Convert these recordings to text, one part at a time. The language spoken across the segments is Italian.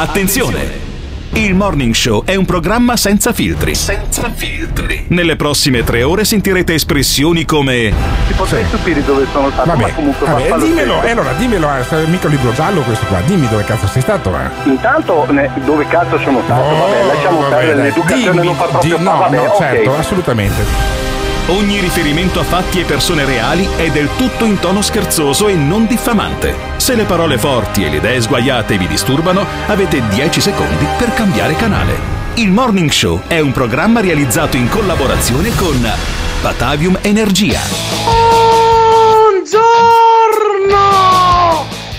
Attenzione! Il Morning Show è un programma senza filtri. Senza filtri. Nelle prossime tre ore sentirete espressioni come. Ti potrei stupire dove sono stato, Vabbè, ma comunque vabbè, dimmelo, eh, allora dimmelo, eh, mica un libro giallo questo qua, dimmi dove cazzo sei stato, eh. Intanto, ne- dove cazzo sono stato? vabbè, lasciamo vabbè, perdere l'educazione, Dimmi, non fa proprio di- no, vabbè, no, certo, assolutamente. Ogni riferimento a fatti e persone reali è del tutto in tono scherzoso e non diffamante. Se le parole forti e le idee sguaiate vi disturbano, avete 10 secondi per cambiare canale. Il Morning Show è un programma realizzato in collaborazione con Batavium Energia. Buongiorno!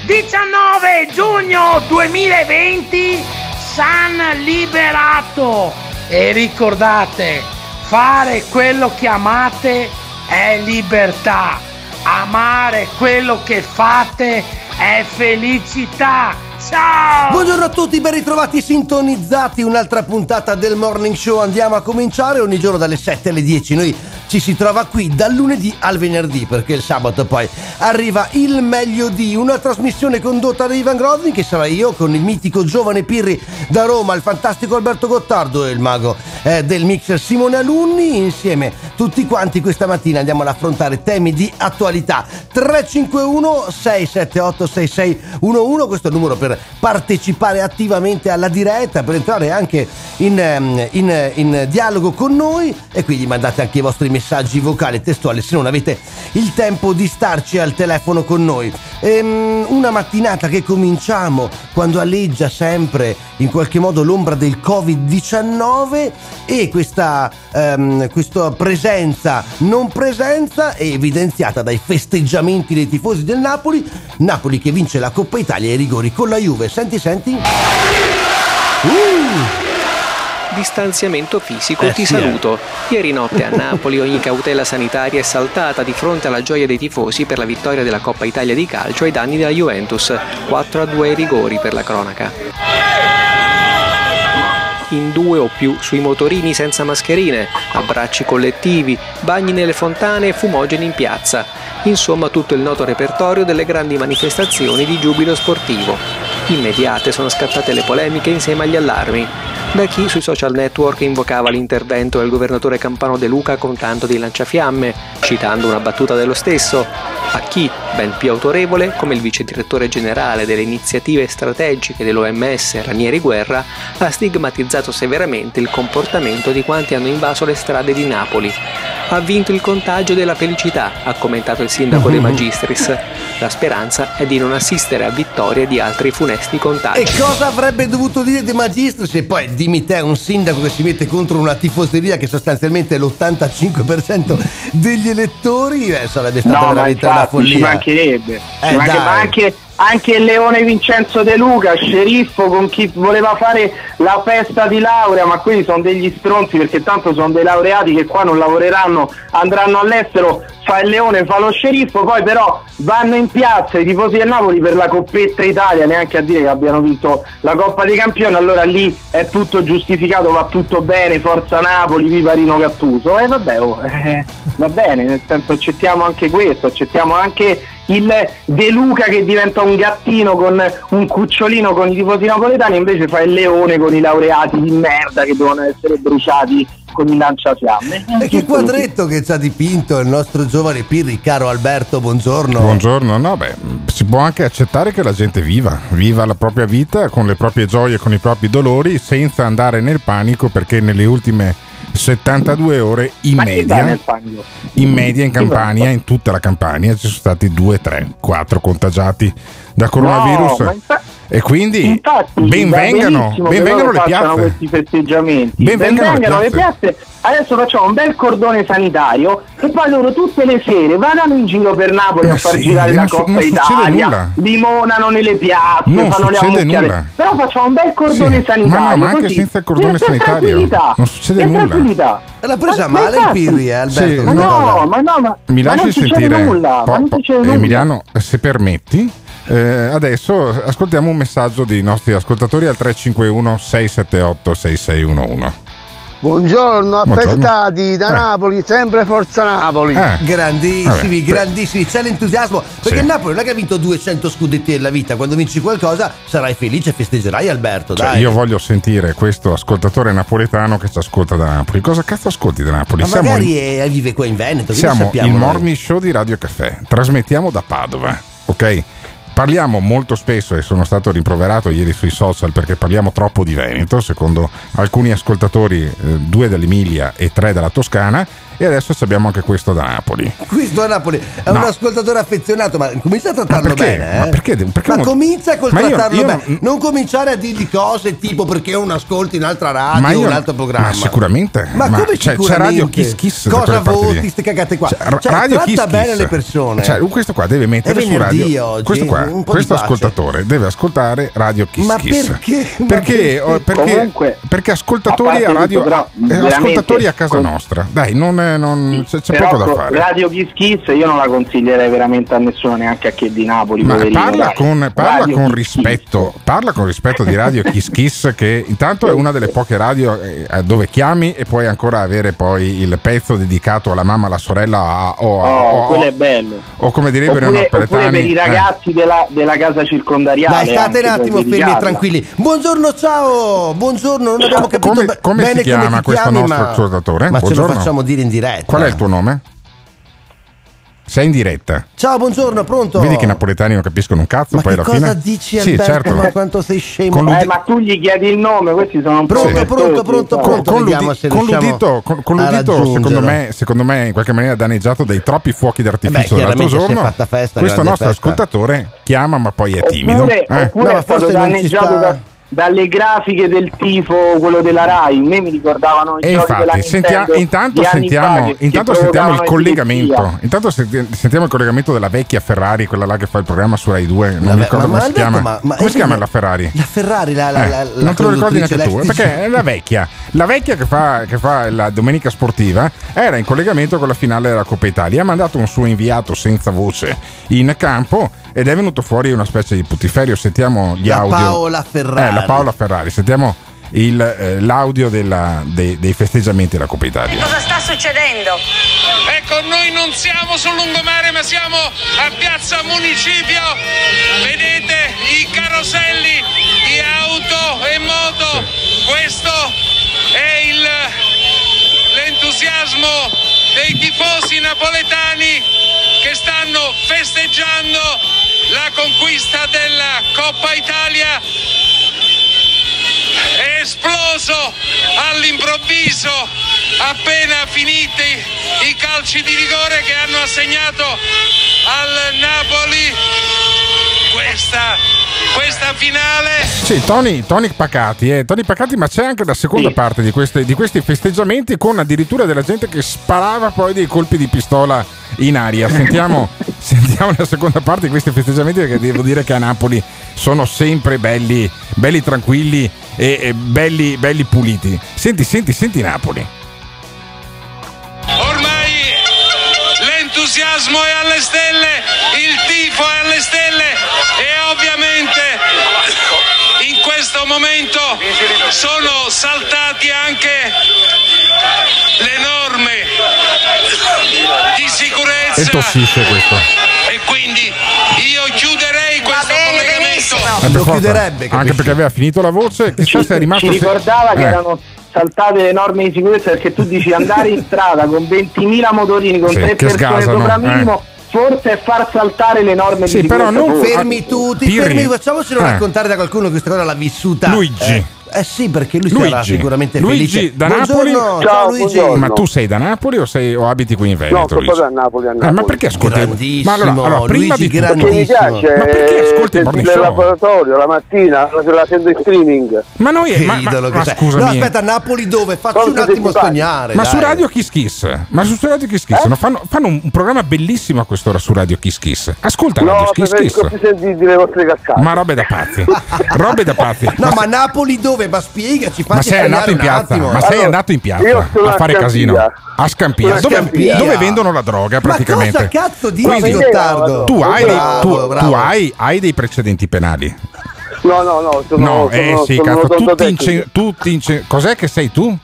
19 giugno 2020 San liberato e ricordate fare quello che amate è libertà amare quello che fate è felicità ciao Buongiorno a tutti, ben ritrovati sintonizzati, un'altra puntata del Morning Show. Andiamo a cominciare ogni giorno dalle 7 alle 10. Noi ci si trova qui dal lunedì al venerdì perché il sabato poi arriva il meglio di una trasmissione condotta da Ivan Grodin che sarà io con il mitico giovane Pirri da Roma, il fantastico Alberto Gottardo e il mago eh, del mixer Simone Alunni. Insieme tutti quanti questa mattina andiamo ad affrontare temi di attualità. 351 678 6611 questo è il numero per partecipare attivamente alla diretta, per entrare anche in, ehm, in- in dialogo con noi e quindi mandate anche i vostri messaggi vocali e testuali se non avete il tempo di starci al telefono con noi. Ehm, una mattinata che cominciamo quando alleggia sempre in qualche modo l'ombra del Covid-19 e questa, ehm, questa presenza, non presenza è evidenziata dai festeggiamenti dei tifosi del Napoli. Napoli che vince la Coppa Italia ai rigori con la Juve. Senti, senti. Uh! Distanziamento fisico, Eh ti sì, eh. saluto. Ieri notte a Napoli ogni cautela sanitaria è saltata di fronte alla gioia dei tifosi per la vittoria della Coppa Italia di calcio ai danni della Juventus. 4 a 2 ai rigori per la cronaca. In due o più sui motorini senza mascherine, abbracci collettivi, bagni nelle fontane e fumogeni in piazza. Insomma tutto il noto repertorio delle grandi manifestazioni di giubilo sportivo. Immediate sono scattate le polemiche insieme agli allarmi. Da chi sui social network invocava l'intervento del governatore campano De Luca con tanto di lanciafiamme, citando una battuta dello stesso, a chi, ben più autorevole, come il vice direttore generale delle iniziative strategiche dell'OMS Ranieri Guerra, ha stigmatizzato severamente il comportamento di quanti hanno invaso le strade di Napoli. Ha vinto il contagio della felicità, ha commentato il sindaco De Magistris. La speranza è di non assistere a vittorie di altri funesti contagi. E cosa avrebbe dovuto dire De Magistris? E poi dimmi te, un sindaco che si mette contro una tifoseria che sostanzialmente è l'85% degli elettori, eh, sarebbe stata No, ma veramente una infatti ci follia. mancherebbe. Eh, Ci manche- dai. ma anche, il Leone Vincenzo De Luca, sceriffo con chi voleva fare la festa di laurea, ma quelli sono degli stronzi perché tanto sono dei laureati che qua non lavoreranno, andranno all'estero, fa il Leone, fa lo sceriffo, poi però vanno in piazza i tifosi del Napoli per la Coppetta Italia, neanche a dire che abbiano vinto la Coppa dei Campioni, allora lì è tutto giustificato, va tutto bene, forza Napoli, viva Rino Gattuso. E vabbè, oh, eh, va bene, nel senso accettiamo anche questo, accettiamo anche il De Luca che diventa un gattino con un cucciolino con i tifosi napoletani, invece fa il leone con i laureati di merda che devono essere bruciati con il lanciafiamme. E che quadretto che ci ha dipinto il nostro giovane Pirri, caro Alberto, buongiorno. Buongiorno, no, beh, si può anche accettare che la gente viva, viva la propria vita con le proprie gioie, con i propri dolori, senza andare nel panico perché nelle ultime 72 ore in Ma media, in media in? Campania, in tutta la Campania, ci sono stati 2, 3, 4 contagiati da coronavirus. No, e quindi Infatti, ben va vengano, benissimo ben che vengano loro le piazze. questi festeggiamenti. Ben vengano le piazze. Adesso facciamo un bel cordone sanitario e poi loro tutte le sere vanno in giro per Napoli Ma a far sì, girare non la su- Coppa non succede Italia, nulla. limonano nelle piazze, Non fanno le nulla. Però facciamo un bel cordone Sì, sanitario. ma no, ma anche senza il cordone sanitario. tranquillità. Non succede nulla. L'ha presa Ma- ma male il Pirri, eh, Alberto? Sì, Ma no, ma no, ma, Mi ma lasci non succede sentire, nulla, po- ma non po- succede nulla. Emiliano, se permetti, eh, adesso ascoltiamo un messaggio dei nostri ascoltatori al 351 678 6611. Buongiorno, affettati da Eh. Napoli, sempre Forza Napoli. Eh. Grandissimi, Vabbè. grandissimi, c'è l'entusiasmo. Perché Sì. Napoli non è che ha vinto 200 scudetti nella vita. Quando vinci qualcosa sarai felice e festeggerai, Alberto. Cioè, dai. io voglio sentire questo ascoltatore napoletano che ci ascolta da Napoli. Cosa cazzo ascolti da Napoli? Ma Siamo, magari il, è- vive qua in Veneto. siamo sappiamo il noi? morning show di Radio Caffè. Trasmettiamo da Padova, ok? Parliamo molto spesso e sono stato rimproverato ieri sui social perché parliamo troppo di Veneto, secondo alcuni ascoltatori, eh, due dall'Emilia e tre dalla Toscana, e adesso abbiamo anche questo da Napoli. Questo a Napoli è No. un ascoltatore affezionato, ma comincia a trattarlo Ma perché? bene. eh? Ma perché- perché Ma non- comincia col Ma io- trattarlo io bene. non- cominciare a dirgli cose tipo perché non ascolti un'altra radio Ma o io- un altro programma. ma sicuramente. Ma, Ma come c'è- c'è sicuramente? Radio Kiss Kiss da Cosa voti, lì. ste cagate qua? Cioè, Cioè, Radio tratta Kiss bene Kiss. le persone. Cioè, questo qua deve mettere su radio. oggi, questo qua, questo ascoltatore deve ascoltare Radio Kiss Ma Kiss. perché? Ma Perché, perché? oh, perché, Comunque, perché ascoltatori a radio, eh, ascoltatori a casa nostra. Dai, non, è- non- c'è, c'è Però poco da fare. Radio Kiss Kiss io non la consiglierei veramente a nessuno, neanche a chi è di Napoli. Ma poverino, parla, con, parla con Kiss rispetto, parla con rispetto di Radio Kiss Kiss che intanto è una delle poche radio eh, dove chiami e puoi ancora avere poi il pezzo dedicato alla mamma, alla sorella a- o, a- Oh, o- quello è bello. o come direbbero i Oppure, oppure napoletani per i eh. ragazzi della, della casa circondariale. Dai, state un attimo fermi e tranquilli. Buongiorno, ciao. Buongiorno, non abbiamo capito Come- come si bene chiama come ti questo chiami, nostro ma... ascoltatore? Ma ce Buongiorno. lo facciamo dire in diretta. Qual è il tuo nome? Sei in diretta. Ciao, buongiorno, pronto? Vedi che i napoletani non capiscono un cazzo, Ma poi che alla cosa fine. dici Sì, Alberto? certo. Ma quanto sei scemo? Con l'udi- Eh, ma tu gli chiedi il nome, questi sono un po' Pronto, festosi, pronto, pronto, pronto. con, l'udi- se con l'udito, con- con l'udito, secondo, me, secondo me in qualche maniera danneggiato dai troppi fuochi Beh, d'artificio dell'altro si è giorno. fatta festa, questo nostro festa. ascoltatore chiama ma poi è timido. Oppure, Eh. oppure No, è stato sta- da- dalle grafiche del tifo, quello della Rai. A me mi ricordavano i E infatti, sentia- Nintendo intanto sentiamo, fa intanto sentiamo il collegamento. Intanto senti- sentiamo il collegamento della vecchia Ferrari, quella là che fa il programma su Rai 2. Non Vabbè, mi ricordo ma- come ma si chiama. ma- ma come si chiama la Ferrari? La Ferrari, la, la, Eh, la, la non te lo ricordi neanche tu, eh, perché è la vecchia, la vecchia che fa, che fa la domenica sportiva era in collegamento con la finale della Coppa Italia. Ha mandato un suo inviato senza voce in campo ed è venuto fuori una specie di puttiferio. Sentiamo gli La audio. Paola Ferrari. Eh, la Paola Ferrari. Sentiamo il, eh, l'audio della- dei, dei festeggiamenti della Coppa Italia. Cosa sta succedendo? Ecco, noi non siamo sul lungomare, ma siamo a Piazza Municipio. Vedete i caroselli di auto e moto. Questo è il, l'entusiasmo dei tifosi napoletani che stanno festeggiando la conquista della Coppa Italia. È esploso all'improvviso appena finiti i calci di rigore che hanno assegnato al Napoli questa, questa finale. Sì, Tony, Tony Pacati, eh, Tony Pacati, ma c'è anche la seconda Sì. parte di, queste- di questi festeggiamenti con addirittura della gente che sparava poi dei colpi di pistola in aria. Sentiamo, sentiamo la seconda parte di questi festeggiamenti perché devo dire che a Napoli sono sempre belli, belli tranquilli e, e belli, belli puliti. Senti, senti, senti Napoli. Ormai l'entusiasmo è alle stelle, il tifo è alle stelle questo momento sono saltati anche le norme di sicurezza. E tossisce questo. E quindi io chiuderei questo bene, collegamento. Eh, per Lo forza. chiuderebbe, capisci? anche perché aveva finito la voce. Chissà Ci, se è rimasto. ci se- ricordava che eh. erano saltate le norme di sicurezza perché tu dici andare in strada con 20.000 motorini, con Sì, tre persone sgasano, sopra eh. Forse è far saltare le norme Sì, di però sicurezza. non. Fermi tutti, fermi, facciamocelo Eh. raccontare da qualcuno che questa cosa l'ha vissuta. Luigi. Eh, eh sì, perché lui sarà Luigi. sicuramente Luigi felice. da Napoli. ciao, Ciao, Luigi. buongiorno. Ma tu sei da Napoli o, sei, o abiti qui in Veneto? No, sono Luigi? proprio a Napoli, a Eh, Napoli. ma perché ascolti? Grandissimo, Ma allora, allora, prima Luigi, di tutto, Perché mi piace Ma perché ascolti il eh, morning nel laboratorio la mattina, la, la sento in streaming. ma noi Che ma, ma- idolo che ma scusami, No, aspetta, Napoli dove? Facci Sono un attimo sognare. ma dai. su Radio Kiss Kiss, ma su Radio Kiss Kiss no, fanno, fanno un programma bellissimo a quest'ora su Radio Kiss Kiss. Ascolta Radio No, Kiss preferisco Kiss. più sentire le vostre cazzate. Ma robe da pazzi, robe da pazzi. No, ma Napoli dove? Ma spiegaci, Ma sei andato in piazza, attimo. ma sei Allora, andato in piazza a a fare casino. A Scampia, dove, Scampia. dove vendono la droga Ma praticamente. cosa cazzo dici, Quindi, Gottardo? tu, hai, dei, Bravo, tu- bravo. tu hai, hai dei precedenti penali. No, no, no, sono, No, sono, eh sì, sono cazzo, tutti in, tutti in Cos'è che sei tu?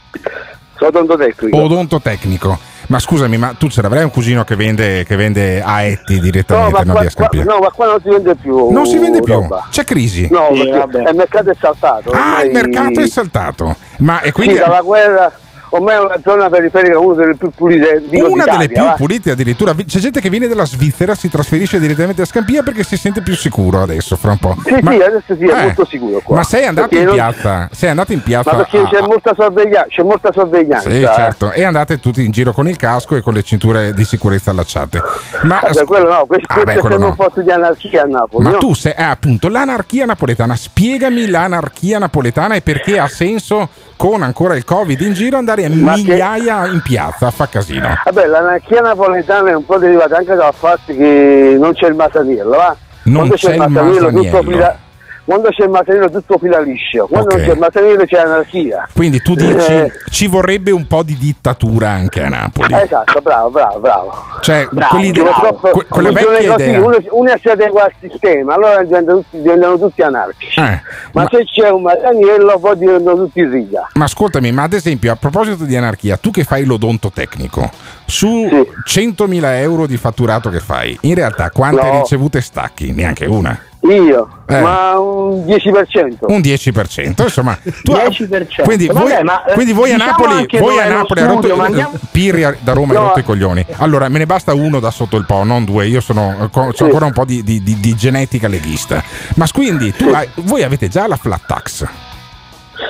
Sono odontotecnico. Odontotecnico. Ma scusami, ma tu ce l'avrai un cugino che vende, che vende aetti No, direttamente, ma non qua, qua- no, ma qua non si vende più. Non si vende più, roba. c'è crisi. No, Sì, il mercato è saltato. Ah, ormai- il mercato è saltato. Ma e Sì, quindi dalla guerra, ormai è una zona periferica, una delle più pulite dico, una delle più va. pulite addirittura. C'è gente che viene dalla Svizzera, si trasferisce direttamente a Scampia perché si sente più sicuro adesso, fra un po'. Sì, sì, adesso sì, è molto sicuro qua. Ma sei andato Perché in non- piazza? Sei andato in piazza? Ma perché a- c'è molta sorveglianza, c'è molta sorveglianza. Sì, eh. certo. E andate tutti in giro con il casco e con le cinture di sicurezza allacciate. Ma, Ah, beh, quello no, questo, Ah, questo beh, è quello no. un po' di anarchia a Napoli. Ma no? tu sei, eh, appunto, l'anarchia napoletana. Spiegami l'anarchia napoletana e perché ha senso, con ancora il Covid in giro, andare a Ma che- migliaia in piazza fa casino. Vabbè, l'anarchia napoletana è un po' derivata anche dal fatto che non c'è il masaniello, va? Non Quando c'è il masaniello, tutto fila- quando c'è il masaniello tutto fila liscio, quando Ok. non c'è il masaniello c'è anarchia. Quindi tu dici Eh. ci vorrebbe un po' di dittatura anche a Napoli. Esatto, bravo, bravo, bravo. Cioè, Bravo, quelli de- Purtroppo que- quella vecchia così, idea. uno, uno si adegua al sistema, allora diventano tutti, diventano tutti anarchici. Eh, ma, ma- se c'è un masaniello poi diventano tutti riga. Ma ascoltami, ma ad esempio a proposito di anarchia, tu che fai l'odonto tecnico, su Sì. 100.000 euro di fatturato che fai, in realtà quante No. ricevute stacchi? Neanche una. Io, Eh. ma un 10%. Un 10%, insomma, tu 10%. Quindi, Vabbè, voi, ma, eh, quindi voi a diciamo Napoli, anche voi a Napoli ha rotto, studio, ma andiamo- Pirri a- da Roma hai No. rotto i coglioni. Allora, me ne basta uno da sotto il po', non due. Io sono ho Sì. ancora un po' di, di- di- di genetica leghista. Ma quindi tu hai- voi avete già la flat tax.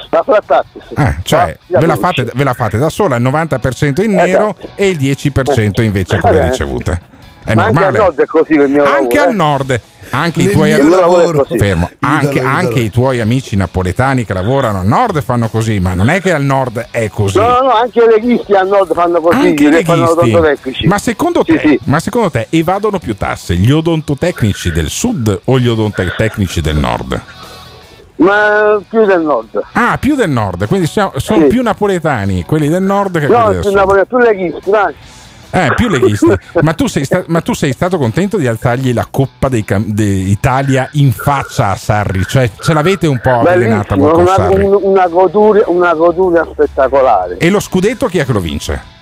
La flat tax. Eh, cioè, Ah, ve la, fate, ve la fate da sola il 90% in nero Esatto. e il 10% invece con le Eh. ricevute. È Ma anche normale. al nord è così il mio Anche lavoro, al eh. Anche i tuoi mio amici- lavoro. Fermo. Anche, anche i tuoi amici napoletani che lavorano al nord fanno così, ma non è che al nord è così. No, no, no, anche i leghisti al nord fanno così, Anche fanno leghisti. odontotecnici. Ma secondo, Sì, te, sì. ma secondo te evadono più tasse gli odontotecnici del sud o gli odontotecnici del nord? Ma più del nord. Ah, più del nord, quindi siamo- sono Sì. più napoletani quelli del nord che No, quelli del più, sud. Napoli- più leghisti, dai. Eh, più leghisti. ma, tu sei sta- ma tu sei stato contento di alzargli la Coppa d'Italia in faccia a Sarri? Cioè, ce l'avete un po' avvelenata una, Sarri? un- una goduria, una goduria spettacolare. E lo scudetto chi è che lo vince?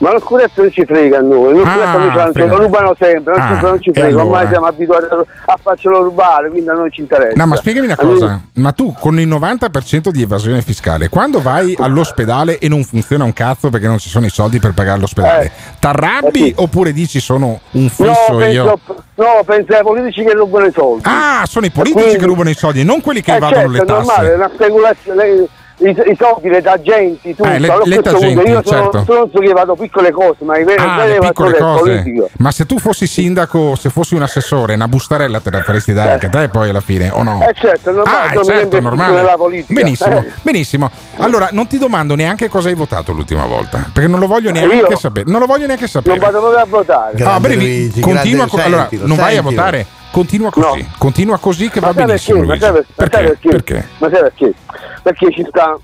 Ma lo scudetto non ci frega a noi, lo Ah, noi lo rubano sempre, non, Ah, ci, non ci frega, allora? ormai siamo abituati a, farcelo rubare, quindi a noi ci interessa. No, ma spiegami una A noi- cosa, ma tu con il 90% di evasione fiscale, quando vai all'ospedale e non funziona un cazzo perché non ci sono i soldi per pagare l'ospedale, Eh. t'arrabbi Eh sì. oppure dici sono un No, fisso io? penso, no, penso ai politici che rubano i soldi. Ah, sono i politici Quindi- che rubano i soldi, non quelli che Eh, evadono certo, le è normale, è tasse. una speculazione. I, i soldi, le tangenti, tutto. Eh, le- Allora, le a questo punto tangenti, io sono, certo. sono che vado piccole cose, ma i veri Ah, le piccole cose. politico. Ma se tu fossi sindaco, se fossi un assessore, una bustarella te la faresti dare Eh. anche a te poi alla fine, o no? Eh, certo, è normale, Ah, certo, normale. nella politica. Benissimo, Eh. benissimo. Allora, non ti domando neanche cosa hai votato l'ultima volta, perché non lo voglio neanche io? sapere. Non lo voglio neanche sapere. Non vado proprio a votare. Ah, brevi, Luigi, continua grande, co- allora, sentilo, non vai a sentilo. votare, continua così, No. continua così che va Ma sai benissimo. perché? Perché? perché? Perché? Ma sai perché? Perché ci sta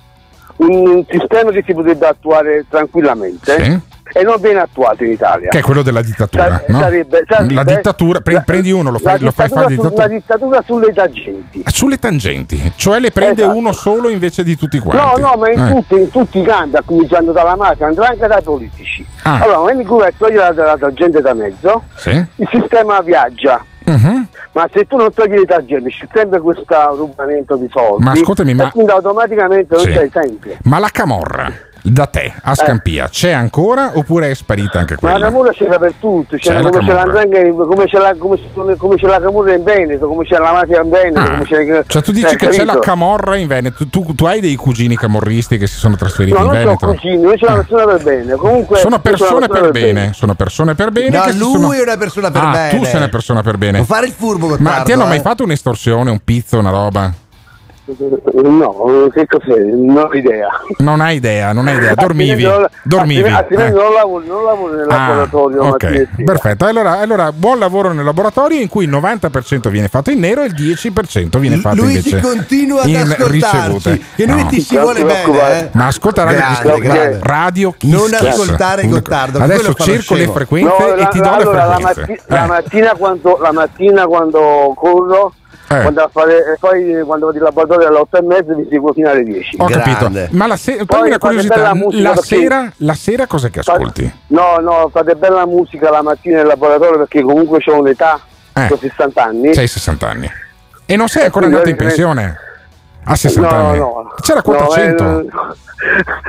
un sistema che si potrebbe attuare tranquillamente Sì. e non viene attuato in Italia. Che è quello della dittatura, Sa- no? sarebbe- sarebbe- la dittatura, pre- la- prendi uno, lo fai, la lo fai fare dittatura La dittatura. sulle tangenti. Sulle tangenti, cioè le prende Esatto. uno solo invece di tutti No, quanti. no, ma in, Eh. tutti, in tutti i campi, a cominciando dalla mafia, andrà anche dai politici. Ah. Allora, nel momento in cui togli la, la tangente da mezzo, Sì? il sistema viaggia. Mhm. Ma se tu non togli le tangenti, c'è sempre questo rubamento di soldi. Ma ascoltami, ma- quindi automaticamente non Sì. c'è sempre. Ma la camorra da te a Scampia c'è ancora oppure è sparita anche Ma la quella? camorra c'era per tutti, C'è c'era la come c'è la camorra. Ndrangheta, come c'è la, come, c'è- come c'è la camorra in Veneto, come c'è la mafia in Veneto, Ah, come c'è cioè tu dici eh, che c'è la camorra in Veneto, tu, tu hai dei cugini camorristi che si sono trasferiti No, in non sono Veneto? cugini, non c'è una Ah. persona per bene. Comunque Sono io sono persone una per persona bene, sono persone per bene. No, lui sono- è una persona per ah, bene. tu sei una persona per bene. Non fare il furbo, Ma Gottardo, ti hanno mai eh. fatto un'estorsione, un pizzo, una roba? No, che cos'è? Non ho idea. Non hai idea, non hai idea. Dormivi, non- dormivi. Eh. non lavoro, non lavoro nel Ah, laboratorio. mattina ok, sera. perfetto. Allora, allora, buon lavoro nel laboratorio in cui il 90% viene fatto in nero e il 10% viene fatto Luigi invece continua ad in ricevute. che lui No. ti si vuole bene eh. Ma ascolta Radio, Grande, grande. Radio Kiss Non ascoltare Gottardo, Adesso quello fa lo cerco le frequenze No, e la, ti do allora, le la, frequenze. matti- la Eh. mattina quando, la mattina quando corro Eh. quando a fare- e poi quando vado in laboratorio alle 8 e mezza vi seguo fino alle 10. Ho capito. Grande. Ma la sera, Poi una curiosità, la sera, la sera cos'è che ascolti? No, no, fate bella musica la mattina in laboratorio perché comunque ho un'età, Eh. ho 60 anni. Sei 60 anni. E non sei ancora quindi andato in pensione? A 60 no, anni. no. C'è la quota No, 100. eh,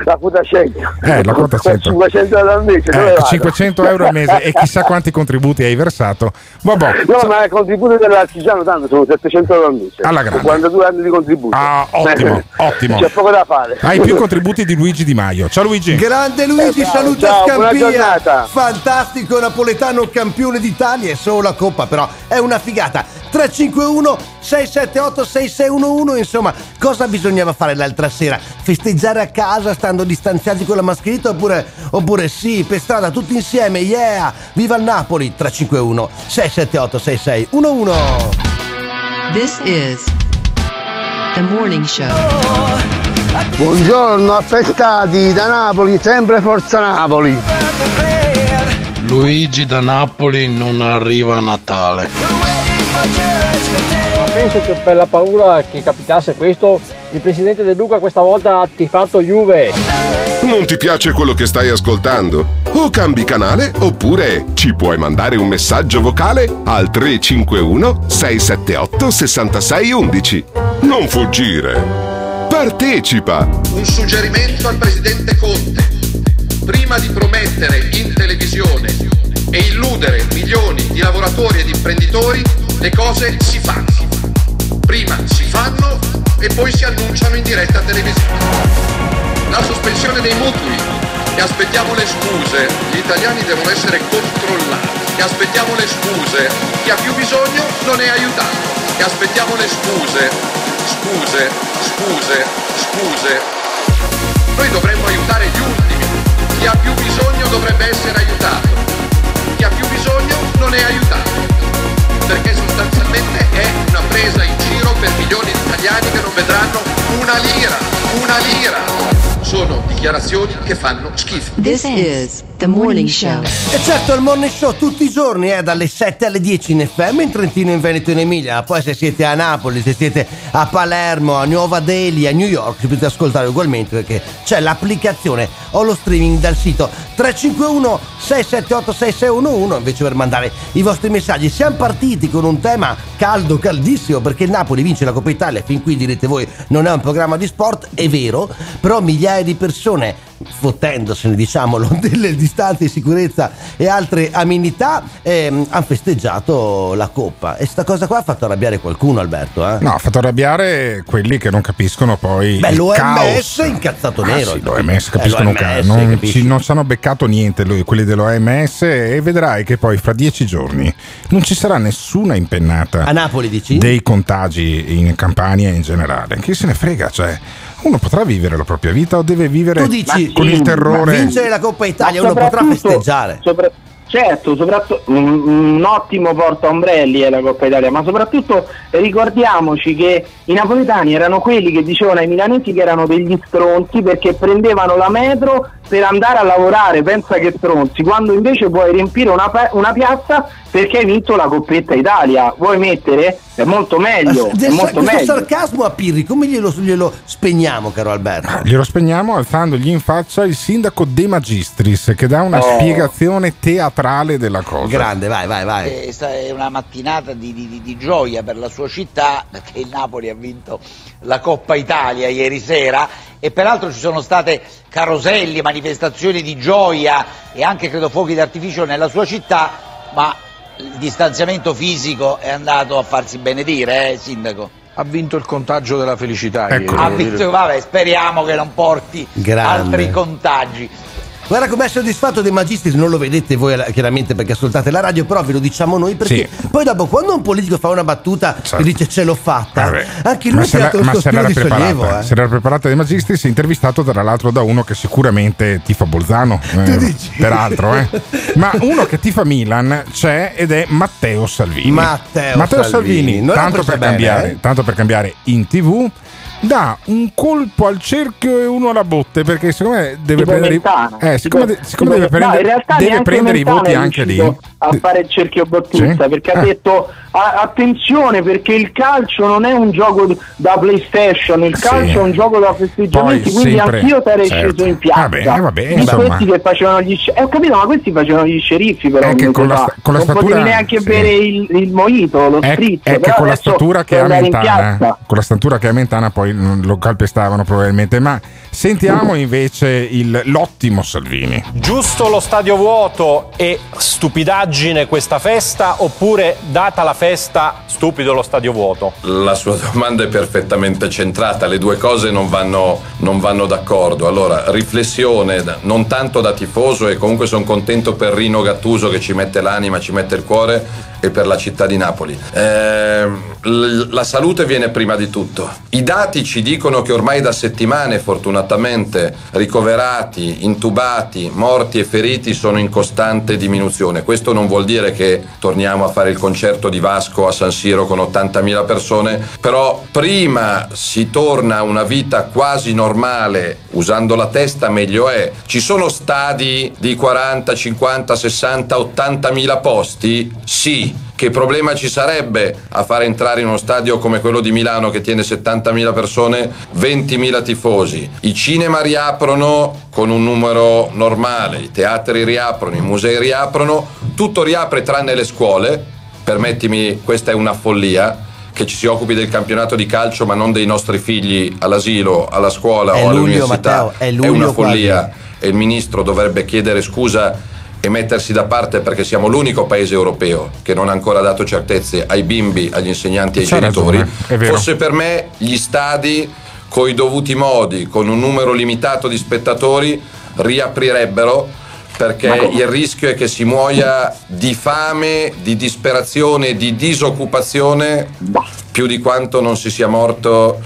la quota 100. Eh, la quota 100. 500 euro al mese. Eh, vado? 500 euro al mese e chissà quanti contributi hai versato. Vabbè. No, ma il contributo dell'artigiano tanto sono 700 euro al mese. Alla grande. 42 anni di contributo. Ah, ottimo, ottimo. C'è poco da fare. Hai più contributi di Luigi Di Maio. Ciao Luigi. Grande Luigi, Eh, ciao, saluta ciao, Scampia. Fantastico napoletano campione d'Italia, è solo la coppa, però è una figata. 351 678 6611, insomma, cosa bisognava fare l'altra sera? Festeggiare a casa stando distanziati con la mascherina oppure, oppure sì, per strada tutti insieme, yeah! Viva il Napoli! 351 678 6611. This is the morning show. Buongiorno, affettati da Napoli, sempre Forza Napoli. Luigi da Napoli non arriva a Natale. Penso che per la paura che capitasse questo, il presidente De Luca questa volta ha tifato Juve. Non ti piace quello che stai ascoltando? O cambi canale oppure ci puoi mandare un messaggio vocale al 351 678 6611. Non fuggire. Partecipa. Un suggerimento al presidente Conte. Prima di promettere in televisione e illudere milioni di lavoratori ed imprenditori, le cose si fanno. Prima si fanno e poi si annunciano in diretta televisiva. La sospensione dei mutui. E aspettiamo le scuse. Gli italiani devono essere controllati. E aspettiamo le scuse. Chi ha più bisogno non è aiutato. E aspettiamo le scuse. Scuse, scuse, scuse. Noi dovremmo aiutare gli ultimi. Chi ha più bisogno dovrebbe essere aiutato. Chi ha più bisogno non è aiutato. Perché sostanzialmente è una presa in giro per milioni di italiani che non vedranno una lira, una lira. Sono dichiarazioni che fanno schifo. The morning show. E certo il morning show tutti i giorni è dalle 7 alle 10 in FM in Trentino, in Veneto e in Emilia. Poi se siete a Napoli, se siete a Palermo, a Nuova Delhi, a New York, potete ascoltare ugualmente perché c'è l'applicazione o lo streaming dal sito 351 678 6611 invece per mandare i vostri messaggi. Siamo partiti con un tema caldo, caldissimo perché il Napoli vince la Coppa Italia. Fin qui direte voi non è un programma di sport, è vero, però migliaia di persone fottendosene diciamolo delle distanze di sicurezza e altre amenità ehm, hanno festeggiato la coppa e sta cosa qua ha fatto arrabbiare qualcuno Alberto eh? No, ha fatto arrabbiare quelli che non capiscono poi. Beh, l'OMS è incazzato Ah, nero. sì, l'OMS Eh, capiscono un l'OMS, non, ci- non hanno beccato niente lui- quelli dell'OMS e vedrai che poi fra dieci giorni non ci sarà nessuna impennata A Napoli dici? dei contagi in Campania in generale. Chi se ne frega, cioè uno potrà vivere la propria vita o deve vivere dici con il terrore. vincere la Coppa Italia uno potrà festeggiare. sopra- certo, soprattutto un, un ottimo porta ombrelli è la Coppa Italia, ma soprattutto ricordiamoci che i napoletani erano quelli che dicevano ai milanesi che erano degli stronzi perché prendevano la metro per andare a lavorare, pensa che stronzi, quando invece puoi riempire una, una piazza perché hai vinto la Coppetta Italia, vuoi mettere? È molto meglio, è Del- molto questo meglio. sarcasmo a Pirri come glielo, glielo spegniamo caro Alberto? Glielo spegniamo alzandogli in faccia il sindaco De Magistris che dà una Oh. spiegazione teatrale della cosa. Grande, vai, vai, vai. Eh, È una mattinata di, di- di gioia per la sua città perché il Napoli ha vinto la Coppa Italia ieri sera e peraltro ci sono state caroselli, manifestazioni di gioia e anche credo fuochi d'artificio nella sua città, ma il distanziamento fisico è andato a farsi benedire, eh, Sindaco? Ha vinto il contagio della felicità. Ecco. ieri, vinto, vabbè, speriamo che non porti Grande. altri contagi. Guarda com'è soddisfatto dei Magistris, non lo vedete voi eh, chiaramente perché ascoltate la radio, però ve lo diciamo noi perché poi dopo quando un politico fa una battuta e dice ce l'ho fatta, Vabbè. anche lui il ma se sospiro l'era di sollievo. eh. se l'era preparata De Magistris, intervistato tra l'altro da uno che sicuramente tifa Bolzano, eh, peraltro, eh. ma uno che tifa Milan c'è ed è Matteo Salvini. Matteo Salvini. Salvini, l'ha tanto, per bene, cambiare, eh? tanto per cambiare in tv. Dà un colpo al cerchio e uno alla botte perché secondo me deve Tipo prendere, Mentana. eh, siccome, Tipo- siccome tipo- deve no, prendere, realtà deve prendere i voti anche lì. a fare il cerchio bottista Sì? perché ha Eh. detto "A- attenzione perché il calcio non è un gioco da playstation il Sì. calcio è un gioco da festeggiamenti Poi quindi sempre- anch'io sarei certo. sceso in piazza Vabbè, vabbè, Di questi che facevano gli sce- eh, ho capito ma questi facevano gli sceriffi però un con mese la con la non statura- potevi neanche sì. bere il, il mojito lo È, spritz è che però con la statura che ha Mentana, con la statura che ha Mentana poi mm, lo calpestavano probabilmente. Ma sentiamo invece il, l'ottimo Salvini. Giusto lo stadio vuoto e stupidaggine questa festa oppure data la festa stupido lo stadio vuoto? La sua domanda è perfettamente centrata, le due cose non vanno, non vanno d'accordo. Allora, riflessione, non tanto da tifoso e comunque sono contento per Rino Gattuso che ci mette l'anima, ci mette il cuore e per la città di Napoli. L- la salute viene prima di tutto. I dati ci dicono che ormai da settimane, fortunatamente, ricoverati, intubati, morti e feriti sono in costante diminuzione. Questo non vuol dire che torniamo a fare il concerto di Vasco a San Siro con 80.000 persone, però prima si torna a una vita quasi normale, usando la testa meglio è. Ci sono stadi di 40, 50, 60, 80.000 posti? Sì. Che problema ci sarebbe a far entrare in uno stadio come quello di Milano che tiene 70.000 persone, 20.000 tifosi? I cinema riaprono con un numero normale, i teatri riaprono, i musei riaprono, tutto riapre tranne le scuole. Permettimi, questa è una follia che ci si occupi del campionato di calcio ma non dei nostri figli all'asilo, alla scuola È o luglio, all'università. Matteo, è luglio una follia quasi. e il ministro dovrebbe chiedere scusa e mettersi da parte perché siamo l'unico paese europeo che non ha ancora dato certezze ai bimbi, agli insegnanti e ai genitori. Fosse per me gli stadi coi dovuti modi, con un numero limitato di spettatori, riaprirebbero perché il rischio è che si muoia di fame, di disperazione, di disoccupazione più di quanto non si sia morto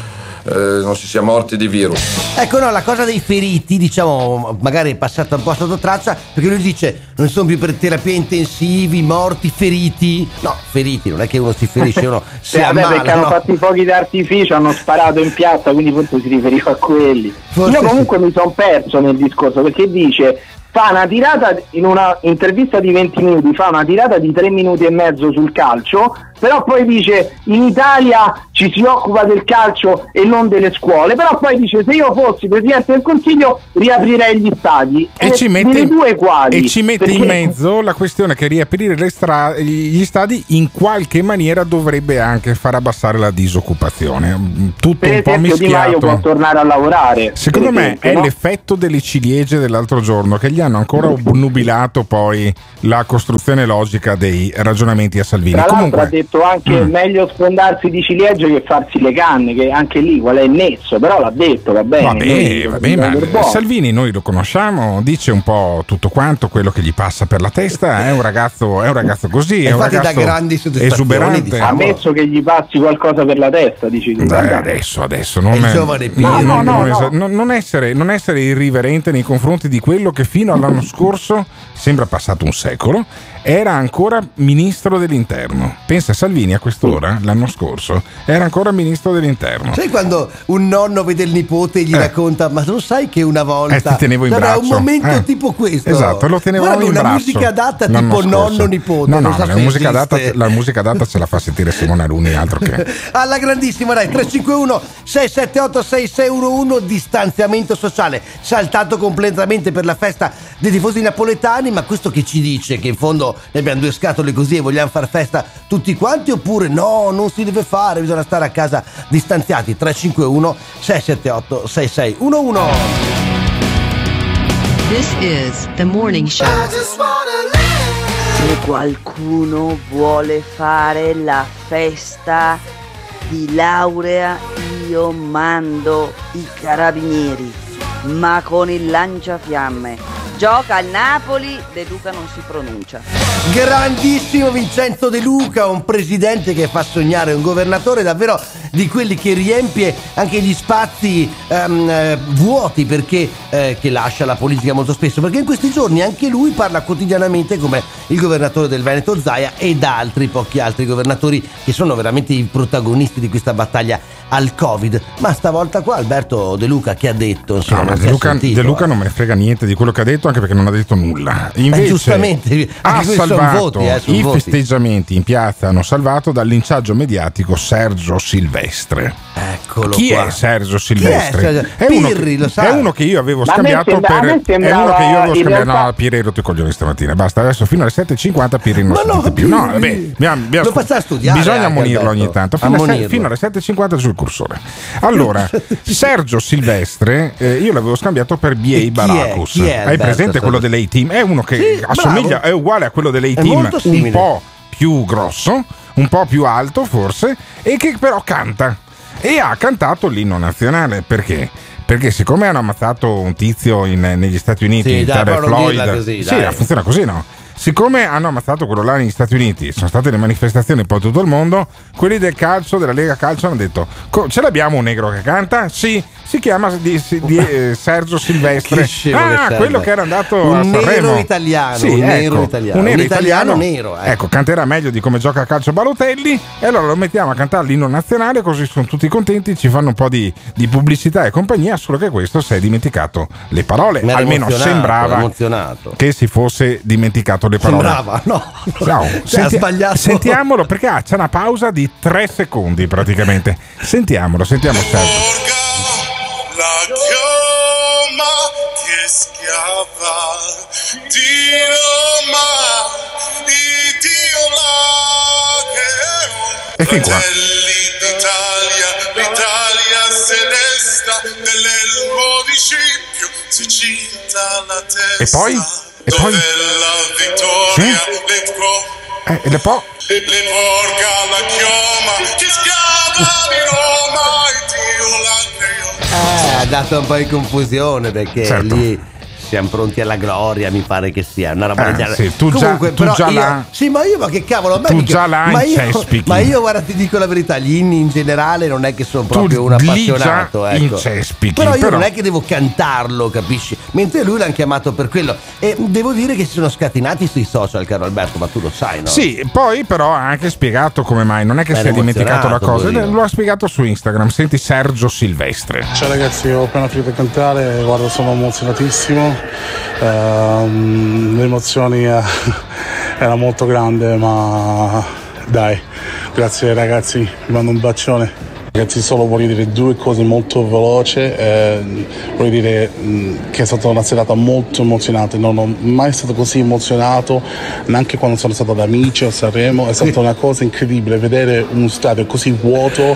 eh, non si sia morti di virus. Ecco, no, la cosa dei feriti, diciamo, magari è passata un po' sotto traccia, perché lui dice non sono più per terapia intensivi, morti, feriti. No, feriti, non è che uno si ferisce, uno si Sì, vabbè, ammala. perché hanno no? fatto i fuochi d'artificio, hanno sparato in piazza, quindi forse si riferiva a quelli. Forse Io comunque mi sono perso nel discorso perché dice fa una tirata in una intervista di 20 minuti, fa una tirata di 3 minuti e mezzo sul calcio, però poi dice in Italia ci si occupa del calcio e non delle scuole, però poi dice se io fossi Presidente del Consiglio riaprirei gli stadi. E Eh, ci, mette, delle due quali. e ci mette in perché- mezzo la questione che riaprire stra- gli stadi in qualche maniera dovrebbe anche far abbassare la disoccupazione. Mm, Tutto Per un po' esempio Di Maio può mischiato. tornare a lavorare. Secondo me esempio, è no? l'effetto delle ciliegie dell'altro giorno che gli hanno ancora obnubilato poi la costruzione logica dei ragionamenti a Salvini. Tra l'altro Comunque, ha detto anche Mm. meglio sfondarsi di ciliegie che farsi le canne, che anche lì qual è il nesso, però l'ha detto, va bene. Vabbè, noi- vabbè, ma. Salvini noi lo conosciamo, dice un po' tutto quanto quello che gli passa per la testa, è un ragazzo, è un ragazzo così, è un ragazzo grandi esuberante. diciamo. Ammesso che gli passi qualcosa per la testa, dici tu. Dai, adesso, adesso non, È No, no, no, non essere, non essere irriverente nei confronti di quello che fino all'anno scorso sembra passato un secolo. Era ancora ministro dell'interno. Pensa Salvini a quest'ora, l'anno scorso, era ancora ministro dell'interno. Sai quando un nonno vede il nipote e gli racconta, ma tu sai che una volta Eh, ti tenevo in braccio. un momento Eh. tipo questo. Esatto, lo tenevamo Guarda, in una braccio. musica adatta tipo scorso. nonno-nipote. No, no, non so la musica, adatta, la musica adatta ce la fa sentire Simone Aluni, altro che. Alla grandissima, dai, 351 678 6611 distanziamento sociale, saltato completamente per la festa dei tifosi napoletani, ma questo che ci dice? Che in fondo ne abbiamo due scatole così e vogliamo far festa tutti quanti oppure no, non si deve fare, bisogna stare a casa distanziati, 351 678 6611. This is the morning show. Se qualcuno vuole fare la festa di laurea, io mando i carabinieri, ma con il lanciafiamme. Gioca al Napoli, De Luca non si pronuncia. Grandissimo Vincenzo De Luca, un presidente che fa sognare, un governatore davvero di quelli che riempie anche gli spazi eh, vuoti perché eh, che lascia la politica molto spesso, perché in questi giorni anche lui parla quotidianamente come il governatore del Veneto Zaia ed altri, pochi altri governatori che sono veramente i protagonisti di questa battaglia al Covid. Ma stavolta qua Alberto De Luca che ha detto? Insomma, No, De Luca, sentito, De Luca eh. non me ne frega niente di quello che ha detto, anche perché non ha detto nulla. Invece giustamente, ha salvato voti, eh, i voti. festeggiamenti in piazza hanno salvato dal linciaggio mediatico Sergio Silvestre. Eccolo Chi qua. è Sergio Silvestre? Sergio? uno, Pirri, che, è uno che io avevo Ma scambiato sembra- per. È uno che io avevo scambiato. realtà- No, Pirri rotto i coglioni stamattina. Basta, adesso fino alle 7.50 Pirri non si no, sente più. No, vabbè, abbiamo- abbiamo- Lo faccia studiare Bisogna anche, ammonirlo ogni tanto. Fino, se- Ammonirlo. fino alle 7.50 sul cursore. Allora, Sergio Silvestre, eh, io l'avevo scambiato per B.A. è? Baracus. È Hai Alberto presente quello dell'A-Team? È uno che Sì, assomiglia, bravo. è uguale a quello dell'A-Team, un po' più grosso, un po' più alto forse, e che però canta. E ha cantato l'inno nazionale perché? Perché siccome hanno ammazzato un tizio in- negli Stati Uniti, Sì, dai, Floyd, così, sì, funziona così, no? Siccome hanno ammazzato quello là negli Stati Uniti, sono state le manifestazioni un po' tutto il mondo, quelli del calcio, della Lega Calcio, hanno detto: "Co- Ce l'abbiamo un negro che canta? Sì, si chiama di- di- eh, Sergio Silvestre. Ah, quello che era andato Un a Sanremo. nero italiano, Sì, un nero ecco, italiano. Un nero Un italiano italiano nero, ecco. Ecco, canterà meglio di come gioca a calcio Balotelli e allora lo mettiamo a cantare l'inno nazionale così sono tutti contenti, ci fanno un po' di, di pubblicità e compagnia, solo che questo si è dimenticato le parole, almeno sembrava che si fosse dimenticato le parole. Sembrava, no. No, Cioè, ha sbagliato. Sentiamolo perché ah, c'è una pausa di tre secondi praticamente. Sentiamolo, sentiamo Sergio. La chioma che schiava di Roma, il Dio là che E fin qua. Fratelli d'Italia, l'Italia se desta nell'elmo di Scipio, si cita la testa. E poi? E poi? Dove la vittoria le pro- Eh, e le po- le porga la chioma che schiava di Roma, il Dio. Eh, ha dato un po' di confusione perché Certo. lì siamo pronti alla gloria, mi pare che sia una roba del genere. sì, tu già- Comunque, tu però già io, là- Sì, ma io, ma che cavolo, a me Tu mica- già là ma io, ma io, guarda, ti dico la verità, gli inni in generale non è che sono Tu proprio un lì già appassionato. Ecco. incespichi, Però io però- non è che devo cantarlo, capisci? Mentre lui l'hanno chiamato per quello. E devo dire che si sono scatenati sui social, caro Alberto, ma tu lo sai, no? Sì, poi però ha anche spiegato come mai, non è che si è dimenticato la cosa, lo ha spiegato su Instagram. Senti Sergio Silvestre. Ciao ragazzi, ho appena finito di cantare, guarda sono emozionatissimo, Ehm, le eh, era molto grande ma dai, grazie ragazzi, vi mando un bacione. Ragazzi solo voglio dire due cose molto veloci, eh, voglio dire mh, che è stata una serata molto emozionante, non ho mai stato così emozionato neanche quando sono stato ad Amici a Sanremo, è stata una cosa incredibile vedere uno stadio così vuoto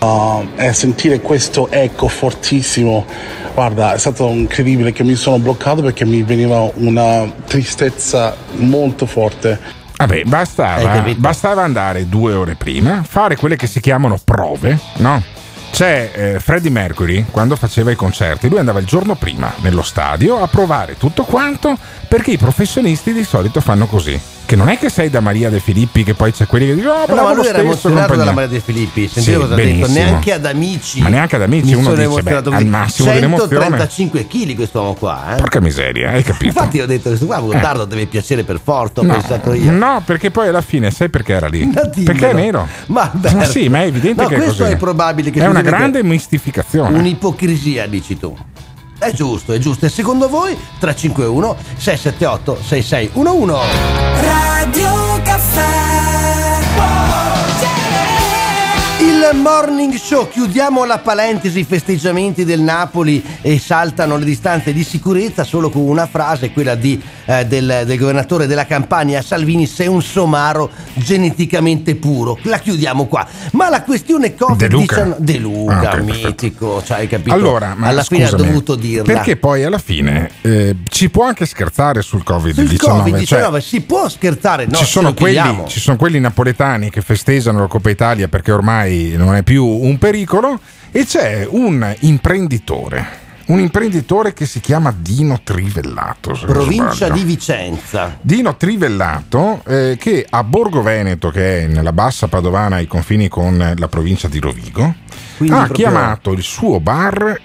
uh, e sentire questo eco fortissimo. Guarda, è stato incredibile che mi sono bloccato perché mi veniva una tristezza molto forte. Vabbè, bastava, bastava andare due ore prima, fare quelle che si chiamano prove, no? C'è eh, Freddie Mercury quando faceva i concerti, lui andava il giorno prima nello stadio a provare tutto quanto perché i professionisti di solito fanno così. Che non è che sei da Maria De Filippi che poi c'è quelli che dicono oh, No, ma lui era emozionato compagnia." dalla Maria De Filippi, sentivo Sì, cosa ha detto, benissimo. neanche ad amici. Ma neanche ad amici, mi uno sono dice, beh, al massimo dell'emozione. 135 kg quest'uomo qua, eh. Porca miseria, hai capito? Infatti ho detto questo qua Gottardo deve piacere per forza, ho No, pensato io. no, perché poi alla fine sai perché era lì? Perché è nero. Ma, Ma sì, ma è evidente No, che è questo così. è probabile che È una grande mistificazione. Un'ipocrisia, dici tu. È giusto, è giusto. E secondo voi 351 678 6611 Radio Morning show, chiudiamo la parentesi, i festeggiamenti del Napoli e saltano le distanze di sicurezza solo con una frase, quella di, eh, del, del governatore della Campania Salvini, sei un somaro geneticamente puro. La chiudiamo qua. Ma la questione Covid-19 De Luca. De Luca, Ah, ok, perfetto. mitico, cioè, hai capito? Allora, ma alla fine ha scusami, dovuto dirla. Perché poi alla fine eh, ci può anche scherzare sul Covid-19. Sul Covid-19 cioè, si può scherzare, no? ci, sono quelli, ci sono quelli napoletani che festeggiano la Coppa Italia perché ormai non è più un pericolo e c'è un imprenditore. Un imprenditore che si chiama Dino Trivellato. Provincia di Vicenza. Dino Trivellato eh, che a Borgo Veneto, che è nella bassa padovana ai confini con la provincia di Rovigo, Quindi ha proprio- chiamato il suo bar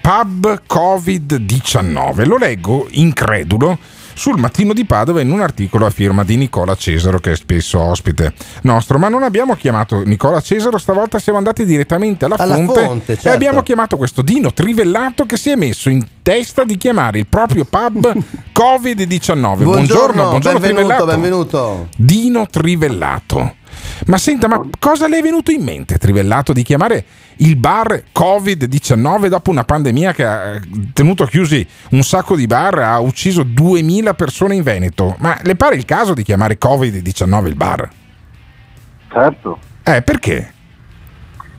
Pub Covid-19. Lo leggo incredulo sul mattino di Padova in un articolo a firma di Nicola Cesaro, che è spesso ospite nostro. Ma non abbiamo chiamato Nicola Cesaro, stavolta siamo andati direttamente alla, Alla fonte, fonte, e certo. abbiamo chiamato questo Dino Trivellato che si è messo in testa di chiamare il proprio pub Covid-19. Buongiorno, buongiorno benvenuto, Trivellato. benvenuto. Dino Trivellato. Ma senta, ma cosa le è venuto in mente, Trivellato, di chiamare il bar Covid-19 dopo una pandemia che ha eh, tenuto chiusi un sacco di bar, ha ucciso 2000 persone in Veneto? Ma le pare il caso di chiamare Covid-19 il bar? Certo, Eh, perché?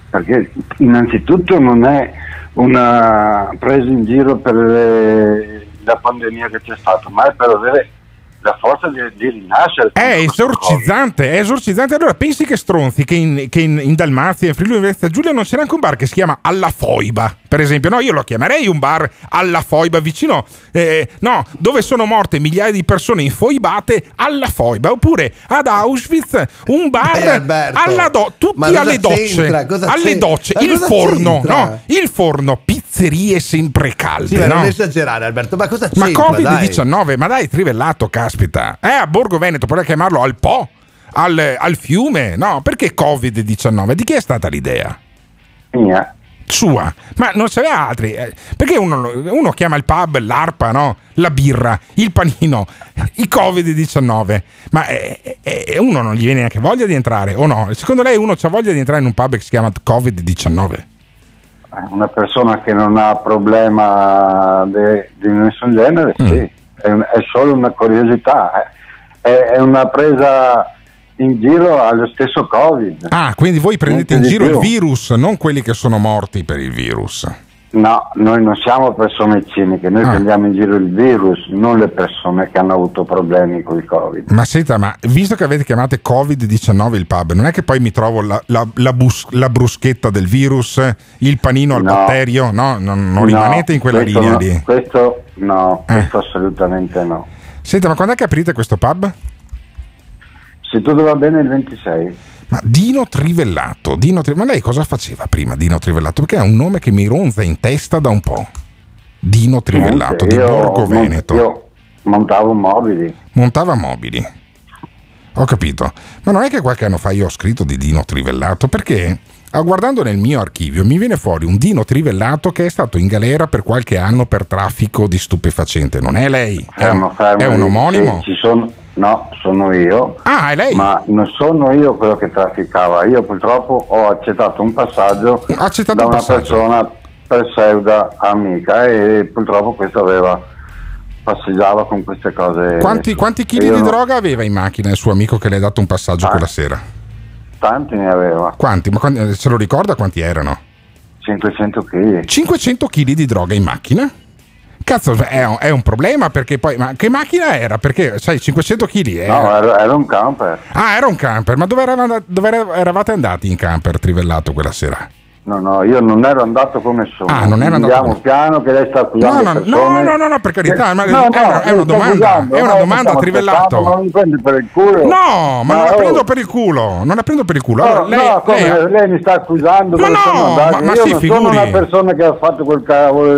perché innanzitutto non è una presa in giro per le- la pandemia che c'è stata, ma è per avere la forza di, di rinascere. È esorcizzante, è esorcizzante. Allora pensi che stronzi che in, che in- in Dalmazia, in Friuli Venezia Giulia non c'è neanche un bar che si chiama Alla Foiba, per esempio. No, io lo chiamerei un bar Alla Foiba vicino, eh, no, dove sono morte migliaia di persone infoibate alla Foiba. Oppure ad Auschwitz, un bar Dai, Alberto. alla do- tutti Ma alle docce, alle docce, Ma il forno, no, il forno, pizzerie sempre calde. Sì, ma no? non esagerare, Alberto. Ma cosa Ma c'entra? dai? Covid-19, ma dai, trivellato, caspita. Eh, a Borgo Veneto, potrei chiamarlo al Po, al, al fiume. No, perché Covid-19? Di chi è stata l'idea? Mia. Sua. Ma non ce n'è altri. eh, Perché uno, uno chiama il pub l'arpa, no? La birra, il panino, i Covid-19. Ma eh, eh, uno non gli viene neanche voglia di entrare, o no? Secondo lei uno ha voglia di entrare in un pub che si chiama Covid-19? Una persona che non ha problema di nessun genere, Mm. sì, è, è solo una curiosità, eh. è, è una presa in giro allo stesso Covid. Ah, quindi voi prendete in giro il più. virus, non quelli che sono morti per il virus. No, noi non siamo persone ciniche, noi Ah. prendiamo in giro il virus, non le persone che hanno avuto problemi con il Covid. Ma senta, ma visto che avete chiamato Covid-19 il pub, non è che poi mi trovo la, la- la bus- la bruschetta del virus, il panino al No. batterio? No, non, non No, rimanete in quella linea no- lì. Eh. Questo no, questo assolutamente no. Senta, ma quando è che aprite questo pub? Se tutto va bene il 26. Ma Dino Trivellato, Dino Tri- ma lei cosa faceva prima Dino Trivellato? Perché è un nome che mi ronza in testa da un po'. Dino Trivellato Niente, di Borgo Veneto. Io montavo mobili. Montava mobili. Ho capito. Ma non è che qualche anno fa io ho scritto di Dino Trivellato perché ah, guardando nel mio archivio mi viene fuori un Dino Trivellato che è stato in galera per qualche anno per traffico di stupefacente. Non è lei? È un, Fermo, fermo. è un omonimo? Sì, ci sono- no, sono io. Ah, è lei? Ma non sono io quello che trafficava. Io purtroppo ho accettato un passaggio accettato da un una passaggio. persona pseuda amica e purtroppo questo aveva passeggiava con queste cose. Quanti, quanti chili di no- droga aveva in macchina il suo amico che le ha dato un passaggio Ah. quella sera? Tanti ne aveva. Quanti? Ma quanti- se lo ricorda quanti erano? 500 kg. 500 kg di droga in macchina? Cazzo, è un, è un problema perché poi. Ma che macchina era? Perché, sai, 500 kg. No, era, era un camper. Ah, era un camper. Ma dove, eravate, dove era- eravate andati in camper trivellato quella sera? No, no, io non ero andato con nessuno. Ah, non era andato Andiamo piano che lei sta No, accusando no, no, persone. no, no, no, per carità, ma No, è no, una- è una domanda, accusando, è una no, domanda trivellato. Ma non mi prendi per il culo. No, ma non la oh, prendo per il culo. Non la prendo per il culo. No, Allora, lei, no, come, lei- lei, mi sta accusando Ma no, sono andato. ma- ma io si non figuri. sono una persona che ha fatto quel cavolo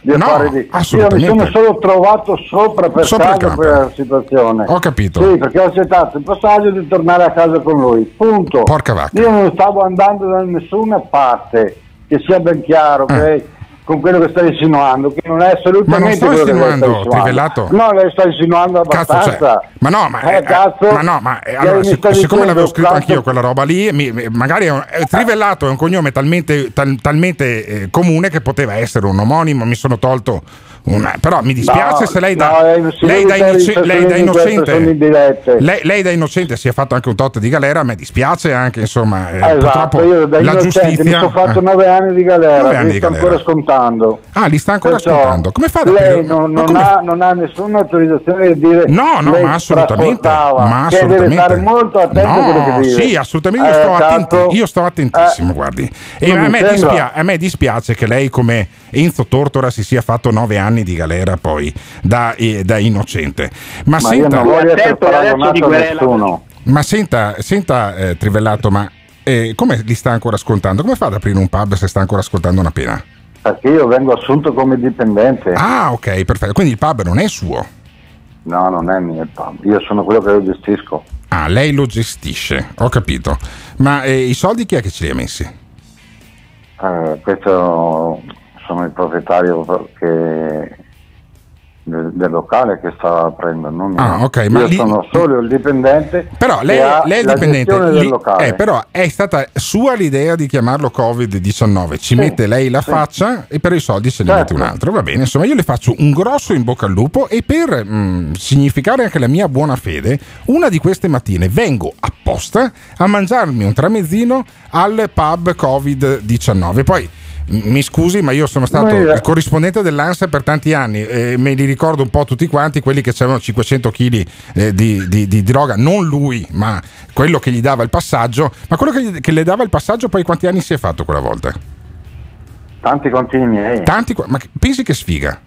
di no, affari di io mi sono solo trovato sopra per Sopra caso quella situazione Ho capito. sì perché ho accettato il passaggio di tornare a casa con lui punto Porca vacca. io non stavo andando da nessuna parte che sia ben chiaro ok? con quello che stai insinuando che non è assolutamente Ma non sto che insinuando, Trivellato. no lei sta insinuando Cazzo, abbastanza cioè, ma no, ma, eh, eh, cazzo, ma no, ma eh, allora, sic- siccome l'avevo scritto quanto- anch'io quella roba lì, mi- magari è un- è Trivellato è un cognome talmente, tal- talmente eh, comune che poteva essere un omonimo, mi sono tolto una- però mi dispiace No, se lei da, no, lei si lei deve da innoce- lei da innocente lei, lei da innocente si è fatto anche un tot di galera, a me dispiace anche insomma, eh, esatto, purtroppo io da la innocente mi giustizia sono fatto eh. nove anni di galera, anni li di sto galera. ancora scontando. Ah, li sta ancora Perciò scontando. Come fa Lei non, non come- ha, non ha nessuna autorizzazione di dire No, no, ma assolutamente. Ma deve assolutamente. stare molto attento a quello No, che dice. sì, assolutamente. Io, Eh, sto cazzo, attenti- io sto attentissimo, guardi. E a mi me, dispia- a me dispiace che lei, come Enzo Tortora, si sia fatto nove anni di galera poi da, eh, da innocente. Ma, Ma io senta, non voglio essere paragonato di a nessuno. ma senta, senta eh, Trivellato, ma eh, come li sta ancora scontando? Come fa ad aprire un pub se sta ancora scontando una pena? Perché io vengo assunto come dipendente. Ah, ok, perfetto. Quindi il pub non è suo. No, non è mio il pub, io sono quello che lo gestisco. Ah, lei lo gestisce, ho capito. Ma eh, i soldi chi è che ce li ha messi? Eh, questo sono il proprietario che- del, del locale che sta aprendo, non io. Ah, ok, ma io lì- sono solo il dipendente. Però lei, lei è il dipendente, lì- eh, però è stata sua l'idea di chiamarlo Covid-19. Ci mette lei la sì. faccia e per i soldi se ne Certo. mette un altro. Va bene, insomma, io le faccio un grosso in bocca al lupo e per mm, significare anche la mia buona fede, una di queste mattine vengo apposta a mangiarmi un tramezzino al pub Covid-19. Poi. Mi scusi, ma io sono stato io- il corrispondente dell'ANSA per tanti anni e me li ricordo un po' tutti quanti, quelli che avevano 500 kg di, di- di droga, non lui, ma quello che gli dava il passaggio. Ma quello che, gli- che le dava il passaggio, poi quanti anni si è fatto quella volta? Tanti continui miei. Tanti, ma pensi che sfiga?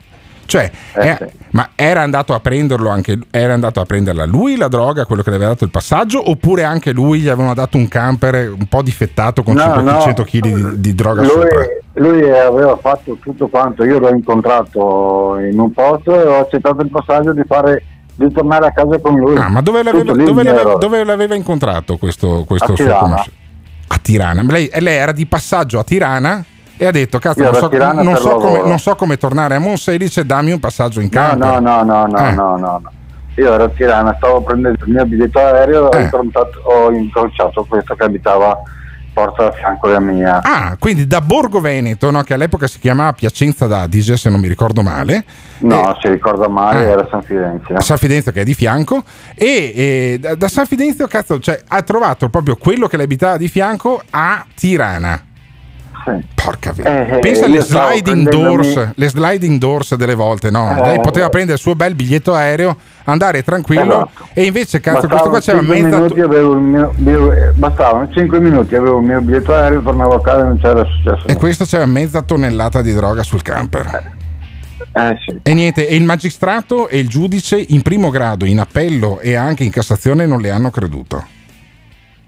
Cioè, Eh, è- sì. ma era andato a prenderlo anche era andato a prenderla lui la droga, quello che le aveva dato il passaggio, oppure anche lui gli avevano dato un camper un po' difettato con No, 500 no. kg di, di droga lui, sopra? Lui aveva fatto tutto quanto, io l'ho incontrato in un posto e ho accettato il passaggio di fare di tornare a casa con lui. Ah, ma dove l'aveva, dove l'aveva- dove l'aveva incontrato questo, questo suo conoscente? A Tirana. Lei, e lei era di passaggio a Tirana e ha detto: Cazzo, non so, non so come, non so come tornare a Monselice, dammi un passaggio in campo. no, no, no, no, Eh. no, no, no. Io ero a Tirana, stavo prendendo il mio biglietto aereo Eh. ho, incontrato- ho incrociato questo che abitava porta a fianco della mia. Ah, quindi da Borgo Veneto, no, che all'epoca si chiamava Piacenza d'Adige, se non mi ricordo male. No, si ricorda male, Eh. era San Fidenzio. San Fidenzio che è di fianco e, e da, da San Fidenzio cazzo, cioè, ha trovato proprio quello che le abitava di fianco a Tirana porca Eh, via eh, pensa alle sliding doors le sliding doors delle volte no Eh. lei poteva prendere il suo bel biglietto aereo andare tranquillo Esatto. e invece cazzo questo qua c'era 5 mezza minuti, avevo il mio, io- eh, bastavano 5 minuti, avevo il mio biglietto aereo, tornavo a casa e non c'era successo. e questo c'era mezza tonnellata di droga sul camper Eh sì. E niente, e il magistrato e il giudice in primo grado, in appello e anche in Cassazione non le hanno creduto.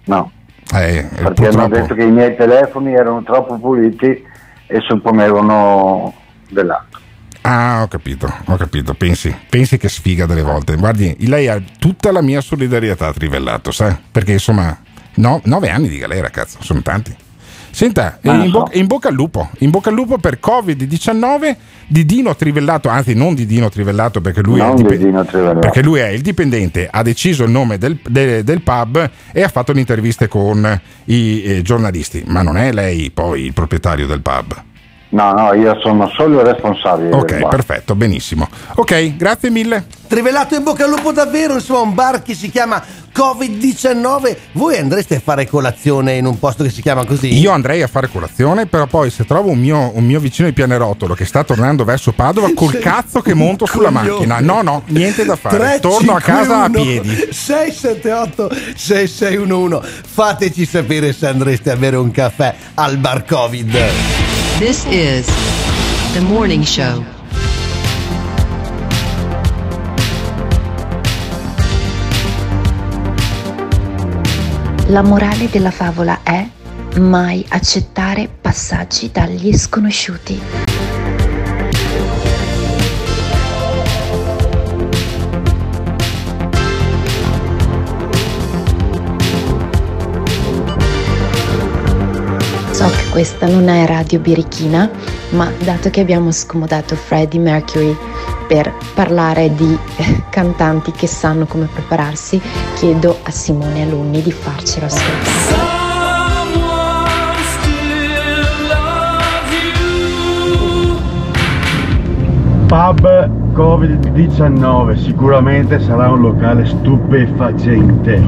No. Eh, Perché hanno purtroppo. detto che i miei telefoni erano troppo puliti e supponevano dell'altro. Ah, ho capito, ho capito. Pensi, pensi che sfiga delle volte. Guardi, lei ha tutta la mia solidarietà trivellato, sai? Perché insomma, no, nove anni di galera, cazzo, sono tanti. Senta, in, bo- in bocca al lupo, in bocca al lupo per Covid-19 di Dino Trivellato, anzi non di Dino Trivellato perché lui, è il, Non dipe- di Dino Trivellato. perché lui è il dipendente, ha deciso il nome del, de- del pub e ha fatto le interviste con i eh, giornalisti, ma non è lei poi il proprietario del pub. No, no, io sono solo il responsabile. del Ok, bar. perfetto, benissimo. Ok, grazie mille. Trivelato in bocca al lupo davvero, insomma, un bar che si chiama Covid-19. Voi andreste a fare colazione in un posto che si chiama così? Io andrei a fare colazione, però poi se trovo un mio, un mio vicino di Pianerottolo che sta tornando verso Padova, col cazzo che monto sulla coglione. macchina. No, no, niente da fare. 3, Torno a 5, casa a 1, piedi. 678 6611 Fateci sapere se andreste a bere un caffè al bar Covid. This is the morning show. La morale della favola è mai accettare passaggi dagli sconosciuti. Questa non è Radio Birichina, ma dato che abbiamo scomodato Freddie Mercury per parlare di eh, cantanti che sanno come prepararsi, chiedo a Simone Alunni di farcelo ascoltare. Pub Covid-19 sicuramente sarà un locale stupefacente.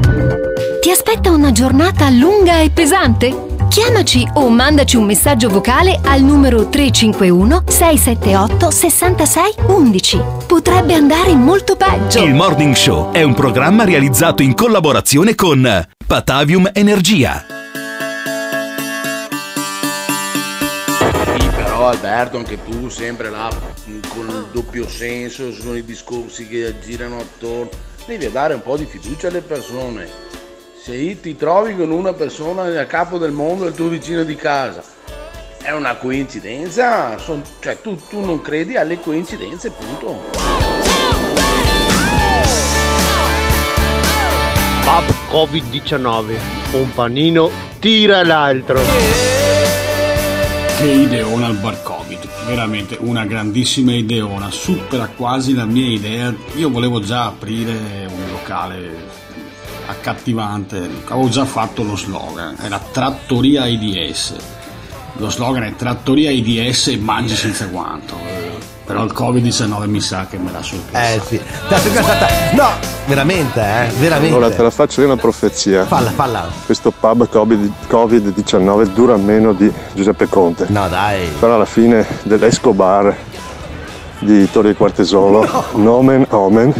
Ti aspetta una giornata lunga e pesante? Chiamaci o mandaci un messaggio vocale al numero 351 678 66 11. Potrebbe andare molto peggio. Il Morning Show è un programma realizzato in collaborazione con Patavium Energia. Sì, però Alberto, anche tu sempre là con il doppio senso, sono i discorsi che girano attorno. Devi dare un po' di fiducia alle persone. Se ti trovi con una persona a capo del mondo, il tuo vicino di casa, è una coincidenza? Son, cioè, tu, tu non credi alle coincidenze, punto. Pub Covid-19. Un panino tira l'altro. Che ideona il bar Covid, veramente una grandissima ideona, supera quasi la mia idea. Io volevo già aprire un locale accattivante, avevo già fatto lo slogan, era Trattoria AIDS. Lo slogan è Trattoria AIDS e mangi senza guanto. Però il Covid-19 mi sa che me l'ha sorpresa. Eh sì. Stata- No, veramente, eh, veramente. Allora te la faccio io una profezia. Falla, falla. Questo pub Covid- Covid-19 dura meno di Giuseppe Conte. No, dai. Sarà la fine dell'Escobar di Torre Quartesolo, Nomen Omen,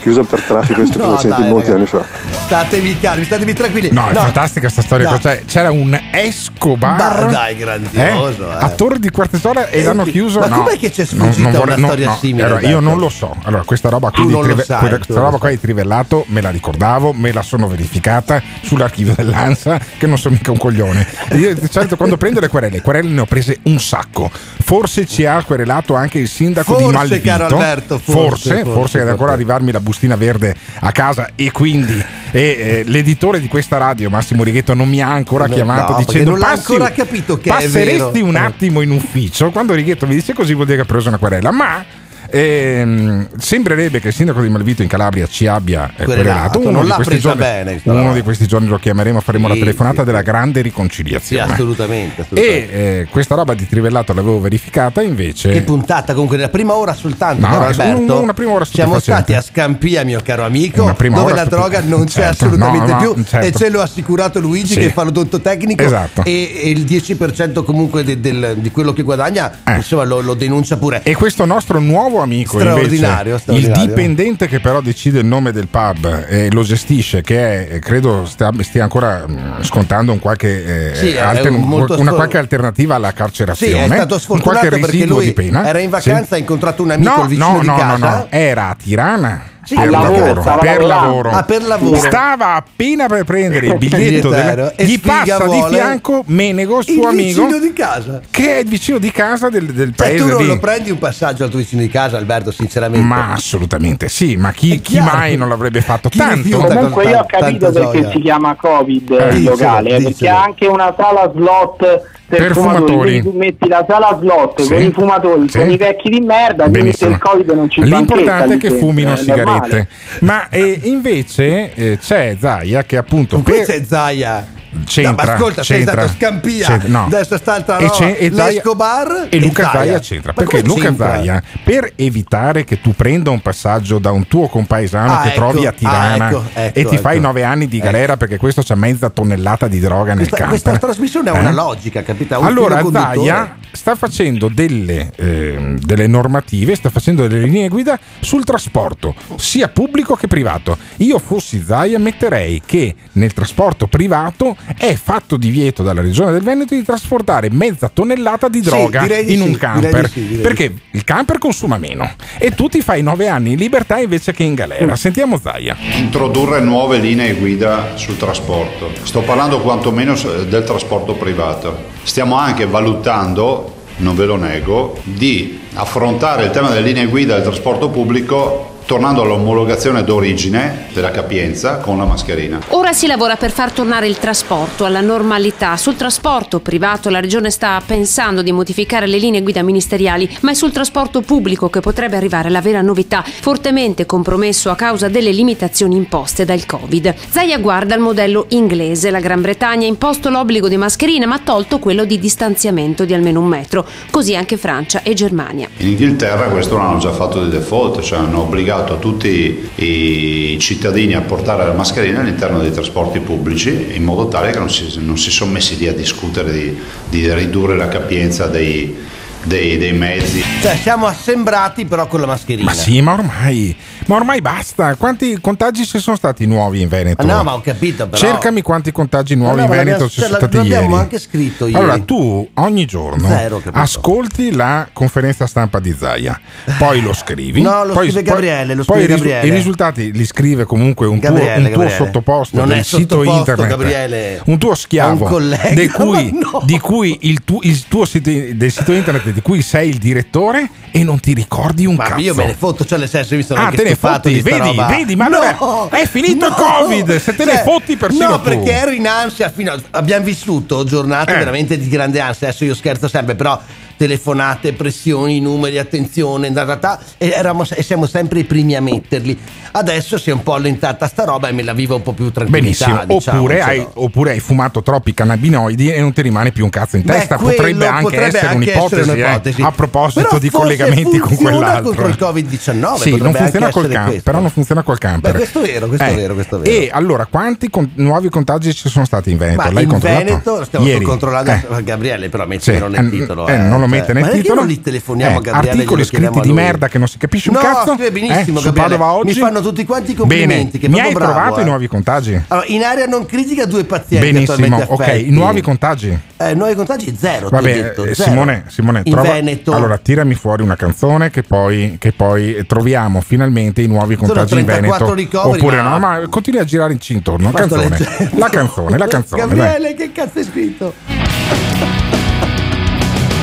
chiusa per traffico No, stupefacenti dai, molti ragazzi. anni fa. Statevi calmi, statevi tranquilli. No, è fantastica sta storia. No. Cioè, c'era un Escobar Ma dai, grandioso, eh. a Torre di Quartesora e Eh, l'hanno chiuso. Ma no. com'è che c'è Non- sfuggita non vorrei- una storia simile, Allora, io non lo so. Allora, questa roba qui di non trive- sai, questa non roba qua di trivellato me la ricordavo, me la sono verificata sull'archivio dell'ANSA, che non sono mica un coglione. Io di solito quando prendo le querele, querele ne ho prese un sacco. Forse ci ha querelato anche il sindaco di Forse, Malvito. caro Alberto, forse, forse, forse, forse deve ancora forse. arrivarmi la bustina verde a casa e quindi e, eh, l'editore di questa radio, Massimo Righetto, non mi ha ancora No, chiamato no, dicendo non l'ha "Passi- ancora capito che è passeresti vero." un attimo in ufficio. Quando Righetto mi dice così vuol dire che ha preso una querela, ma ehm, sembrerebbe che il sindaco di Malvito in Calabria ci abbia eh, Querelato. Uno, non di l'ha questi giorni, bene, uno di questi giorni lo chiameremo, faremo Sì, la telefonata sì, della grande Sì, riconciliazione. assolutamente. assolutamente. e eh, questa roba di trivellato l'avevo verificata invece. Che puntata comunque nella prima ora soltanto, No, Alberto. una prima ora Siamo stati a Scampia, mio caro amico, Una dove la droga non c'è certo, assolutamente no, no, più certo. e ce l'ho assicurato Luigi Sì. che fa l'odontotecnico Esatto. e, e il 10% comunque de- del- di quello che guadagna insomma lo, lo denuncia pure. E questo nostro nuovo amico, Straordinario, invece, straordinario. il dipendente che però decide il nome del pub e lo gestisce, che è, credo stia, stia ancora mh, scontando un qualche, eh, Sì, alter- molto una qualche alternativa alla Sì, carcerazione. è stato un sfortunato qualche perché residuo lui di pena. era in vacanza, Sì. ha incontrato un amico No, vicino no, di no, casa. no, no, era a Tirana. Sì, per lavoro, per lavoro. Ah, per lavoro. Stava appena per prendere il biglietto, della- E gli passa di fianco Menego, il suo amico, vicino di casa. che è il vicino di casa del, del Cioè, paese tu non lì. lo prendi un passaggio al tuo vicino di casa, Alberto, sinceramente. Ma assolutamente sì, ma chi, chi mai non l'avrebbe fatto Chi tanto? Comunque io ho capito perché gioia. si chiama Covid Eh, il dicelo, locale, eh, perché dicelo. ha anche una sala slot per fumatori. tu metti la sala slot Sì. con i fumatori, Sì. con i vecchi di merda, Benissimo. il Covid non ci L'importante è che fumino è normale. sigarette. Ma eh, invece eh, c'è Zaia che appunto per- questa è Zaia. C'entra, No, ma ascolta, sei c'entra, stato a Scampia, c'entra, no. adesso sta altra E roba, e l'Escobar e Luca Zaia. C'entra perché Luca? Zaia per evitare che tu prenda un passaggio da un tuo compaesano Ah, che ecco, trovi a ah, Tirana ecco, ecco, e ti fai ecco. nove anni di galera perché questo c'ha mezza tonnellata di droga nel camper questa trasmissione ha Eh? una logica, capita? Un allora. Zaia sta facendo delle, ehm, delle normative, sta facendo delle linee guida sul trasporto, sia pubblico che privato. Io fossi Zaia metterei che nel trasporto privato è fatto divieto dalla regione del Veneto di trasportare mezza tonnellata di Sì, droga direi di in sì, un camper. di sì, di perché il camper consuma meno e tu ti fai nove anni in libertà invece che in galera. Sentiamo Zaia. introdurre nuove linee guida sul trasporto. Sto parlando quantomeno del trasporto privato. Stiamo anche valutando, non ve lo nego, di affrontare il tema delle linee guida del trasporto pubblico tornando all'omologazione d'origine della capienza con la mascherina. Ora si lavora per far tornare il trasporto alla normalità. Sul trasporto privato la Regione sta pensando di modificare le linee guida ministeriali, ma è sul trasporto pubblico che potrebbe arrivare la vera novità, fortemente compromesso a causa delle limitazioni imposte dal Covid. Zaia guarda il modello inglese. La Gran Bretagna ha imposto l'obbligo di mascherina, ma ha tolto quello di distanziamento di almeno un metro. Così anche Francia e Germania. In Inghilterra questo l'hanno già fatto di default, cioè hanno obbligato tutti i cittadini a portare la mascherina all'interno dei trasporti pubblici in modo tale che non si, non si sono messi lì a discutere di, di ridurre la capienza dei, dei- dei mezzi. Cioè, siamo assembrati però con la mascherina. Ma sì, ma ormai, ma ormai basta. Quanti contagi ci sono stati nuovi in Veneto? Ma no, ma ho capito, però. Cercami quanti contagi nuovi no, in Veneto l'abbiamo- ci sono cioè, stati l'abbiamo ieri. anche scritto ieri. Allora, tu ogni giorno Zero, ascolti la conferenza stampa di Zaia, poi lo scrivi. No, lo poi, scrive Gabriele, lo poi scrive Gabriele. I risultati li scrive comunque un tuo, Gabriele, un tuo sottoposto Non del è sito sottoposto, internet. Gabriele. Un tuo schiavo un collega, di cui, no. di cui il, tu- il tuo sito, del sito internet di cui sei il direttore e non ti ricordi un Ma cazzo. io me ne fotto, cioè nel senso mi sono Ah, te ne fotti, vedi, roba. vedi, ma No, allora è finito il no, Covid, se te ne cioè, fotti persino No, tu. perché ero in ansia fino a- abbiamo vissuto giornate Eh. veramente di grande ansia, adesso io scherzo sempre, però telefonate, pressioni, numeri, attenzione, da, da, da, e, eravamo- e siamo sempre i primi a metterli. Adesso si è un po' allentata sta roba e me la vivo un po' più tranquillità. Benissimo, diciamo, oppure, ce hai, oppure hai fumato troppi cannabinoidi e non ti rimane più un cazzo in Beh, testa. quello Potrebbe anche potrebbe essere anche un'ipotesi, essere eh, un'ipotesi. a proposito di collegamenti con quell'altro. contro il Covid-19, Sì, non funziona col camper, però non funziona col camper. Beh, questo è vero, questo è Eh, vero, questo è vero. E allora, quanti con- nuovi contagi ci sono stati in Veneto? Ma L'hai in controllato? Veneto stiamo Ieri. controllando Eh. Gabriele, però mettilo nel eh, titolo. eh, non lo mette nel ma perché titolo. non li telefoniamo Eh, a Gabriele? articoli scritti di merda che non si capisce un no, cazzo. scrive benissimo eh, Gabriele. Mi fanno tutti quanti i complimenti. È mi hai trovato eh. i nuovi contagi? Allora, in area non critica due pazienti Benissimo, ok, nuovi contagi. Eh, nuovi contagi zero, Vabbè, detto, eh, zero. Simone, Simone in trova- Veneto allora tirami fuori una canzone che poi, che poi troviamo finalmente i nuovi contagi in 34 Veneto. ricoveri, Oppure ma- no, ma continui a girare intorno. Sto Canzone. leggendo. La canzone, la canzone. dai. Gabriele, che cazzo hai scritto?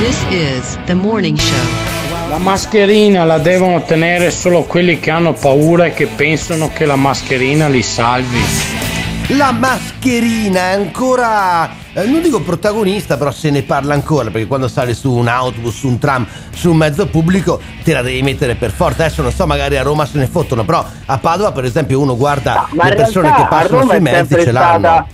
This is the morning show. La mascherina la devono tenere solo quelli che hanno paura e che pensano che la mascherina li salvi. La mascherina è ancora, eh, non dico protagonista, però se ne parla ancora, perché quando sali su un autobus, su un tram, su un mezzo pubblico, te la devi mettere per forza. Adesso non so, magari a Roma se ne fottono, però a Padova, per esempio, uno guarda Ma le persone realtà che passano sui mezzi sempre ce l'hanno.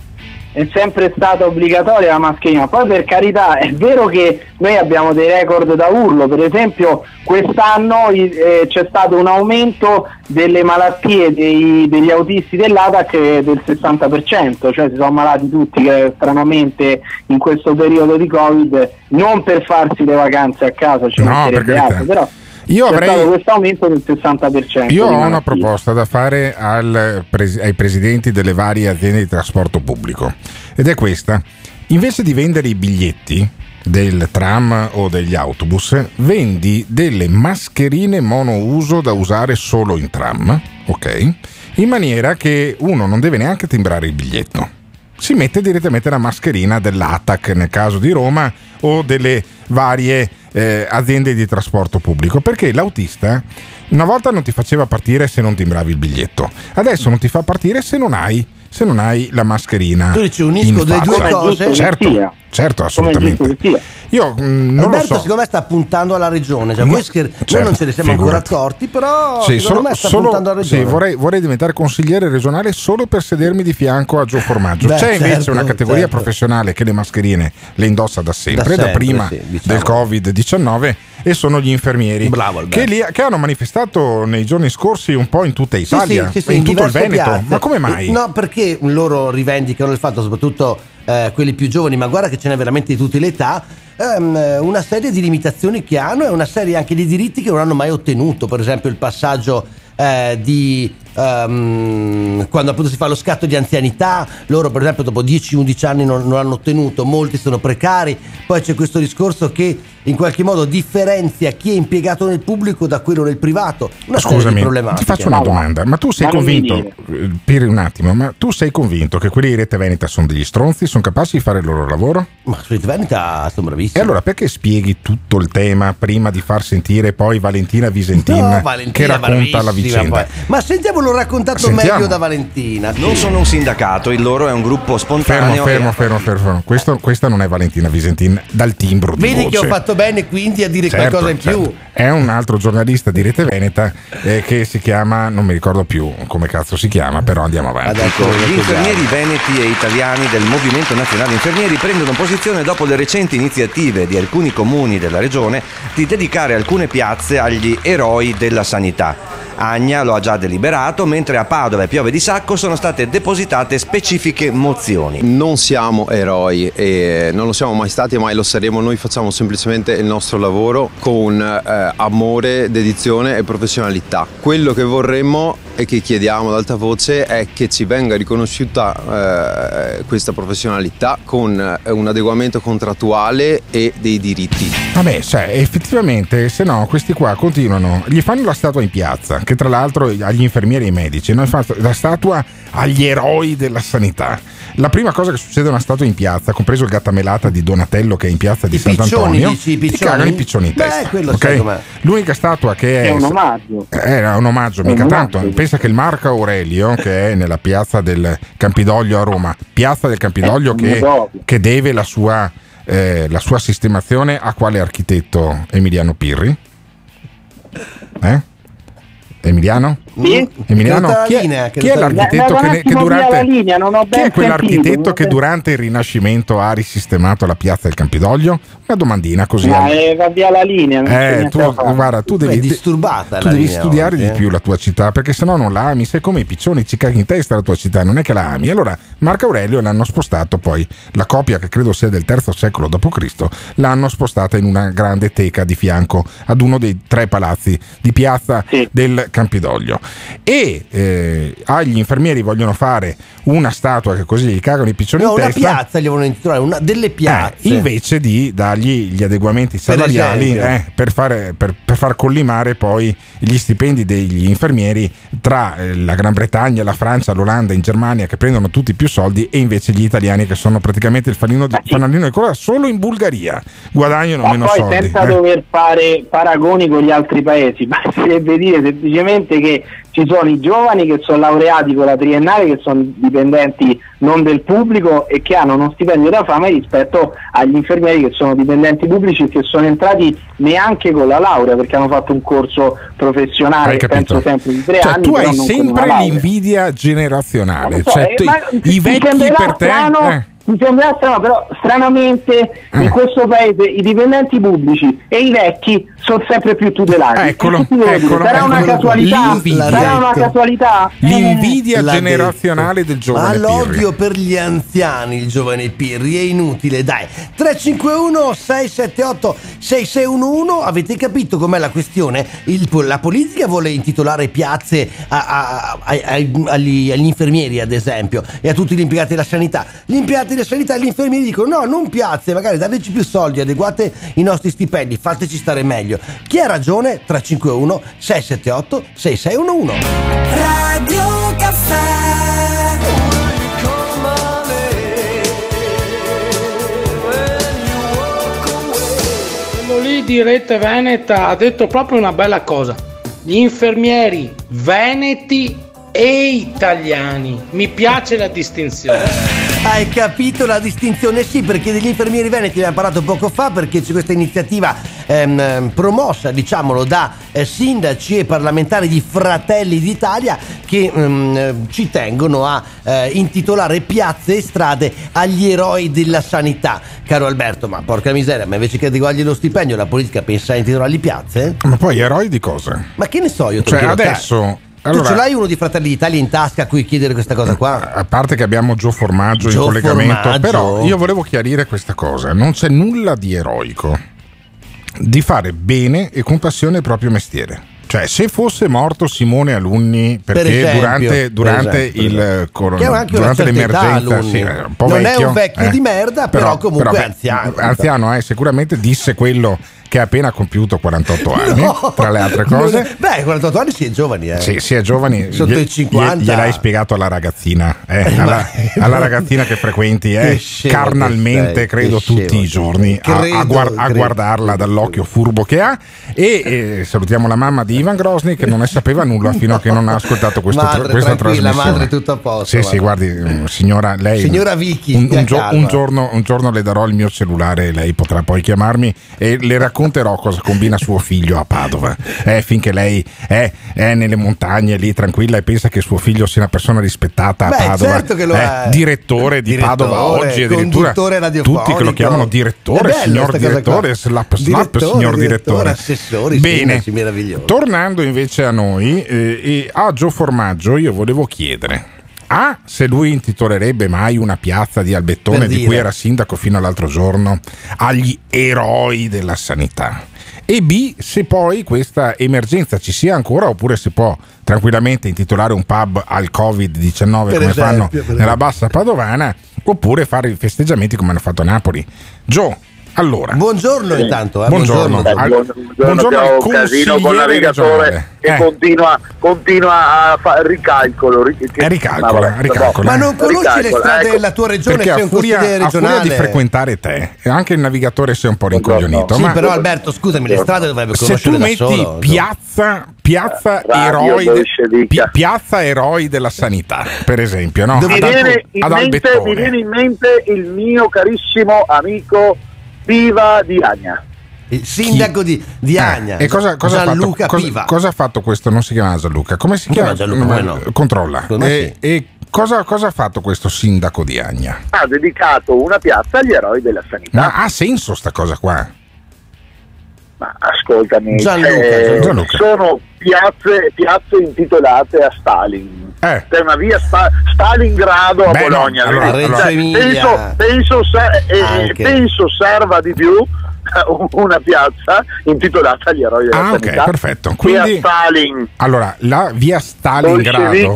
È sempre stata obbligatoria la mascherina. Poi per carità è vero che noi abbiamo dei record da urlo, per esempio quest'anno eh, c'è stato un aumento delle malattie dei- degli autisti dell'ATAC eh, del 60%, cioè si sono ammalati tutti che stranamente in questo periodo di Covid, non per farsi le vacanze a casa, ci No, carità. altro, però Io avrei- questo aumento del 60%. Io ho una proposta da fare al ai presidenti delle varie aziende di trasporto pubblico ed è questa. Invece di vendere i biglietti del tram o degli autobus, vendi delle mascherine monouso da usare solo in tram, ok? In maniera che uno non deve neanche timbrare il biglietto. Si mette direttamente la mascherina dell'ATAC nel caso di Roma o delle varie eh, aziende di trasporto pubblico perché l'autista una volta non ti faceva partire se non timbravi il biglietto. Adesso non ti fa partire se non hai, se non hai la mascherina Tu dici, unisco le due cose? certo, certo assolutamente io mm, non lo Alberto so secondo me sta puntando alla regione, cioè voi scher- noi certo, non ce ne siamo ancora figurati. accorti, però Sì, secondo solo- me sta solo- puntando alla regione. sì, vorrei, vorrei diventare consigliere regionale solo per sedermi di fianco a Gio Formaggio. Beh, C'è invece certo, una categoria certo. professionale che le mascherine le indossa da sempre, Da da, sempre, prima sì, diciamo. del Covid-19 e sono gli infermieri Bravo, che, li- che hanno manifestato nei giorni scorsi un po' in tutta Italia sì, sì, sì, e in tutto il Veneto. piazze. Ma come mai? No, perché loro rivendicano il fatto, soprattutto eh, quelli più giovani, ma guarda che ce n'è veramente di tutte le età, ehm, una serie di limitazioni che hanno e una serie anche di diritti che non hanno mai ottenuto. Per esempio il passaggio eh, di ehm, quando appunto si fa lo scatto di anzianità, loro per esempio dopo 10-11 anni non, non hanno ottenuto, molti sono precari, poi c'è questo discorso che in qualche modo differenzia chi è impiegato nel pubblico da quello nel privato. Una serie di Scusami, ti faccio una domanda, ma tu sei convinto, eh, per un attimo, ma tu sei convinto che quelli di Rete Veneta sono degli stronzi, sono capaci di fare il loro lavoro? Ma su Rete Veneta sono bravissimi. E allora perché spieghi tutto il tema prima di far sentire poi Valentina Visentin No, Valentina che racconta la vicenda? poi. Ma sentiamolo raccontato Sentiamo. meglio da Valentina. Non sono un sindacato, il loro è un gruppo Fermo, spontaneo. fermo, fermo, fermo, fermo. Questo- questa non è Valentina Visentin dal timbro di Vedi voce. che ho fatto bene quindi a dire Certo, qualcosa in più. certo. È un altro giornalista di Rete Veneta eh, che si chiama, non mi ricordo più come cazzo si chiama, però andiamo avanti. Gli infermieri veneti e italiani del Movimento Nazionale Infermieri prendono posizione dopo le recenti iniziative di alcuni comuni della regione di dedicare alcune piazze agli eroi della sanità. Agna lo ha già deliberato, mentre a Padova e Piove di Sacco sono state depositate specifiche mozioni. Non siamo eroi e non lo siamo mai stati e mai lo saremo, noi facciamo semplicemente il nostro lavoro con eh, amore, dedizione e professionalità. Quello che vorremmo e che chiediamo ad alta voce è che ci venga riconosciuta eh, questa professionalità con eh, un adeguamento contrattuale e dei diritti. Vabbè, cioè, effettivamente, se no, questi qua continuano. Gli fanno la statua in piazza, che tra l'altro agli infermieri e ai medici, noi fanno la statua agli eroi della sanità. La prima cosa che succede a una statua in piazza, compreso il gattamelata di Donatello che è in piazza di I piccioni, Sant'Antonio, dici, i piccioni? cagano i piccioni in Beh, testa. quello ok? sai com'è. L'unica statua che è... È un omaggio. Era un omaggio, È mica un tanto. omaggio. Pensa che il Marco Aurelio, che è nella piazza del Campidoglio a Roma, piazza del Campidoglio Eh, che, che deve la sua, eh, la sua sistemazione a quale architetto Emiliano Pirri? Eh? Emiliano? Sì? Emiliano, chi è, linea, chi è la l'architetto che, che durante la linea, non ho chi è quell'architetto che durante il Rinascimento ha risistemato la piazza del Campidoglio? Una domandina così. Ma eh, va via la linea. eh, tu, guarda, tu devi, disturbata tu la devi linea studiare oggi, di eh. più la tua città perché sennò non la ami. Sei come i piccioni, ci caghi in testa la tua città, non è che la ami. Allora, Marco Aurelio l'hanno spostato poi, la copia che credo sia del III secolo d.C., l'hanno spostata in una grande teca di fianco ad uno dei tre palazzi di piazza del Campidoglio. E eh, agli infermieri vogliono fare una statua che così gli cagano i piccioni No, in una testa. piazza gli vogliono intitolare, una delle piazze. Eh, invece di dargli gli adeguamenti salariali esempio. eh, per, fare- per- per far collimare poi gli stipendi degli infermieri tra eh, la Gran Bretagna, la Francia, l'Olanda, in Germania che prendono tutti più soldi e invece gli italiani che sono praticamente il fanalino, di- fanalino di coda solo in Bulgaria guadagnano Ma meno poi soldi. senza eh. dover fare paragoni con gli altri paesi, basterebbe dire semplicemente che ci sono i giovani che sono laureati con la triennale, che sono dipendenti non del pubblico e che hanno uno stipendio da fame rispetto agli infermieri che sono dipendenti pubblici e che sono entrati neanche con la laurea perché hanno fatto un corso professionale, penso sempre di tre Cioè, anni. tu hai sempre l'invidia generazionale. So, Cioè, eh, I vecchi per te. strano, eh. Mi sembra strano, però stranamente Eh. in questo paese i dipendenti pubblici e i vecchi sono sempre più tutelati. Eccolo, devo dire? eccolo, Sarà una eccolo. casualità? L'invidia. Sarà una casualità? L'invidia L'ha generazionale del Ma giovane Pirri. l'odio per gli anziani, il giovane Pirri, è inutile, dai. 351 678 6611, avete capito com'è la questione? Il- la politica vuole intitolare piazze a- a- a- agli, agli infermieri, ad esempio, e a tutti gli impiegati della sanità. Gli impiegati della sanità e gli infermieri dicono no, non piazze, magari dateci più soldi, adeguate i nostri stipendi, fateci stare meglio. Chi ha ragione? 351 678 6611. Radio Caffè Quello lì di Rete Veneta ha detto proprio una bella cosa. Gli infermieri veneti e italiani. Mi piace la distinzione. Hai capito la distinzione? Sì, perché degli infermieri veneti abbiamo parlato poco fa perché c'è questa iniziativa ehm, promossa, diciamolo, da eh, sindaci e parlamentari di Fratelli d'Italia che ehm, eh, ci tengono a eh, intitolare piazze e strade agli eroi della sanità. Caro Alberto, ma porca miseria, ma invece che adeguargli lo stipendio la politica pensa a intitolargli piazze? Ma poi eroi di cosa? Ma che ne so io? te lo Cioè, a te. adesso. Tu allora- ce l'hai uno di Fratelli d'Italia in tasca a cui chiedere questa cosa qua? A parte che abbiamo Gio Formaggio Gio in collegamento, Formaggio. però io volevo chiarire questa cosa: non c'è nulla di eroico di fare bene e con passione il proprio mestiere. Cioè, se fosse morto Simone Alunni perché Per esempio, durante, durante il per ha anche una durante l'emergenza, sì, è un po' Non è vecchio, un vecchio di merda, però comunque è anziano. Anziano, eh, sicuramente disse quello che ha appena compiuto 48 anni, No, tra le altre cose. è- Beh, 48 anni si è giovani, eh. Sì, si è giovani. Sotto Glie- i 50. glie- Gliel'hai spiegato alla ragazzina, eh, alla, alla ragazzina che frequenti eh, Che carnalmente, sei, credo che scemo tutti i giorni, sei. a- a, Credo, guar- a credo. guardarla dall'occhio furbo che ha. E eh, salutiamo la mamma di Ivan Grosny che non ne sapeva nulla fino a che non ha ascoltato questo, Madre, questa trasmissione. madre, tutto a posto, Sì, sì, madre. guardi, mm, signora, lei. Signora Vicky, un, un gio- un giorno, un giorno le darò il mio cellulare, lei potrà poi chiamarmi e le racconterò cosa combina suo figlio a Padova. Eh, finché lei è, è nelle montagne lì tranquilla e pensa che suo figlio sia una persona rispettata a Beh, Padova. certo che lo Eh, è. Direttore di Direttore, Padova oggi, addirittura tutti che lo chiamano direttore, bella signor sta cosa direttore, slap slap, Direttore, signor direttore, direttore. Bene, sindaci meravigliosi. tornando invece a noi, eh, a Gio Formaggio io volevo chiedere. A, se lui intitolerebbe mai una piazza di Albettone Per di dire. cui era sindaco fino all'altro giorno agli eroi della sanità. E B, se poi questa emergenza ci sia ancora oppure si può tranquillamente intitolare un pub al Covid-19 Per come esempio, fanno nella bassa padovana oppure fare i festeggiamenti come hanno fatto a Napoli. Gio, Allora, Buongiorno intanto. eh, Buongiorno. buongiorno. Al- Buongiorno, al casino con navigatore regionale. che Eh. continua, continua a fare ricalcolo. ri- che- Eh, ricalcola, no, vabbè, ricalcola. Ma non conosci le Ricalcola, strade ecco. della tua regione? Perché Sei un furia, consigliere a furia regionale. di frequentare te, e anche il navigatore sei un po' rincoglionito. Sì, ma però Alberto, scusami, le strade dovrebbe se conoscere tu da metti solo. piazza, piazza, eroi de- pi- piazza eroi della sanità, per esempio, no? mi, viene in mente, mi viene in mente il mio carissimo amico Piva di Agna. Il sindaco di, di Eh, Agna, e cosa, cosa ha Gianluca fatto, cosa- Piva. cosa ha fatto questo? Non si chiama Gianluca. Come si Come chiama? Gianluca? No, No. Controlla. E, e cosa, cosa ha fatto questo sindaco di Agna? Ha dedicato una piazza agli eroi della sanità. Ma ha senso sta cosa qua? Ma ascoltami, Gianluca, eh, Gianluca. sono piazze, piazze intitolate a Stalin. Eh. C'è una via Sta- Stalingrado a Beh, no, Bologna. allora, vedi? allora- Cioè, penso, penso, se- eh, penso serva di più una piazza intitolata agli eroi della Ah, ok, sanità. perfetto. Che Quindi- a Stalin. Allora, la via Stalingrado,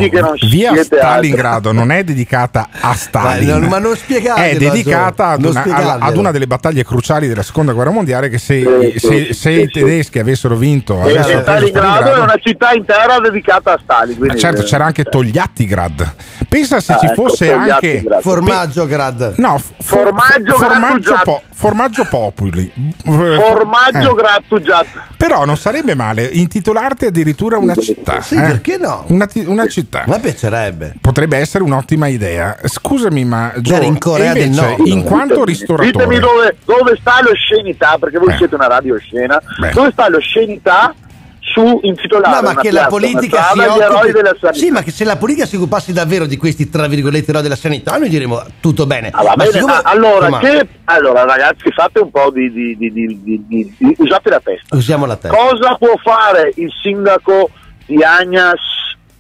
via Stalingrado non è dedicata a Stalin, Dai, non- ma non spiegatelo, è dedicata ad una, spiegarglielo. ad una delle battaglie cruciali della seconda guerra mondiale. Che se, Sì, se- sì, se sì, i sì. tedeschi avessero vinto, avessero Stalingrado è una città intera dedicata a Stalin. Ma quindi- certo, c'era anche Togliattigrad. Pensa se Ah, ci ecco, fosse anche. Formaggio Grad. No, f- for- Formaggio formaggio, po- formaggio populi. Formaggio Eh. grattugiato. Però non sarebbe male intitolarti addirittura una città. Sì, eh? perché no? Una, una città. A me piacerebbe. Potrebbe essere un'ottima idea. Scusami, ma Gio, in Corea del Nord. in quanto ristoratore, Ditemi dove, dove sta l'oscenità, perché voi Eh. siete una radio oscena. Beh. Dove sta l'oscenità su intitolare No, ma che la politica si occupi... della sanità? Sì, ma che se la politica si occupasse davvero di questi tra virgolette eroi della sanità, noi diremmo tutto bene. Ah, va Ma bene, siccome- ah, allora, che- allora, ragazzi, fate un po' di- di- di- di- usate la testa. usiamo la testa. Cosa può fare il sindaco di Agnas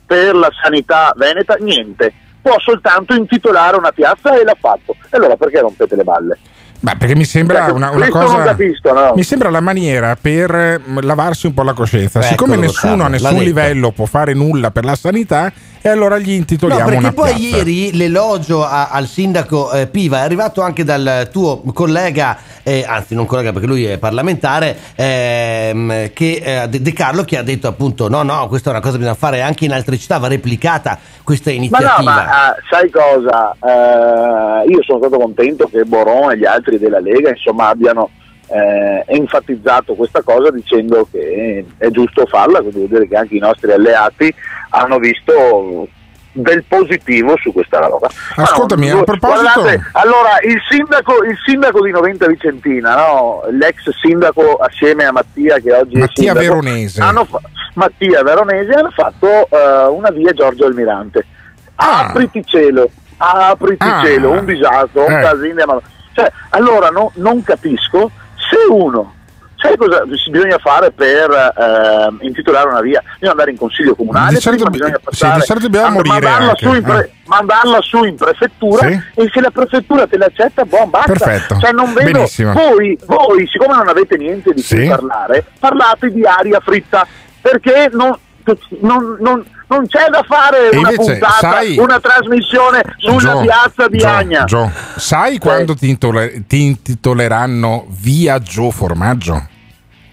per la sanità veneta? Niente. Può soltanto intitolare una piazza e l'ha fatto. E allora perché rompete le balle? Beh, perché mi sembra Ecco, una, una cosa. non capisco, no? Mi sembra la maniera per eh, lavarsi un po' la coscienza. Ecco, Siccome nessuno a nessun livello può fare nulla per la sanità, e allora gli No, intitoliamo perché una poi piazza. ieri l'elogio a- al sindaco eh, Piva è arrivato anche dal tuo collega, eh, anzi non collega perché lui è parlamentare, ehm, che, eh, De Carlo che ha detto appunto no no questa è una cosa che bisogna fare anche in altre città, va replicata questa Ma iniziativa. no, ma eh, sai cosa? Eh, io sono stato contento che Boron e gli altri della Lega insomma abbiano eh, enfatizzato questa cosa dicendo che è giusto farla, quindi vuol dire che anche i nostri alleati hanno visto del positivo su questa roba. Ascoltami, no, a proposito- guardate, allora il sindaco, il sindaco di Noventa Vicentina, no? l'ex sindaco assieme a Mattia che oggi Mattia è sindaco, Veronese. hanno Mattia Veronese hanno fatto eh, una via Giorgio Almirante. Apriti cielo, apriti Ah. cielo, un disastro, un Eh. casino. Cioè, allora no- non capisco se uno. Sai cosa bisogna fare per eh, intitolare una via? Bisogna andare in consiglio comunale, Di prima bisogna sì, passare, di solito dobbiamo a- morire mandarla, anche, su in pre- eh. mandarla su in prefettura Sì. e se la prefettura te l'accetta, buon basta. Perfetto. Cioè, non vedo, Benissimo. voi, voi, siccome non avete niente di Sì. cui parlare, parlate di aria fritta perché non, non- non- non c'è da fare E una invece, puntata, sai- una trasmissione sulla Gio, piazza di Gio, Agna. Gio, sai quando ti, intole- ti intitoleranno via Gio Formaggio?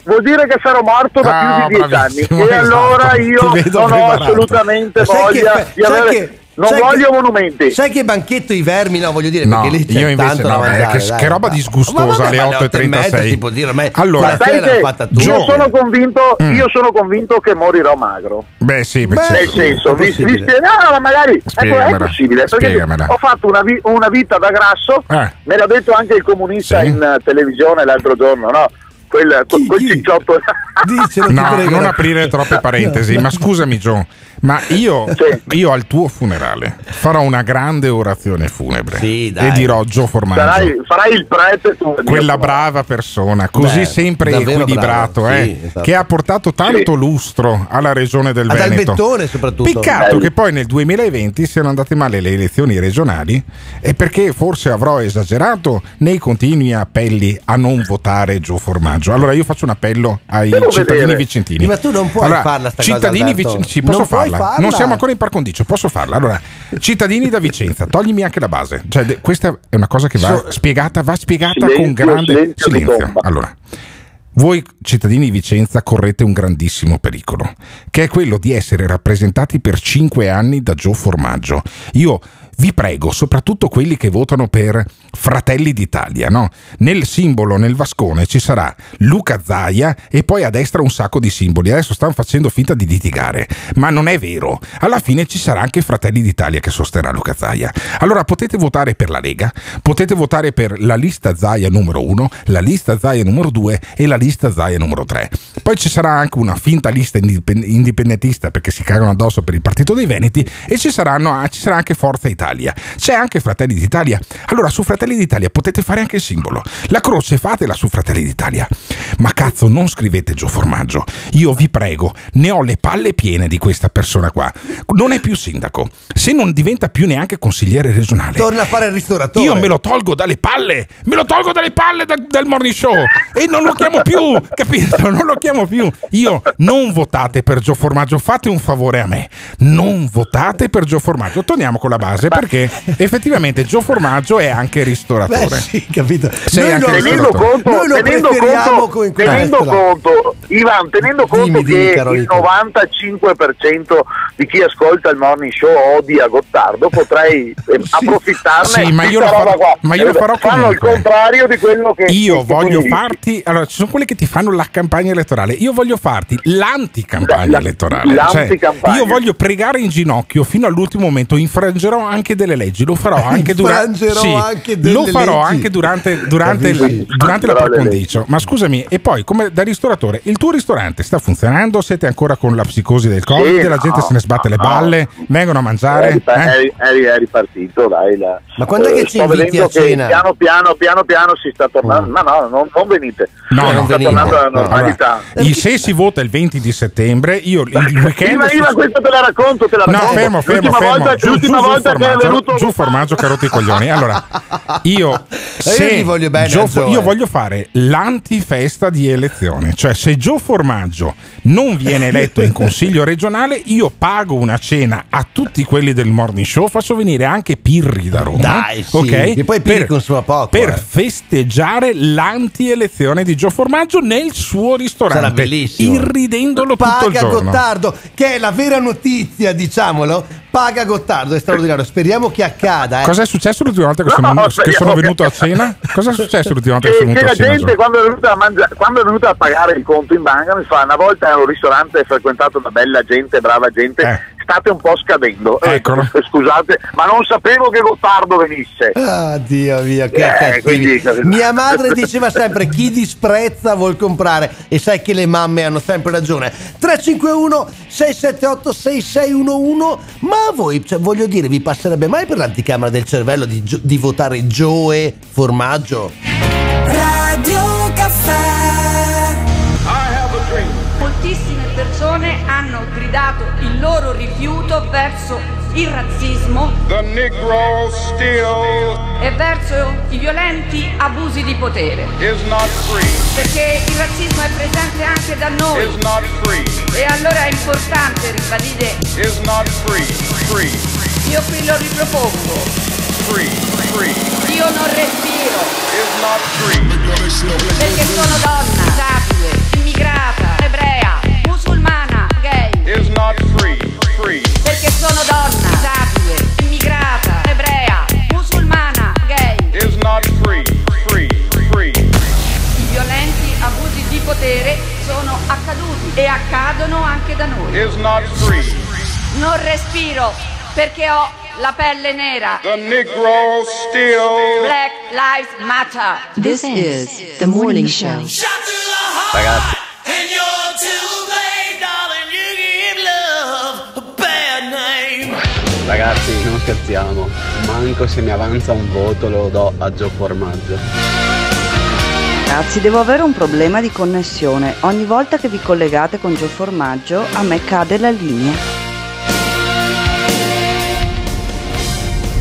Vuol dire che sarò morto da Ah, più di dieci anni e allora esatto. io Ti vedo non ho assolutamente voglia che- di avere... che- non sai voglio che- monumenti. Sai che banchetto i vermi, no, voglio dire, No, perché lì c'è io invece tanto no, eh, mangiare, che, dai. che roba Ma- disgustosa ma alle ma alle 8.36. 8.30 si può dire, ormai allora, fatta tutti. io sono convinto, Mm. io sono convinto che morirò magro. beh sì, beh, Beh, sì. Nel senso, vi, vi possibile. spie- no, no, magari ecco, è possibile perché ho fatto una, vi- una vita da grasso, Eh. me l'ha detto anche il comunista Sì. in televisione l'altro giorno, no? Quel, Chi- quel chi? cicciotto. Dicelo, No, non aprire troppe parentesi, ma scusami Gio, ma io, Sì. io al tuo funerale farò una grande orazione funebre Sì, dai. e dirò Gio Formaggio. Sarai, farai il prete tu. quella brava persona, così Beh, sempre equilibrato, bravo, eh, sì, esatto. che ha portato tanto lustro alla regione del Ad Veneto. Albettone soprattutto. Peccato Bello. che poi nel 2020 siano andate male le elezioni regionali e perché forse avrò esagerato nei continui appelli a non votare Gio Formaggio. Allora io faccio un appello ai Devo cittadini vedere. vicentini. Ma tu non puoi Allora, farla sta cittadini cosa, vicentini, posso Non puoi farla. Non siamo ancora in par condicio, posso farla. Allora, cittadini da Vicenza, toglimi anche la base. Cioè, de- questa è una cosa che va spiegata, va spiegata Silenzio, con grande silenzio silenzio. Allora, voi cittadini di Vicenza correte un grandissimo pericolo, che è quello di essere rappresentati per cinque anni da Gio Formaggio. Io vi prego, soprattutto quelli che votano per Fratelli d'Italia, no? Nel simbolo, nel vascone, ci sarà Luca Zaia e poi a destra un sacco di simboli. Adesso stanno facendo finta di litigare, ma non è vero. Alla fine ci sarà anche Fratelli d'Italia che sosterrà Luca Zaia. Allora potete votare per la Lega, potete votare per la lista Zaia numero 1, la lista Zaia numero 2 e la lista Zaia numero 3. Poi ci sarà anche una finta lista indip- indipendentista perché si cagano addosso per il Partito dei Veneti e ci, saranno, ci sarà anche Forza Italia. C'è anche Fratelli d'Italia. Allora su Fratelli d'Italia potete fare anche il simbolo. La croce fatela su Fratelli d'Italia. Ma cazzo non scrivete Gio Formaggio. Io vi prego, ne ho le palle piene di questa persona qua. Non è più sindaco. Se non diventa più neanche consigliere regionale. Torna a fare il ristoratore. Io me lo tolgo dalle palle, me lo tolgo dalle palle da- del morning show e non lo chiamo più, capito? Non lo chiamo più. Io non votate per Gio Formaggio, fate un favore a me, non votate per Gio Formaggio. Torniamo con la base perché effettivamente Gio Formaggio è anche ristoratore. Beh, sì, capito. Sei Noi anche lo- tenendo conto, Noi lo tenendo conto, come in tenendo conto, Ivan, tenendo conto Dimmi, dimmi, che caro il Nico. 95% di chi ascolta il morning show odia Gottardo, potrei eh, approfittarne. Sì, ma di io farò- qua. ma io lo farò Fanno comunque. il contrario di quello che Io che voglio farti, allora ci sono quelli che ti fanno la campagna elettorale, io voglio farti l'anticampagna La- elettorale. Cioè, l'anticampagna. io voglio pregare in ginocchio fino all'ultimo momento, infrangerò anche delle leggi, lo farò anche durante Infrangerò anche delle lo farò leggi. anche durante, durante, Capisci? durante la par le condicio. Ma scusami, e poi come da ristoratore, il tuo ristorante sta funzionando? Siete ancora con la psicosi del Covid? Sì, la gente no, se ne sbatte le no. balle? Vengono a È, mangiare? ripa- Eh? è- è- è ripartito, dai. la- Ma quando è che eh, ci inviti a cena? Piano piano, piano piano si sta tornando. No, no, non, non venite. No, non sta venite. tornando alla Allora, normalità. il- se si vota il 20 di settembre, io il weekend. Ivan, Ivan, questo te la racconto, te la No, racconto. fermo, fermo, l'ultima fermo. volta, Giù, l'ultima giù, giù volta che è formaggio, giù formaggio rotto i coglioni. Allora, io, se gli voglio bene Gio- io voglio fare l'antifesta di elezione, cioè se Gio Formaggio non viene eletto in consiglio regionale, io pago una cena a tutti quelli del morning show, faccio venire anche Pirri da Roma. Dai, sì, ok? che poi Pirri consuma poco, Per eh. festeggiare l'anti-elezione di Gio Formaggio nel suo ristorante. Sarà bellissimo. Irridendolo tutto il Paga giorno. Gottardo, che è la vera notizia, diciamolo. Paga Gottardo, è straordinario. Speriamo che accada. Eh. Cosa è successo l'ultima volta che sono, No, che sono che- venuto a cena? Cosa è successo l'ultima volta che Che, sono che venuto a la cena? gente quando è, venuta a mangia- quando è venuta a pagare il conto in banca mi fa una volta era un ristorante frequentato da bella gente, brava gente, Eh. State un po' scadendo. Eh, Eccolo. Scusate, ma non sapevo che Gottardo venisse. Ah, Dio mio, che Eh, quindi- Mia madre diceva sempre chi disprezza vuol comprare e sai che le mamme hanno sempre ragione. 351 678 6611 ma a voi, cioè, voglio dire, vi passerebbe mai per l'anticamera del cervello di, di votare Joe Formaggio? Radio Caffè gridato il loro rifiuto verso il razzismo e verso i violenti abusi di potere. Perché il razzismo è presente anche da noi. E allora è importante ribadire. Io qui lo ripropongo. Io non respiro. Perché sono donna, disabile, immigrata, ebrea. Perché sono donna, disabile, immigrata, ebrea, musulmana, gay. I violenti abusi di potere sono accaduti e accadono anche da noi. Non respiro perché ho la pelle nera. Black Lives Matter. This is the morning show. Ragazzi, Ragazzi, non scherziamo. Manco se mi avanza un voto lo do a Gio Formaggio. Ragazzi, devo avere un problema di connessione. Ogni volta che vi collegate con Gio Formaggio, a me cade la linea.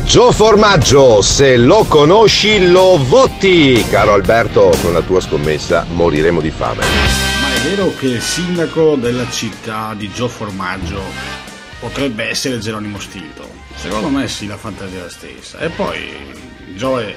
Gio Formaggio, se lo conosci lo voti. Caro Alberto, con la tua scommessa moriremo di fame. Ma è vero che il sindaco della città di Gio Formaggio potrebbe essere Geronimo Stilton. Secondo me sì, la fantasia è la stessa. E poi Joe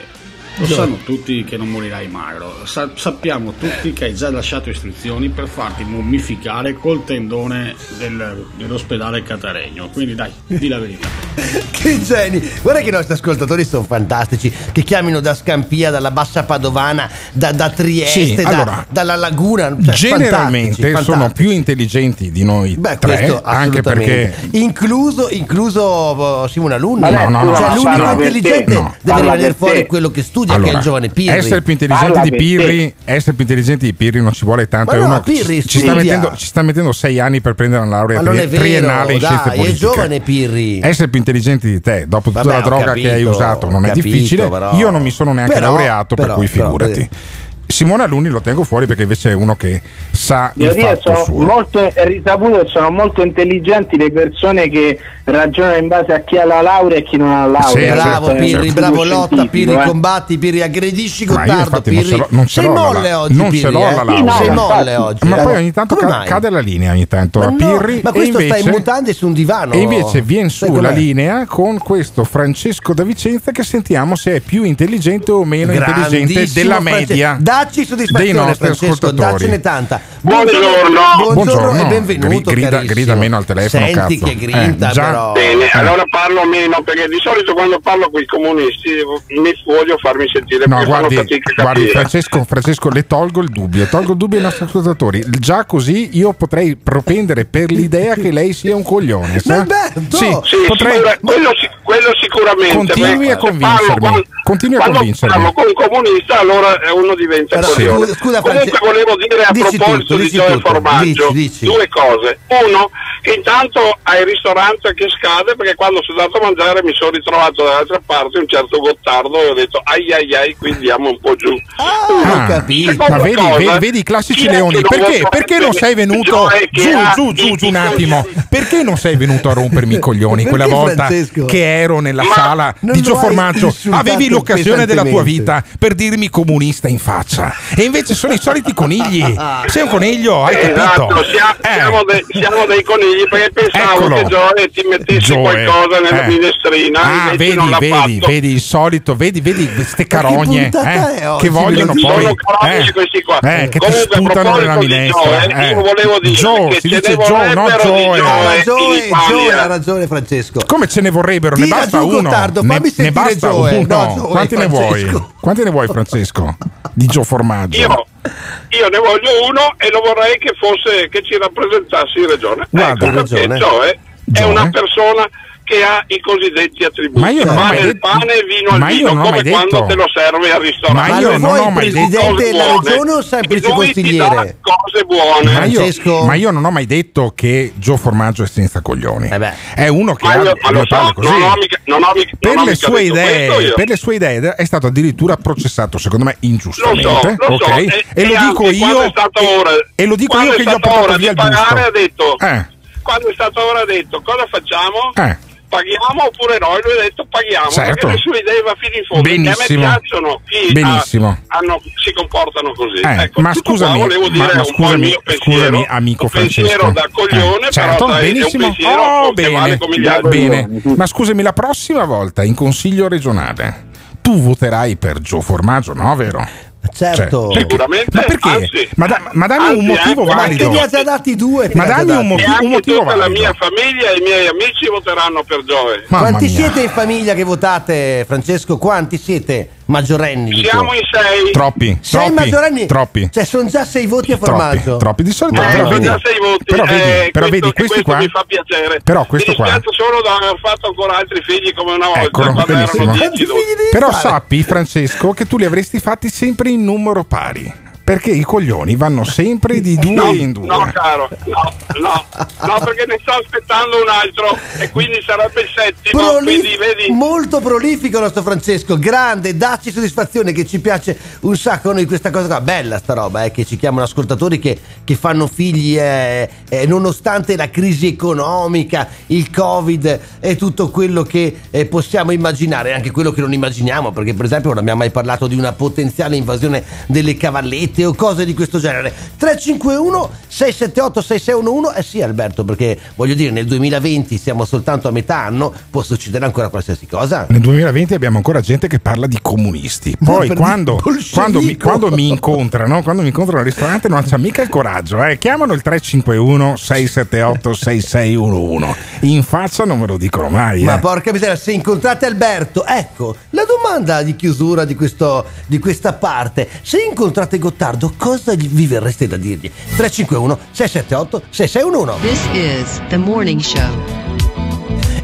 lo Joe. sanno tutti che non morirai magro. Sa- sappiamo tutti che hai già lasciato istruzioni per farti mummificare col tendone del- dell'ospedale Cataregno. Quindi dai, di la verità. Che geni! Guarda che i nostri ascoltatori sono fantastici, che chiamino da Scampia, dalla Bassa Padovana, da, da Trieste, Sì, da- allora, dalla Laguna. cioè, Generalmente fantastici, sono fantastici. più intelligenti di noi Beh, tre, questo anche perché incluso, incluso uh, Simona Luna, No, no, no, cioè no, l'unico intelligente deve venire fuori quello che studia, che è Allora, il giovane Pirri. Essere più intelligenti Parla di per Pirri, essere più intelligenti di Pirri non ci vuole tanto. È no, uno che Pirri ci, sta studia. mettendo, ci sta mettendo sei anni per prendere una laurea tri- è vero, triennale in scienze dai, è politiche. giovane Pirri. Essere più intelligenti di te, dopo tutta Vabbè, la droga che hai capito, usato, non ho è capito, difficile. però- Io non mi sono neanche però- laureato, per però- cui però, figurati. Eh. Simone Alunni lo tengo fuori perché invece è uno che sa il Devo fatto sono suo. molto, è risaputo che sono molto intelligenti le persone che ragionano in base a chi ha la laurea e chi non ha la laurea. bravo Questo è Pirri, bravo lotta, Pirri eh. combatti, Pirri aggredisci Gottardo, non Pirri. ce l'ho, non ce Sei l'ho la molle oggi, non Pirri, ce l'ho eh? la laurea. Sei molle oggi. Ma eh? poi ogni tanto ca- cade la linea ogni tanto Ma a no, Pirri ma questo invece, sta in mutande su un divano. e invece viene su la linea con questo Francesco da Vicenza che sentiamo se è più intelligente o meno intelligente della media Dacci soddisfazione, dei nostri Francesco, ascoltatori. daccene tanta. Buongiorno. Buongiorno e benvenuto. Grida, carissimo. grida meno al telefono, Senti cazzo. che grinta, Eh, però. Bene, Eh. allora parlo meno perché di solito quando parlo con i comunisti mi voglio farmi sentire No, guardi, guardi. Francesco, Francesco, le tolgo il dubbio, tolgo il dubbio ai nostri ascoltatori. Già così io potrei propendere per l'idea che lei sia un coglione. sa? Sì, Sì, potrei. sicura- quello, quello sicuramente. Continui a convincermi. parlo con- Continui a quando convincermi. parlo con un comunista allora eh, uno diventa Però, coglione. scusa- Comunque volevo dire a proposito tutto, di Gioia. Formaggio Dici, dici. due cose. Uno, intanto hai il ristorante che scade perché quando sono andato a mangiare mi sono ritrovato dall'altra parte un certo Gottardo e ho detto ai ai ai qui andiamo un po' giù. Ah, ma vedi, vedi, vedi i classici leoni. Perché, perché non sei venuto giù, giù, giù, giù un attimo? Perché non sei venuto a rompermi i coglioni quella volta Francesco? che ero nella sala non di Gio Formaggio? Avevi l'occasione della tua vita per dirmi comunista in faccia. E invece sono i soliti conigli. Sei un coniglio, hai capito? Esatto, siamo, siamo dei, siamo dei conigli perché pensavo Eccolo. che Gioia ti mettessi Joe, qualcosa nella eh. minestrina, Ah, vedi, non l'ha vedi, fatto. vedi il solito, vedi, vedi queste carogne eh, è oggi? che vogliono Sono poi carogne eh, questi qua. eh, che ti Comunque, a sputano nella proposito di minestra. Joe, eh. io volevo dire Joe, che si ce dice ne Joe, no Joe. Joe Ha ragione, Italia. Joe, ha ragione Francesco. Come ce ne vorrebbero? Ne basta uno. Ne, basta uno. Quanti ne vuoi? Francesco. Quanti ne vuoi, Francesco? Di Gio Formaggio. Io, io ne voglio uno e lo vorrei che fosse che ci rappresentassi in regione. Guarda, ecco perché ragione. Joe è Joe. una persona che ha i cosiddetti attributi. Ma io non ho pane mai il detto- pane e vino al ma io vino, non ho come mai quando detto- te lo serve al ristorante. Ma io non ho mai presidente detto della regione o semplice consigliere? cose buone. Ma io, Francesco? ma io non ho mai detto che Gio Formaggio è senza coglioni. Eh È uno che Ma ha io- ma lo so, così. non ho mica- non ho mica- per, ho le sue idee, per le sue idee è stato addirittura processato, secondo me, ingiustamente. Lo so, lo so, ok? e- E, lo dico io. e- ora- e lo dico io che gli ho portato via di il pagare busto. ha detto Eh. quando è stato ora ha detto cosa facciamo? Eh. Paghiamo oppure no? E lui ha detto paghiamo Certo. perché le sue idee va fino in fondo. Benissimo. A me piacciono chi Benissimo. ha- hanno- si comportano così. Eh, ecco, ma scusami, volevo ma- dire ma scusami, scusami, amico Francesco. da coglione, Eh, certo, però benissimo. Oh, bene, vale bene. Ma scusami, la prossima volta in consiglio regionale tu voterai per Gio Formaggio, no? Vero? Certo. Cioè, perché- Sicuramente, Ma perché? anzi- ma, da- ma dammi anzi, un motivo anche- Ma valido. che ne dati due? Ma dammi un motivo- anche motivo tutta la valido. mia famiglia e i miei amici voteranno per Joe. Mamma Quanti mia. siete in famiglia che votate, Francesco? Quanti siete maggiorenni? dico? Siamo in sei. Troppi, Sei troppi, maggiorenni? troppi. Cioè, sono già sei voti a Troppi, formaggio. troppi. Di solito, Eh, però, sono vedi, già sei voti, però vedi, eh, però questo, vedi, questi questo qua, mi fa piacere. però questo mi qua, solo di aver fatto ancora altri figli come una volta Eccolo, benissimo. erano 10 12. Però sappi, Francesco, che tu li avresti fatti sempre in numero pari. Perché i coglioni vanno sempre di due No, in due. no, caro, no, no, no, perché ne sto aspettando un altro e quindi sarebbe il settimo. Proli- quindi vedi, molto prolifico il nostro Francesco, grande, dacci soddisfazione che ci piace un sacco noi questa cosa qua, bella sta roba, eh, che ci chiamano ascoltatori che, che fanno figli eh, eh, nonostante la crisi economica, il covid e tutto quello che eh, possiamo immaginare, anche quello che non immaginiamo, perché per esempio non abbiamo mai parlato di una potenziale invasione delle cavallette o cose di questo genere. 351 678 6611 eh sì Alberto perché voglio dire nel 2020 siamo soltanto a metà anno può succedere ancora qualsiasi cosa Nel 2020 abbiamo ancora gente che parla di comunisti. Poi quando, quando mi, quando mi incontrano, quando mi incontrano al ristorante non c'è mica il coraggio, eh. Chiamano il 351 678 6611. In faccia non me lo dicono mai. Ma eh. porca miseria, se incontrate Alberto, ecco la domanda di chiusura di, questo, di questa parte. Se incontrate Gottardo, cosa gli- vi verreste da dirgli? 351 678 6611. This is the morning show.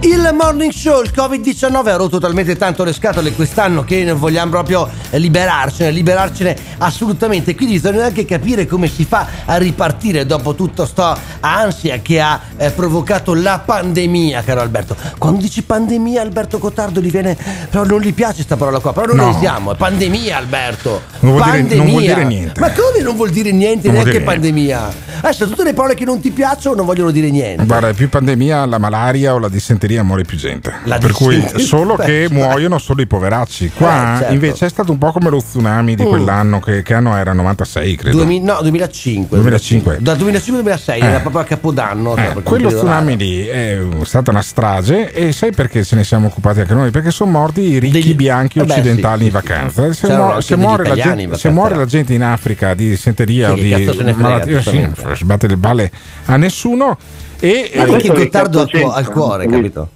Il morning show, il Covid-19 ha rotto talmente tanto le scatole quest'anno che vogliamo proprio eh, liberarcene, liberarcene assolutamente. Quindi bisogna anche capire come si fa a ripartire dopo tutta sta ansia che ha eh, provocato la pandemia, caro Alberto. Quando dici pandemia, Alberto Cottardo gli viene. Però non gli piace questa parola qua, però non No. usiamo. È pandemia, Alberto. Non vuol dire- pandemia. non vuol dire niente. Ma come non vuol dire niente? Non neanche dire pandemia. Adesso tutte le parole che non ti piacciono non vogliono dire niente. Guarda, è più pandemia, la malaria o la dissenteria muore più gente. La per cui solo che muoiono solo i poveracci. Qua Eh, certo. invece è stato un po' come lo tsunami di Mm. quell'anno, che, che anno era? 96, credo. 2000 no, 2005. 2005. Da 2005 al 2006, Eh. era proprio a Capodanno. Eh, quel quello tsunami lì è stata una strage e sai perché ce ne siamo occupati anche noi? Perché sono morti i ricchi bianchi Eh occidentali sì, in vacanza. Se, muo- anche se degli muore la italiani gente, in se vacanza. muore la gente in Africa di dissenteria Sì, o di se malattia, sì, sbatte le balle a nessuno. E, Ma e- perché questo Gottardo ha che al al cuore, Capito? capito?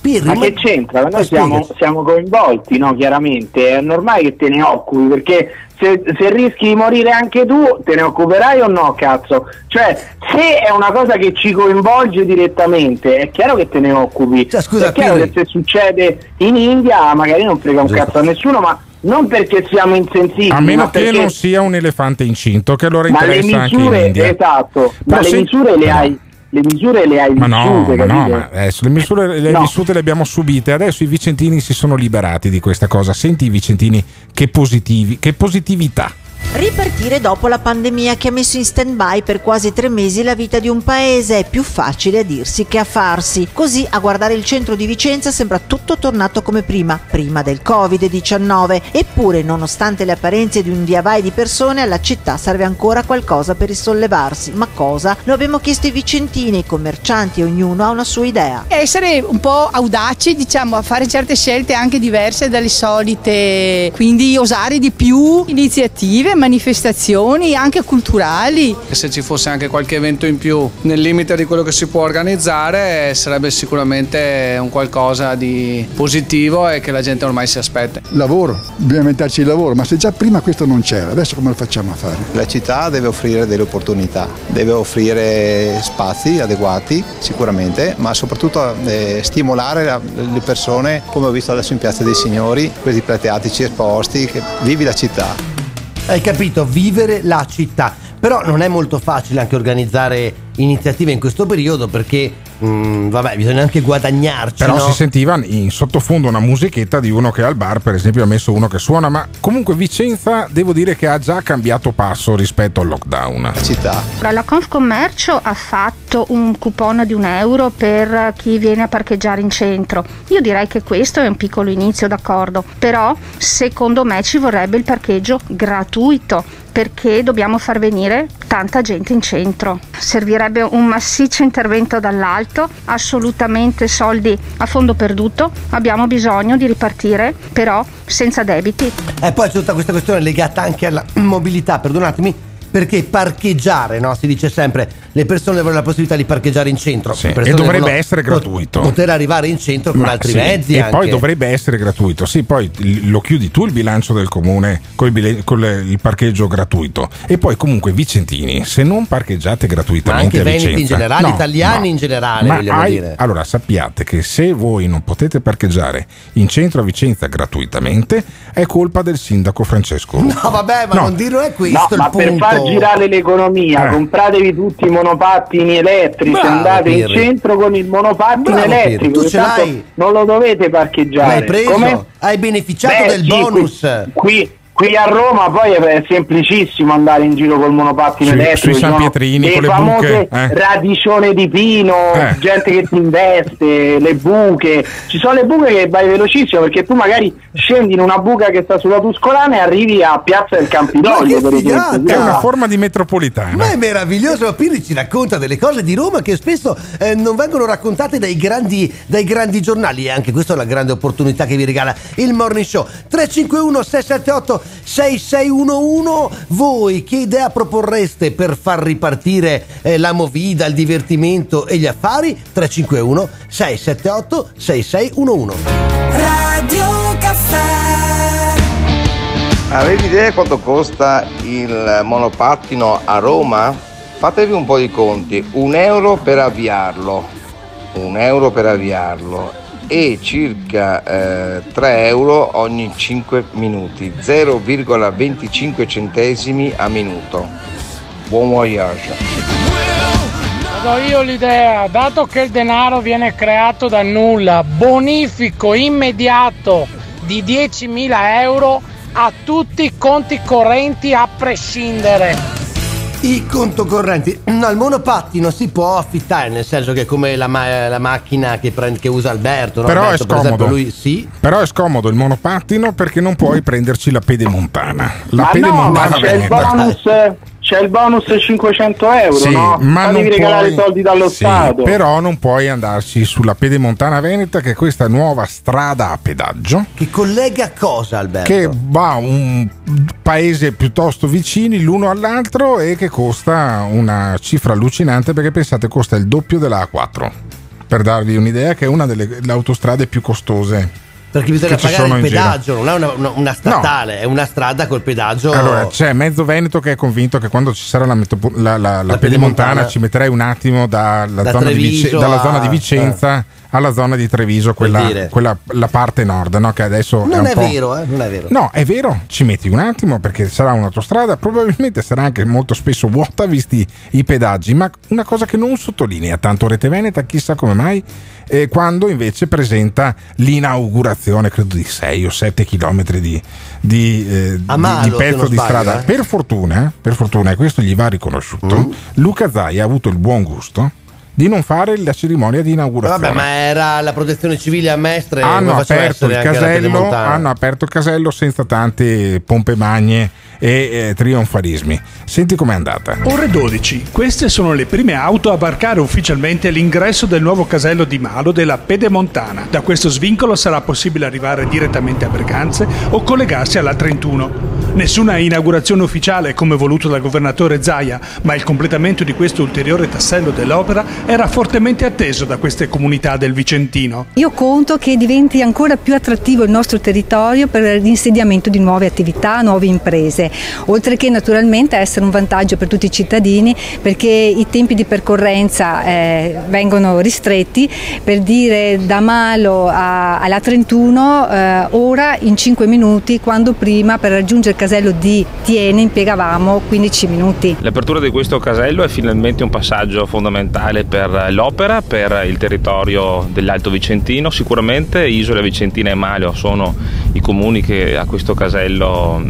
Pirri, Ma che c'entra? Noi siamo, siamo coinvolti, no? Chiaramente, è normale che te ne occupi perché se, se rischi di morire anche tu, te ne occuperai o no, cazzo? Cioè, se è una cosa che ci coinvolge direttamente, è chiaro che te ne occupi. Cioè, scusa, è chiaro Pirri. che se succede in India magari non frega un Giusto. cazzo a nessuno, ma non perché siamo insensibili, a meno ma che perché... non sia un elefante incinto, che allora ma le interessa anche in misure, India. esatto, ma Però le se- misure le hai, le misure le hai Ma no, vissute, ma no, capito? ma adesso le misure le No. vissute le abbiamo subite, adesso i vicentini si sono liberati di questa cosa. Senti i vicentini che positivi, che positività. Ripartire dopo la pandemia che ha messo in stand-by per quasi tre mesi la vita di un paese è più facile a dirsi che a farsi. Così a guardare il centro di Vicenza sembra tutto tornato come prima, prima del Covid-19. Eppure, nonostante le apparenze di un via vai di persone, alla città serve ancora qualcosa per risollevarsi. Ma cosa? Lo abbiamo chiesto ai vicentini, ai commercianti, ognuno ha una sua idea. essere un po' audaci, diciamo, a fare certe scelte anche diverse dalle solite, quindi osare di più iniziative, manifestazioni anche culturali. Se ci fosse anche qualche evento in più nel limite di quello che si può organizzare sarebbe sicuramente un qualcosa di positivo e che la gente ormai si aspetta. Lavoro, bisogna inventarci il lavoro, ma se già prima questo non c'era, adesso come lo facciamo a fare? La città deve offrire delle opportunità, deve offrire spazi adeguati sicuramente, ma soprattutto eh, stimolare la- le persone, come ho visto adesso in Piazza dei Signori, questi plateatici esposti, che vivi la città. Hai capito? Vivere la città. Però non è molto facile anche organizzare iniziative in questo periodo perché, mm, vabbè, bisogna anche guadagnarci. Però no? si sentiva in sottofondo una musichetta di uno che al bar, per esempio, ha messo uno che suona, ma comunque Vicenza devo dire che ha già cambiato passo rispetto al lockdown. Città. La Confcommercio ha fatto un coupon di un euro per chi viene a parcheggiare in centro. Io direi che questo è un piccolo inizio, d'accordo, però secondo me ci vorrebbe il parcheggio gratuito perché dobbiamo far venire tanta gente in centro. Servirebbe un massiccio intervento dall'alto, assolutamente soldi a fondo perduto. Abbiamo bisogno di ripartire, però senza debiti. E poi c'è tutta questa questione legata anche alla mobilità, perdonatemi. Perché parcheggiare, no? Si dice sempre, le persone devono avere la possibilità di parcheggiare in centro. Sì, e dovrebbe essere gratuito. Poter arrivare in centro con Ma altri sì, mezzi. E anche. poi dovrebbe essere gratuito. Sì, poi lo chiudi tu il bilancio del comune con il parcheggio gratuito. E poi comunque Vicentini, se non parcheggiate gratuitamente Ma anche a veneti in Vicenza, generale, no, italiani no. in generale, Ma vogliamo hai- dire. Allora sappiate che se voi non potete parcheggiare in centro a Vicenza gratuitamente, è colpa del sindaco Francesco. Rucco. No, vabbè, ma No. non dirlo è questo No, il ma per punto. far girare l'economia, Eh. compratevi tutti i monopattini elettrici, Bravo, andate in Pirri. centro con il monopattino Bravo, elettrico, tu ce l'hai? non lo dovete parcheggiare. L'hai preso? Come? Hai beneficiato Beh, del sì, bonus? Qui, qui- Qui a Roma poi è semplicissimo andare in giro col monopattino Sui- elettrico. sui San Pietrini, le con le famose buche, eh. radicione di pino, Eh. gente che ti investe, le buche. Ci sono le buche che vai velocissimo perché tu magari scendi in una buca che sta sulla Tuscolana e arrivi a Piazza del Campidoglio. Per esempio. È una forma di metropolitana. Ma è meraviglioso, Pirri ci racconta delle cose di Roma che spesso eh, non vengono raccontate dai grandi, dai grandi giornali e anche questa è la grande opportunità che vi regala il Morning Show. 351 678 6611 voi che idea proporreste per far ripartire eh, la movida, il divertimento e gli affari? 351 678 6611 Radio Caffè Avete idea quanto costa il monopattino a Roma? Fatevi un po' di conti, un euro per avviarlo, un euro per avviarlo e circa eh, 3 euro ogni 5 minuti, 0,25 centesimi a minuto. Buon voyage! Do io l'idea, dato che il denaro viene creato da nulla, bonifico immediato di 10.000 euro a tutti i conti correnti a prescindere. I conto correnti. No, il monopattino si può affittare, nel senso che è come la, ma- la macchina che, prende- che usa Alberto. no? Però è Alberto, per scomodo. esempio, lui sì. Però è scomodo il monopattino perché non puoi prenderci la pedemontana. La Ma no, ma pedemontana c'è il bonus, c'è il bonus 500 euro, Sì, no? ma non Fatevi regalare puoi- soldi dallo sì, Stato. Però non puoi andarci sulla pedemontana veneta, che è questa nuova strada a pedaggio. Che collega cosa, Alberto? Che va a un paese piuttosto vicini l'uno all'altro e che costa una cifra allucinante perché pensate costa il doppio della A4. Per darvi un'idea, che è una delle le autostrade più costose. Perché bisogna pagare il pedaggio, non è una, una- una statale, è una strada col pedaggio. Allora, c'è mezzo Veneto che è convinto che quando ci sarà la, la- la- la pedemontana. ci metterei un attimo dalla, Da zona, di Vice- dalla zona di Vicenza alla zona di Treviso, quella, quella- la parte nord, no? che adesso è non un è po'... vero, eh? Non è vero. No, è vero, ci metti un attimo perché sarà un'autostrada, probabilmente sarà anche molto spesso vuota visti i pedaggi, ma una cosa che non sottolinea tanto Rete Veneta, chissà come mai, è quando invece presenta l'inaugurazione, credo di 6 o 7 chilometri di, di, eh, di- A Malo, di pezzo di sbaglio, strada. eh. Per fortuna, per fortuna, e questo gli va riconosciuto, Mm. Luca Zai ha avuto il buon gusto di non fare la cerimonia di inaugurazione Vabbè, ma era la protezione civile a Mestre. hanno aperto, casello, hanno aperto il casello senza tante pompe magne e eh, trionfalismi. Senti com'è andata. Ore 12. Queste sono le prime auto a varcare ufficialmente l'ingresso del nuovo casello di Malo della Pedemontana. Da questo svincolo sarà possibile arrivare direttamente a Berganze o collegarsi alla 31. Nessuna inaugurazione ufficiale come voluto dal governatore Zaia, ma il completamento di questo ulteriore tassello dell'opera era fortemente atteso da queste comunità del Vicentino. Io conto che diventi ancora più attrattivo il nostro territorio per l'insediamento di nuove attività, nuove imprese, oltre che naturalmente essere un vantaggio per tutti i cittadini perché i tempi di percorrenza eh, vengono ristretti, per dire da Malo a- alla 31 eh, ora in 5 minuti, quando prima per raggiungere il casello di Tiene impiegavamo 15 minuti. L'apertura di questo casello è finalmente un passaggio fondamentale per l'opera, per il territorio dell'Alto Vicentino, sicuramente Isola Vicentina e Malio sono i comuni che a questo casello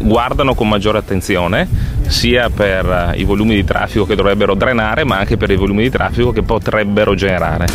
guardano con maggiore attenzione sia per eh, i volumi di traffico che dovrebbero drenare ma anche per i volumi di traffico che potrebbero generare.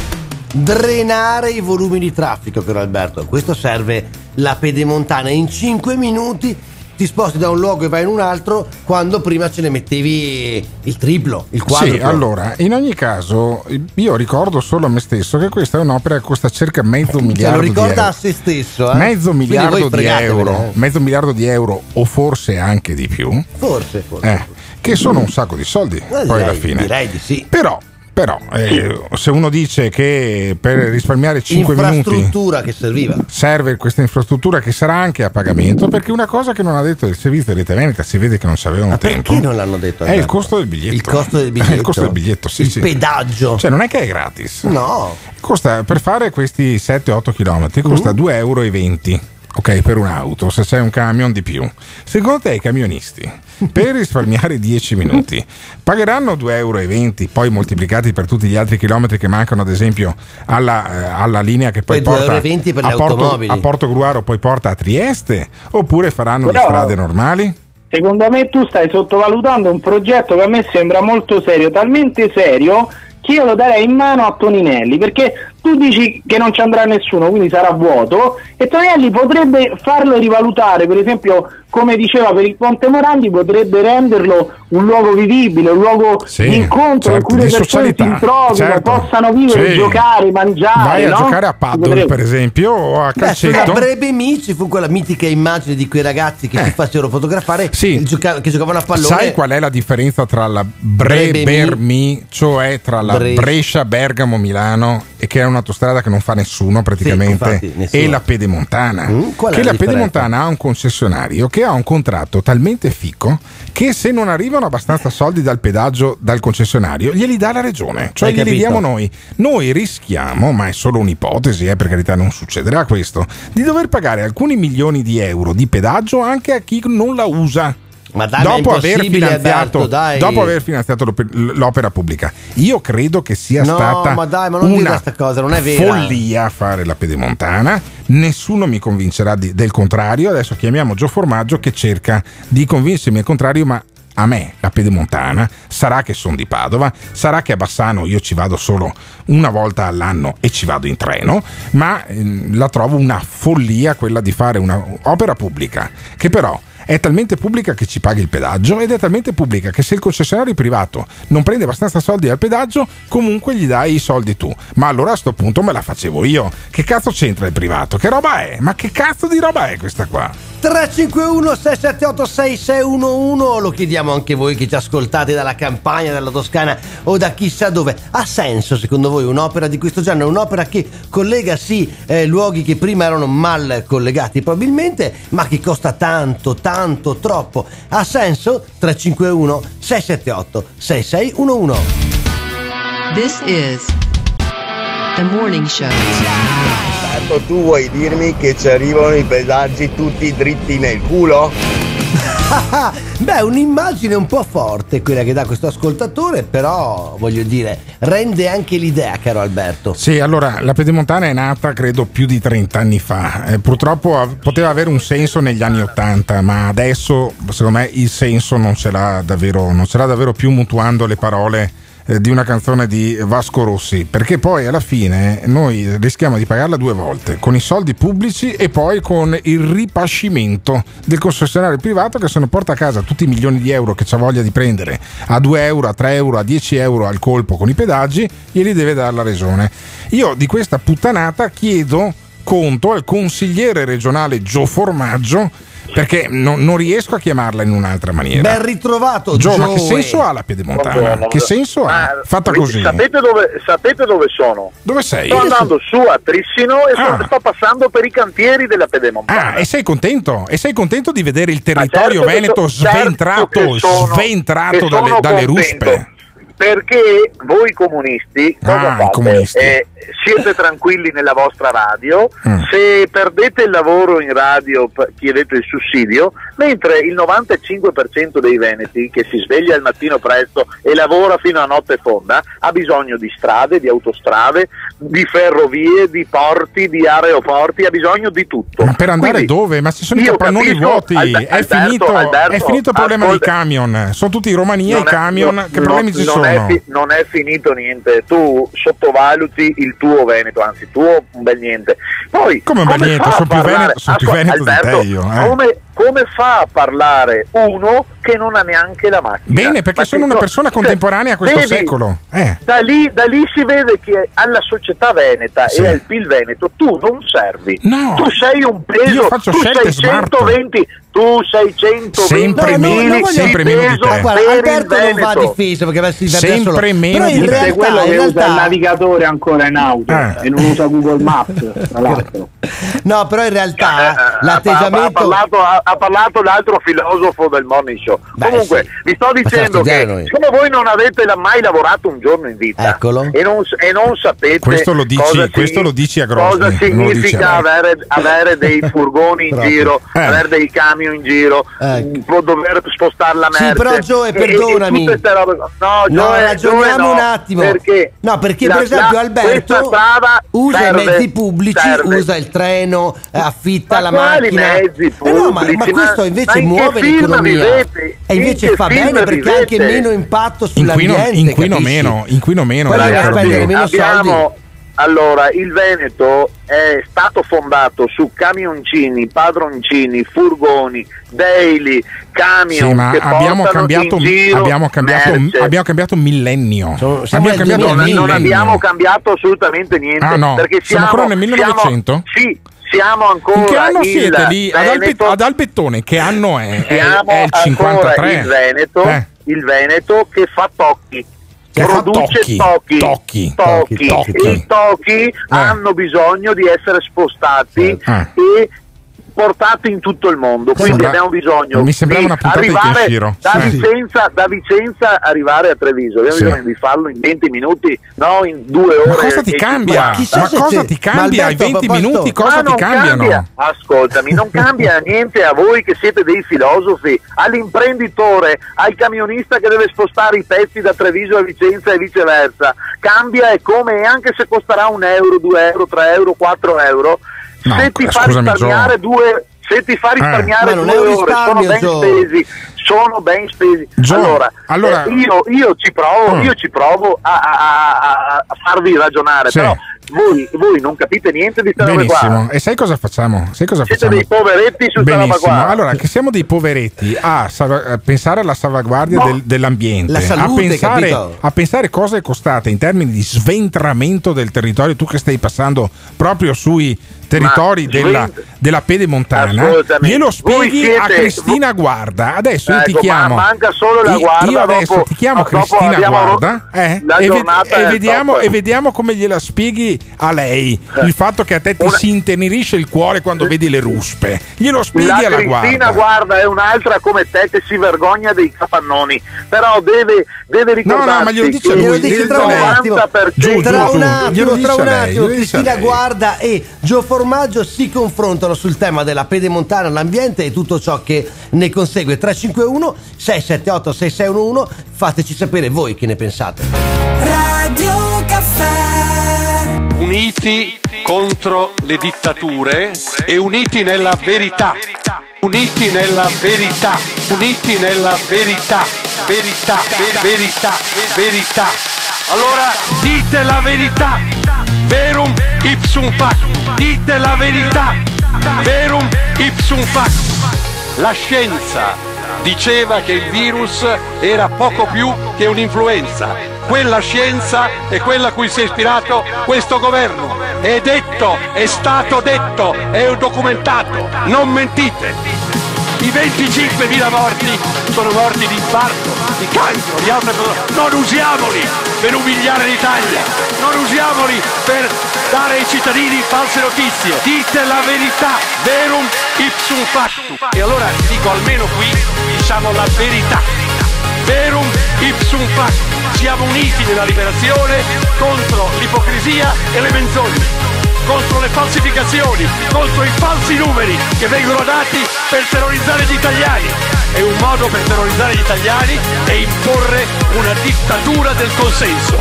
Drenare i volumi di traffico, caro Alberto. Questo serve la pedemontana. In 5 minuti ti sposti da un luogo e vai in un altro, quando prima ce ne mettevi il triplo, il quadruplo. Sì, allora, in ogni caso, io ricordo solo a me stesso che questa è un'opera che costa circa mezzo Cioè, miliardo lo di ricorda euro. a se stesso, eh? Mezzo miliardo di euro, eh. mezzo miliardo di euro o forse anche di più, Forse, forse. eh, che sono un sacco di soldi Eh, poi direi- alla fine. direi di sì. Però, però eh, se uno dice che per risparmiare 5 minuti che serviva. serve questa infrastruttura che sarà anche a pagamento, perché una cosa che non ha detto il servizio di Rete Veneta si vede che non c'avevano tempo. Perché non l'hanno detto? È il costo del biglietto. Il costo del biglietto. il costo del biglietto, sì, Il sì. pedaggio. Cioè, non è che è gratis. No. Costa per fare questi 7-8 km Mm. costa 2,20 euro. Ok, per un'auto, se c'è un camion di più. Secondo te i camionisti, per risparmiare 10 minuti, pagheranno 2,20 euro, poi moltiplicati per tutti gli altri chilometri che mancano, ad esempio, alla, eh, alla linea che poi Poi porta 2,20 per a le Porto, a Porto Gruaro, poi porta a Trieste, oppure faranno le Però- strade normali? Secondo me tu stai sottovalutando un progetto che a me sembra molto serio, talmente serio che io lo darei in mano a Toninelli, perché tu dici che non ci andrà nessuno, quindi sarà vuoto, e Toninelli potrebbe farlo rivalutare, per esempio, come diceva per il Ponte Morandi, potrebbe renderlo un luogo vivibile, un luogo Sì, di incontro in certo, cui le persone socialità, si trovino, certo. possano vivere, Sì. giocare, mangiare. Vai a no? giocare a paddle, per esempio, o a Beh, sulla calcetto. Brebe Mi ci fu quella mitica immagine di quei ragazzi che si facevano fotografare che gioca- che giocavano a pallone. Eh. Sai qual è la differenza tra la? Bre-Bermi, cioè tra la Brescia. Brescia, Bergamo, Milano, e che è un'autostrada che non fa nessuno praticamente, infatti, nessuno. e la Pedemontana? Mm, è che la la? Pedemontana ha un concessionario che ha un contratto talmente fico che se non arrivano abbastanza soldi dal pedaggio dal concessionario, glieli dà la regione, cioè Hai glieli capito? diamo noi. Noi rischiamo, ma è solo un'ipotesi, eh, per carità non succederà questo, di dover pagare alcuni milioni di euro di pedaggio anche a chi non la usa. Ma dai, dopo, aver Alberto, dai. dopo aver finanziato l'op- l'opera pubblica, io credo che sia No, stata ma dai, ma una cosa, follia fare la pedemontana. Nessuno mi convincerà di- del contrario. Adesso chiamiamo Gio Formaggio che cerca di convincermi al contrario, ma a me la pedemontana sarà che sono di Padova, sarà che a Bassano io ci vado solo una volta all'anno e ci vado in treno, ma ehm, la trovo una follia quella di fare un'opera pubblica che però è talmente pubblica che ci paghi il pedaggio ed è talmente pubblica che se il concessionario privato non prende abbastanza soldi al pedaggio, comunque gli dai i soldi tu. Ma allora a sto punto me la facevo io. Che cazzo c'entra il privato? Che roba è? Ma che cazzo di roba è questa qua? 351 678 6611 lo chiediamo anche voi che ci ascoltate dalla campagna, dalla Toscana o da chissà dove. Ha senso secondo voi un'opera di questo genere? Un'opera che collega sì eh, luoghi che prima erano mal collegati probabilmente, ma che costa tanto, tanto, troppo. Ha senso? 351 678 6611 This is the morning show. Certo, tu vuoi dirmi che ci arrivano i pedaggi tutti dritti nel culo? Beh, un'immagine un po' forte quella che dà questo ascoltatore, però voglio dire, rende anche l'idea, caro Alberto. Sì, allora la pedemontana è nata credo più di 30 anni fa. Eh, purtroppo av- poteva avere un senso negli anni 80, ma adesso secondo me il senso non ce l'ha davvero, non ce l'ha davvero più mutuando le parole eh, di una canzone di Vasco Rossi, perché poi alla fine noi rischiamo di pagarla due volte, con i soldi pubblici e poi con il ripascimento del concessionario privato che se ne porta a casa tutti i milioni di euro che c'ha voglia di prendere a 2 euro, a 3 euro, a 10 euro al colpo con i pedaggi, glieli deve dare la regione. Io di questa puttanata chiedo conto al consigliere regionale Gio Formaggio perché non, non riesco a chiamarla in un'altra maniera. Ben ritrovato, Gio, ma che senso ha la pedemontana? Buongiorno. Che senso ha? Fatta così. Sapete dove, sapete dove sono? Dove sei? Sto andando su a Trissino e Ah. sto, sto passando per i cantieri della Pedemontana. Ah, e sei contento? E sei contento di vedere il territorio certo veneto so- certo sventrato, sono- sventrato dalle, dalle ruspe? Perché voi comunisti, Ah, comunisti. Eh, siete tranquilli nella vostra radio, Mm. se perdete il lavoro in radio chiedete il sussidio, mentre il 95% dei veneti che si sveglia al mattino presto e lavora fino a notte fonda ha bisogno di strade, di autostrade, di ferrovie, di porti, di aeroporti, ha bisogno di tutto. Ma per andare Quindi, dove? Ma ci sono i capannoni vuoti. Albe- è, Alberto, finito, Alberto, è finito il problema ascolta- dei camion. Sono tutti in Romania i non è- camion. no- che problemi ci sono? È fi- non è finito niente, tu sottovaluti il tuo Veneto, anzi tuo un bel niente. Poi, Come un bel niente? Sono più Veneto- sono più Ascol- Veneto di Alberto, te io, eh. come, come fa a parlare uno che non ha neanche la macchina? Bene, perché Ma sono una persona contemporanea a questo vedi, secolo. Eh. Da lì, da lì si vede che alla società veneta Sì. e al PIL Veneto tu non servi. No. Tu sei un peso, Io faccio tu sei smart. 120, tu 600 Sempre meno, di sempre meno di te. Guarda, Alberto non va difeso perché va si Sempre solo. meno Però di in te. È realtà, quello in che usa il realtà navigatore ancora in auto Eh. e non usa Google Maps, tra l'altro. No, però in realtà Eh, eh, ha, l'atteggiamento parlato, ha, ha parlato l'altro filosofo del morning show. Beh, Comunque, sì. vi sto dicendo che noi. siccome voi non avete mai lavorato un giorno in vita Eccolo. e non, e non sapete Questo lo dici- cosa questo lo dici a Grosni, cosa non lo dici significa avere, avere dei furgoni in giro, Eh. avere dei camion in giro, Ecco. può dover spostare la Sì, merce. però, Gioe, e- e perdonami. tutte ste robe- No, No, Gioe, ragioniamo Gioe no, un attimo. Perché No, perché la- per esempio la- Alberto usa serve- i mezzi pubblici, serve. usa il treno, eh, affitta Ma la macchina. mezzi Eh no, ma, ma pubblici? questo invece ma muove l'economia. vivete? E In invece fa bene perché ha anche meno impatto Inquino, sull'ambiente. inquino capisci? meno, inquino meno. Poi spendere meno abbiamo soldi. Allora il Veneto è stato fondato su camioncini, padroncini, furgoni, daily, camion Sì, ma che abbiamo cambiato, in giro abbiamo, cambiato, merce. abbiamo cambiato millennio. siamo abbiamo cambiato 2000. non, non millennio. abbiamo cambiato assolutamente niente Ah, no? perché Siamo siamo, ancora nel 1900? siamo- sì, siamo ancora In che anno il siete lì? Ad, Veneto, ad Albettone, che anno è? È, siamo è il ancora 53. il Veneto, Eh. il Veneto che fa tocchi. Che produce tocchi, tocchi, tocchi, tocchi. i tocchi hanno bisogno di essere spostati Eh. e portati in tutto il mondo quindi Sembra- abbiamo bisogno mi sembrava di una puntata di arrivare Kenshiro. da, Sì. Vicenza, da Vicenza arrivare a Treviso abbiamo Sì. bisogno di farlo in 20 minuti no in due ore Ma cosa ti cambia? Ma cosa ti cambia? I Alberto, 20 a proposito- minuti cosa ti cambiano? cambia. Ascoltami, non cambia niente a voi che siete dei filosofi, all'imprenditore, al camionista che deve spostare i pezzi da Treviso a Vicenza e viceversa. Cambia e come, e anche se costerà un euro, due euro, tre euro, quattro euro, No, se ti fa risparmiare Gio. due se ti fa Ma risparmiare non due ore sono ben Gio. spesi sono ben spesi Gio, allora, allora- eh, io, io ci provo Mm. io ci provo a, a- a- a farvi ragionare Sì. però voi, voi non capite niente di questa roba qua Benissimo. E sai cosa facciamo? Sai cosa siete facciamo? dei poveretti su questa roba Benissimo, qua allora che siamo dei poveretti a, salva- a pensare alla salvaguardia No. del- dell'ambiente, La salute, a, pensare, a pensare cosa è costata in termini di sventramento del territorio, tu che stai passando proprio sui territori Ma della, della pedemontana, glielo spieghi siete- a Cristina Guarda. Adesso io ti Ecco, ma chiamo. manca solo la Guarda, Io adesso dopo- ti chiamo Cristina Guarda eh, e, giornata e vediamo, e vediamo come gliela spieghi a lei il fatto che a te ti Una- si intenerisce il cuore quando vedi le ruspe. Glielo spieghi la alla Cristina guarda. guarda è un'altra come te che si vergogna dei capannoni però deve, deve ricordarsi No, no, ma glielo dice che lui, Glielo dice tra un 90% attimo. Giù, tra giù, un attimo, Glielo tra un attimo, Cristina. Guarda e Gio Formaggio si confrontano sul tema della pedemontana, l'ambiente e tutto ciò che ne consegue. 351 678 6611 fateci sapere voi che ne pensate. Radio Caffè uniti contro le dittature e uniti nella verità. Uniti nella verità, uniti nella verità, verità, ver- verità, verità. Allora dite la verità, verum ipsum fac, dite la verità, verum ipsum fac. La scienza diceva che il virus era poco più che un'influenza. Quella scienza è quella a cui si è ispirato questo governo. È detto, è stato detto, è documentato. Non mentite. I 25.000 morti sono morti di infarto, di cancro, di altre cose. Non usiamoli per umiliare l'Italia, non usiamoli per dare ai cittadini false notizie. Dite la verità, verum ipsum factum. E allora dico almeno qui diciamo la verità. Verum ipsum factum. Siamo uniti nella liberazione contro l'ipocrisia e le menzogne contro le falsificazioni, contro i falsi numeri che vengono dati per terrorizzare gli italiani. E un modo per terrorizzare gli italiani è imporre una dittatura del consenso.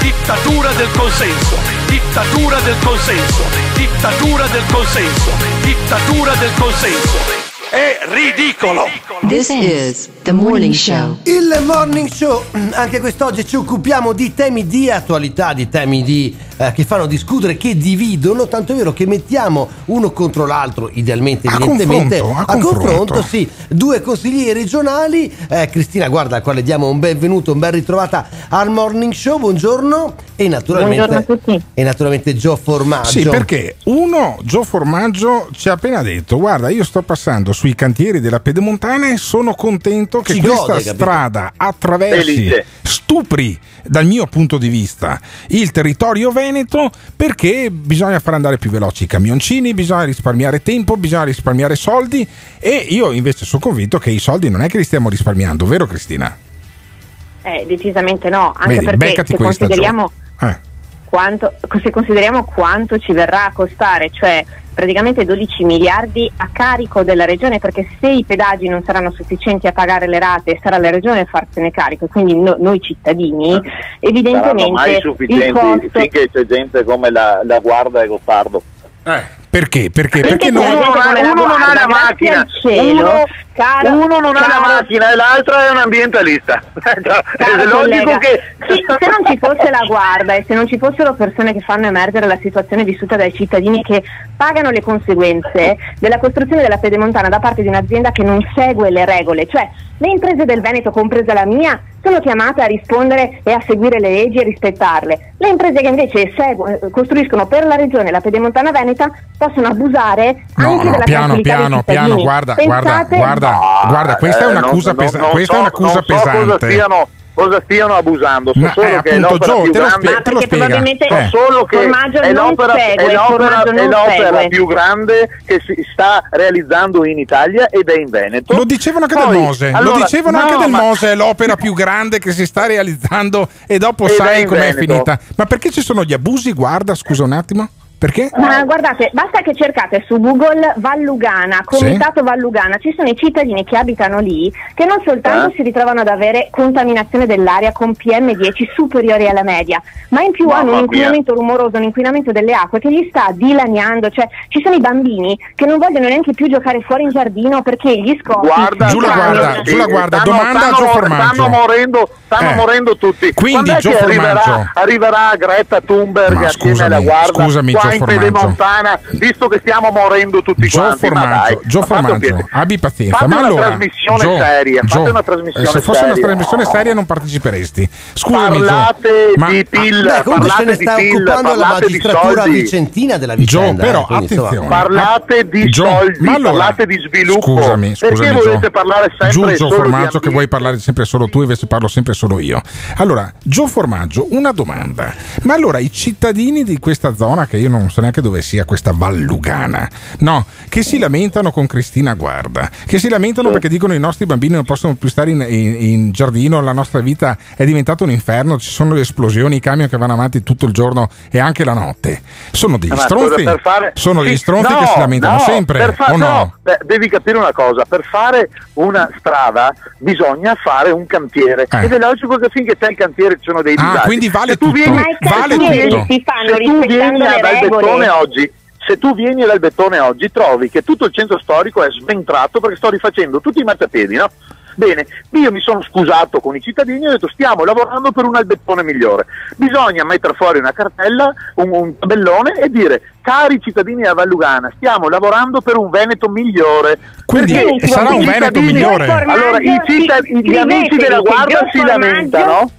Dittatura del consenso, dittatura del consenso, dittatura del consenso, dittatura del consenso. È ridicolo! This is the morning show. Il morning show, anche quest'oggi ci occupiamo di temi di attualità, di temi di, eh, che fanno discutere, che dividono, tanto è vero che mettiamo uno contro l'altro, idealmente, A evidentemente, confronto, a confronto. sì, due consiglieri regionali, eh, Cristina guarda al quale diamo un benvenuto, un ben ritrovata al morning show, buongiorno, E naturalmente, Buongiorno a tutti. e naturalmente Gio Formaggio. Sì, perché uno, Gio Formaggio ci ha appena detto: Guarda, io sto passando sui cantieri della Pedemontana e sono contento che Ci questa gode, strada attraversi, Felice. stupri dal mio punto di vista il territorio veneto perché bisogna far andare più veloci i camioncini, bisogna risparmiare tempo, bisogna risparmiare soldi. E io invece sono convinto che i soldi non è che li stiamo risparmiando, vero Cristina? Eh, decisamente no, anche Vedi, perché se questa, consideriamo, Eh. Quanto, se consideriamo quanto ci verrà a costare, cioè praticamente 12 miliardi a carico della regione, perché se i pedaggi non saranno sufficienti a pagare le rate, sarà la regione a farsene carico, quindi no- noi cittadini, mai evidentemente il sufficienti costo... finché c'è gente come la, la Guarda e Gottardo. Perché? Perché? Perché Perché non non. uno, uno non ha la macchina, uno, uno non ha la caro- macchina e l'altro è un ambientalista. Caro è logico che sì, se non ci fosse la guarda e se non ci fossero persone che fanno emergere la situazione vissuta dai cittadini che pagano le conseguenze della costruzione della pedemontana da parte di un'azienda che non segue le regole, cioè le imprese del Veneto, compresa la mia, sono chiamate a rispondere e a seguire le leggi e rispettarle. Le imprese che invece segu- costruiscono per la regione la pedemontana veneta possono abusare No, anche no, della piano, piano, piano, guarda, guarda, Pensate- guarda, guarda, questa è Eh, un'accusa, non- pesa- non questa so- è un'accusa non so cosa pesante. Cosa stiano abusando, so Ma, solo eh, che è appunto, l'opera Gio, più te lo grande. spie- te lo Perché spiega. probabilmente Eh. So solo che Formaggio è l'opera, segue, è l'opera- è l'opera più grande che si sta realizzando in Italia ed è in Veneto. Lo dicevano anche Poi, del Mose, allora, lo dicevano no, anche del ma- Mose, è l'opera più grande che si sta realizzando e dopo Ed sai com'è Veneto. finita. Ma perché ci sono gli abusi? Guarda, scusa un attimo. Perché? Ma guardate, basta che cercate su Google Vallugana, Comitato Vallugana, ci sono i cittadini che abitano lì che non soltanto Eh? si ritrovano ad avere contaminazione dell'aria con PM10 superiori alla media, ma in più Mamma hanno un mia. inquinamento rumoroso, un inquinamento delle acque che gli sta dilaniando, cioè ci sono i bambini che non vogliono neanche più giocare fuori in giardino perché gli scopi Guarda, Giù la guarda, giù la guarda, stanno, domanda stanno, a Gio Formaggio. stanno morendo, stanno Eh. morendo tutti. Quindi, Gio Formaggio. arriverà, arriverà Greta Thunberg Ma scusami, alla guarda scusami, Gio in Formaggio. Pedemontana, visto che stiamo morendo tutti Gio quanti. ma Formaggio, dai, Gio ma fate un Formaggio, abbi pazienza. Fate ma una allora, trasmissione Gio, seria, Gio, fate una trasmissione eh, se fosse una seria. trasmissione seria non parteciperesti. Scusami, Gio, Parlate ma- di PIL, Beh, comunque se ne sta PIL, occupando la magistratura vicentina della Gio, vicenda. però eh, quindi, attenzione. Parlate di Gio, soldi, ma allora- parlate di sviluppo. Scusami, scusami, Perché Gio. volete parlare sempre Gio solo di Formaggio, che vuoi parlare sempre solo tu, invece parlo sempre solo io. Allora, Gio Formaggio, una domanda. Ma allora i cittadini di questa zona, che io non so neanche dove sia, questa Vallugana, no, che si lamentano con Cristina Guarda, che si lamentano perché dicono i nostri bambini non possono più stare in, in- in giardino, la nostra vita è diventata un inferno, ci sono le esplosioni, i camion che vanno avanti tutto il giorno e anche la notte. Sono degli Ma stronzi, per fare- sono sì, degli stronzi no, che si lamentano no, sempre, per fa- o no? beh, devi capire una cosa, per fare una strada bisogna fare un cantiere Eh. ed è logico che finché c'è il cantiere ci sono dei Ah, disagi. quindi vale tutto. Vieni, Vale tutto. si fanno se tu rispettando vieni le regole. Bettone oggi se tu vieni dal bettone oggi trovi che tutto il centro storico è sventrato perché sto rifacendo tutti i marciapiedi, no? Bene, io mi sono scusato con i cittadini e ho detto stiamo lavorando per un albettone migliore. Bisogna mettere fuori una cartella, un, un tabellone e dire cari cittadini della Vallugana, stiamo lavorando per un Veneto migliore. Quindi Perché sarà i un Veneto migliore. Allora, i cittad- gli amici della Gio si lamentano,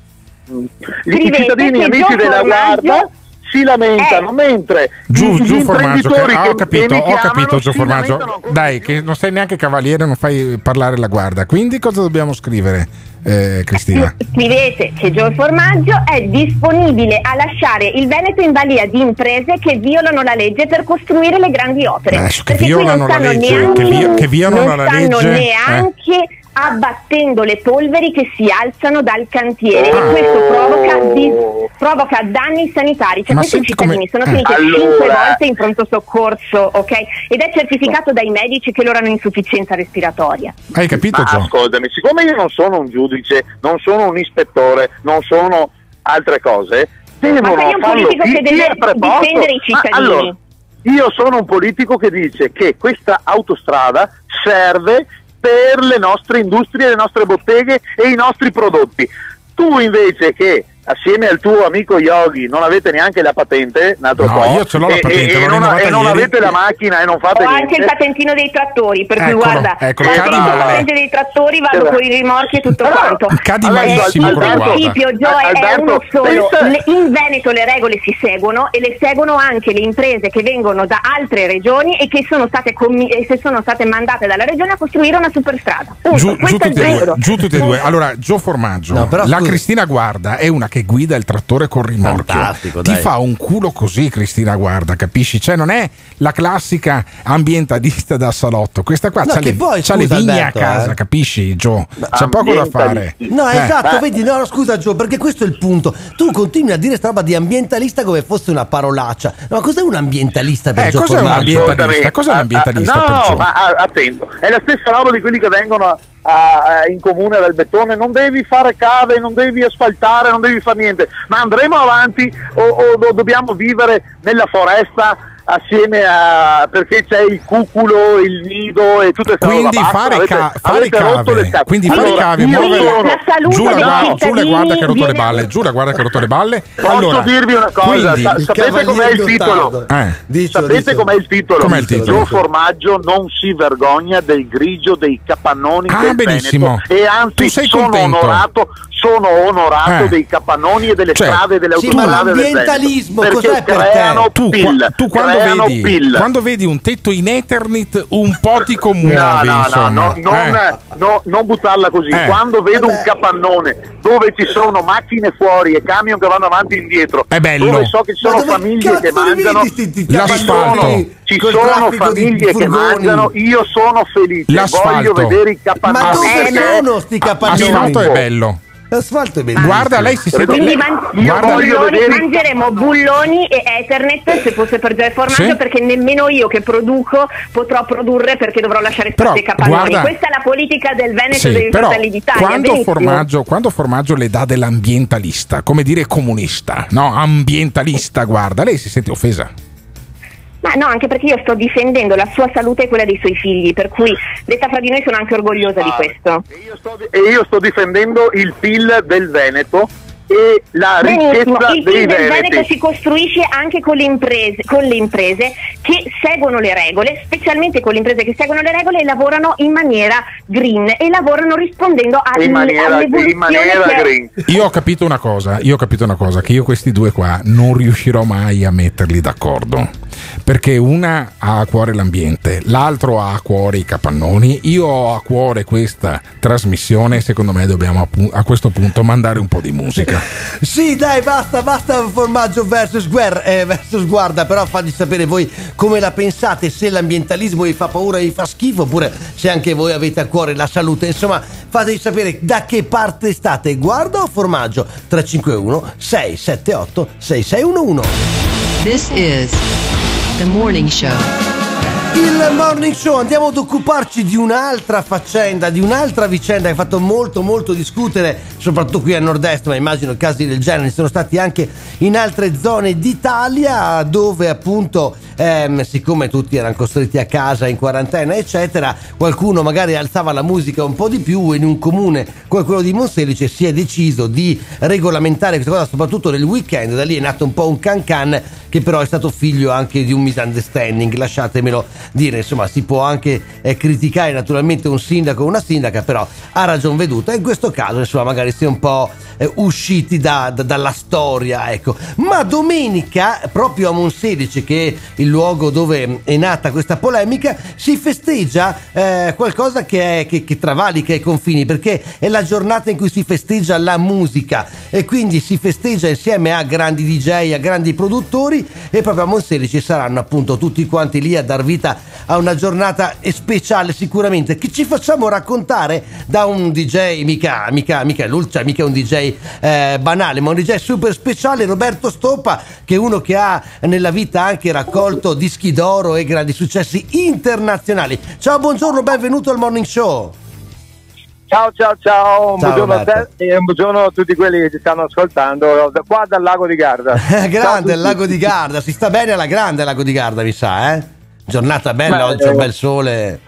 i cittadini amici della Guardia si lamentano, è- mentre Giù, gli giù Formaggio, che, imprenditori ah, che, ho capito, che ho capito si Formaggio. Dai, che non sei neanche cavaliere, non fai parlare la guardia. Quindi cosa dobbiamo scrivere, eh, Cristina? Scrivete che Gio Formaggio è disponibile a lasciare il Veneto in balia di imprese che violano la legge per costruire le grandi opere. Adesso che Perché qui violano non la stanno legge, neanche, che vi- che violano non la stanno legge, eh. Abbattendo le polveri che si alzano dal cantiere Ah. e questo provoca, di- provoca danni sanitari. Cioè Ma questi cittadini come- sono finiti Allora. cinque volte in pronto soccorso, ok? Ed è certificato dai medici che loro hanno insufficienza respiratoria. Hai capito, Ma ascoltami, siccome io non sono un giudice, non sono un ispettore, non sono altre cose, devono sei un politico che deve difendere i cittadini. Ah, allora, io sono un politico che dice che questa autostrada serve per le nostre industrie, le nostre botteghe e i nostri prodotti. Tu invece che assieme al tuo amico Yogi non avete neanche la patente, un altro No, po', io ce l'ho la e- patente, e, e non, e non avete la macchina e non fate Ho anche niente. il patentino dei trattori, per cui Eccolo, guarda, eccolo, cadi male. patente dei trattori vado Eh, con i rimorchi e tutto quanto. Cadi Eh, malissimo, guarda. principio, Joe, è uno solo. in Veneto le regole si seguono e le seguono anche le imprese che vengono da altre regioni e che sono state, commi- e se sono state mandate dalla regione a costruire una superstrada. Punto. Giù, giù tutti e due, vero. giù tutti e due. Allora, Gio Formaggio, la scusa. Cristina Guarda è una che guida il trattore col rimorchio. Fantastico, Ti dai. fa un culo così, Cristina Guarda, capisci? Cioè, non è la classica ambientalista da salotto. Questa qua No, c'ha che le, poi, c'ha le scusa, vigne Alberto, a casa, eh. capisci, Gio? C'è poco da fare. No, Eh. esatto, Ma- vedi, no, scusa Gio, perché questo è il punto. Tu continui a dire sta roba di ambientalista come fosse una parolaccia. Ma cos'è un ambientalista per Eh, Gio cos'è un ambientalista? Cos'è un Ah, ambientalista ah, per No, Gio? ma ah, attento, è la stessa roba di quelli che vengono a- in comune dal bettone, non devi fare cave, non devi asfaltare, non devi fare niente, ma andremo avanti o, o do- dobbiamo vivere nella foresta assieme a perché c'è il cuculo, il nido e tutte queste roba. Quindi Basta, fare, avete- ca- fare avete cave, le quindi fare Allora, cave, io muovere La salute giù la, dei guarda, giù la guarda che ha rotto le balle, giù la guarda che ha rotto le balle. Posso Allora, dirvi una cosa, quindi- sa- sapete com'è il titolo? Eh. Dicelo, Sapete dicelo. com'è il titolo? Com'è il titolo? Gio Formaggio non si vergogna del grigio dei capannoni Ah, del benissimo. Veneto e anzi Tu sei sono contento? onorato, sono onorato Eh. dei capannoni e delle Cioè, strade e delle sì, ma autostrade del Veneto l'ambientalismo perché cos'è per te? creano tu, qua- PIL, tu quando, creano vedi, quando vedi un tetto in Eternit un po' ti commuovi, No, no, no, no, non, Eh. no, non buttarla così. Eh. Quando vedo un capannone dove ci sono macchine fuori e camion che vanno avanti e indietro, È bello. dove so che ci Ma sono famiglie che mangiano, vedi L'asfalto. capannoni ci sono famiglie che mangiano, io sono felice, L'asfalto. voglio vedere i capannoni. Ma dove sono sti capannoni? Asfalto è bello. L'asfalto è bellissimo. Guarda, lei si sente. Quindi man- bulloni- mangeremo bulloni e Ethernet se fosse per Gioia Formaggio Sì. perché nemmeno io che produco potrò produrre perché dovrò lasciare spazio ai capannoni. guarda- Questa è la politica del Veneto e Sì, dei però Fratelli d'Italia. quando formaggio, quando formaggio le dà dell'ambientalista, come dire comunista, no? Ambientalista, guarda, lei si sente offesa. Ma no, anche perché io sto difendendo la sua salute e quella dei suoi figli, per cui detta fra di noi sono anche orgogliosa di questo. E io sto difendendo il PIL del Veneto e la Benissimo, ricchezza il dei. Veneto si costruisce anche con le, imprese, con le imprese che seguono le regole, specialmente con le imprese che seguono le regole e lavorano in maniera green e lavorano rispondendo alle, In maniera- all'evoluzione in maniera che green. Io ho capito una cosa, io ho capito una cosa, che io questi due qua non riuscirò mai a metterli d'accordo. Perché una ha a cuore l'ambiente, l'altro ha a cuore i capannoni. Io ho a cuore questa trasmissione secondo me dobbiamo a questo punto mandare un po' di musica. Sì, dai, basta, basta formaggio versus, guerra, eh, versus guarda, però fateci sapere voi come la pensate, se l'ambientalismo vi fa paura e vi fa schifo, oppure se anche voi avete a cuore la salute. Insomma, fateci sapere da che parte state, guarda o formaggio? 351 678 6611 This is the morning show. Il morning show andiamo ad occuparci di un'altra faccenda, di un'altra vicenda che ha fatto molto molto discutere, soprattutto qui a nord-est, ma immagino casi del genere sono stati anche in altre zone d'Italia dove appunto, ehm, siccome tutti erano costretti a casa in quarantena eccetera, qualcuno magari alzava la musica un po' di più in un comune come quello di Monselice si è deciso di regolamentare questa cosa soprattutto nel weekend, da lì è nato un po' un can can che però è stato figlio anche di un misunderstanding, lasciatemelo dire, insomma si può anche eh, criticare naturalmente un sindaco o una sindaca, però ha ragion veduta in questo caso insomma magari si è un po' eh, usciti da- da- dalla storia, ecco. Ma domenica, proprio a Monselice, che è il luogo dove è nata questa polemica, si festeggia eh, qualcosa che, è, che, che travalica i confini, perché è la giornata in cui si festeggia la musica e quindi si festeggia insieme a grandi DJ, a grandi produttori e proprio a Monselice saranno appunto tutti quanti lì a dar vita a una giornata speciale sicuramente. Che ci facciamo raccontare da un DJ mica, mica, mica, cioè, mica un DJ eh, banale ma un DJ super speciale Roberto Stoppa che è uno che ha nella vita anche raccolto dischi d'oro e grandi successi internazionali. Ciao buongiorno benvenuto al Morning Show. Ciao ciao ciao, un Ciao, buongiorno a Roberto. te e un buongiorno a tutti quelli che ci stanno ascoltando da qua dal lago di Garda. A grande il lago di Garda si sta bene alla grande al lago di Garda mi sa eh giornata bella Beh, oggi un eh, bel sole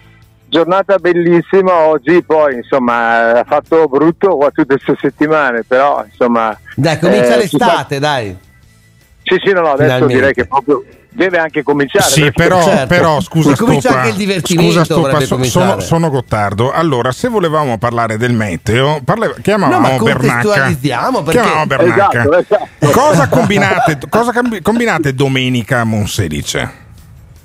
giornata bellissima oggi, poi insomma ha fatto brutto qua tutte queste settimane, però insomma... Dai, comincia eh, l'estate, dai. Sì, sì, no, no, adesso Finalmente. direi che proprio deve anche cominciare. Sì, però, Certo. però scusa, comincia Stoppa, anche il divertimento, scusa, Stoppa, sono, sono Gottardo. Allora, se volevamo parlare del meteo, parle- chiamavamo No, ma Bernacca. perché- Chiamavamo Bernacca. Esatto, esatto. Cosa, combinate, cosa combinate domenica a Monselice?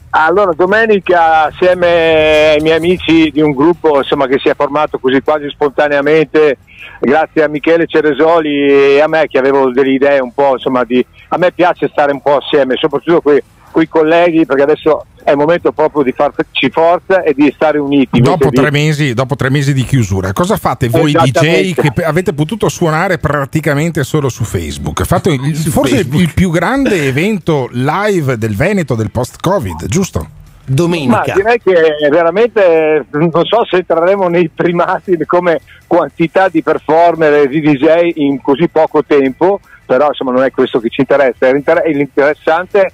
Allora, domenica assieme ai miei amici di un gruppo insomma, che si è formato così quasi spontaneamente, grazie a Michele Ceresoli e a me che avevo delle idee un po', insomma, di... a me piace stare un po' assieme, soprattutto con i colleghi, perché adesso è il momento proprio di farci forza e di stare uniti. Dopo invece tre, di- mesi, dopo tre mesi di chiusura, cosa fate voi DJ che avete potuto suonare praticamente solo su Facebook? Fate il- forse Facebook. il più grande evento live del Veneto del post-Covid, giusto? Ma Domenica. direi che veramente non so se entreremo nei primati come quantità di performer e di DJ in così poco tempo, però insomma non è questo che ci interessa. L'inter- L'interessante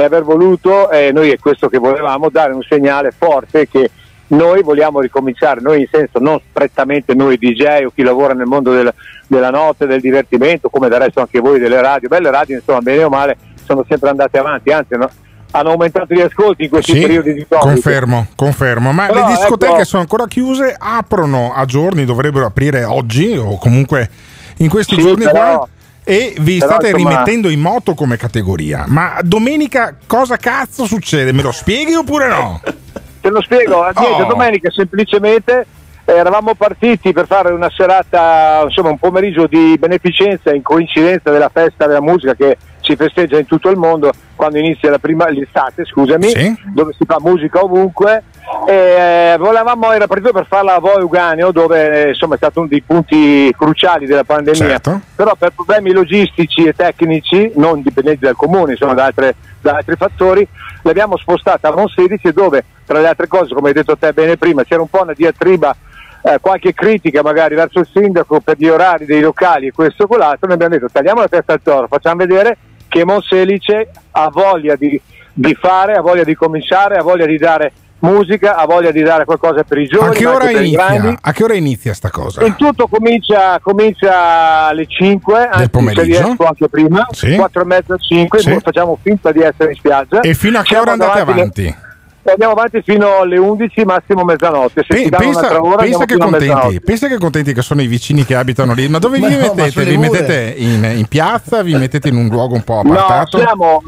è aver voluto, e noi è questo che volevamo, dare un segnale forte che noi vogliamo ricominciare, noi in senso non strettamente noi DJ o chi lavora nel mondo del- della notte, del divertimento, come del resto anche voi delle radio, belle radio insomma bene o male sono sempre andate avanti, anzi no, hanno aumentato gli ascolti in questi Sì, periodi di Covid. confermo, confermo. Ma Però, le discoteche ecco- sono ancora chiuse, aprono a giorni, dovrebbero aprire oggi o comunque in questi Sì, giorni però- qua. E vi però, state insomma- rimettendo in moto come categoria. Ma domenica cosa cazzo succede? Me lo spieghi oppure no? Te lo spiego, niente, Oh. domenica semplicemente eh, eravamo partiti per fare una serata, insomma un pomeriggio di beneficenza in coincidenza della festa della musica che si festeggia in tutto il mondo quando inizia la prima, l'estate, scusami, Sì. dove si fa musica ovunque. Eh, volevamo, era partito per farla a Voi Uganeo dove eh, insomma è stato uno dei punti cruciali della pandemia Certo. però per problemi logistici e tecnici, non dipendenti dal comune, insomma da, altre- da altri fattori, l'abbiamo spostata a Monselice dove, tra le altre cose, come hai detto te bene prima, c'era un po' una diatriba, eh, qualche critica magari verso il sindaco per gli orari dei locali e questo e quell'altro, noi abbiamo detto tagliamo la testa al toro, facciamo vedere che Monselice ha voglia di, di fare, ha voglia di cominciare, ha voglia di dare musica, ha voglia di dare qualcosa per i A giovani, che ma ora inizia? A che ora inizia sta cosa? Il tutto comincia, comincia alle 5, anzi se pomeriggio? anche prima, Sì. 4 e mezza, 5, Sì. facciamo finta di essere in spiaggia. E fino a che Siamo ora andate davanti- avanti? Andiamo avanti fino alle 11, massimo mezzanotte. Se Pe- pensa, ora, pensa che contenti, pensa che contenti che sono i vicini che abitano lì. Ma dove Ma vi no, mettete? Vi mura. mettete in, in piazza? Vi mettete in un luogo un po' No, appartato? siamo,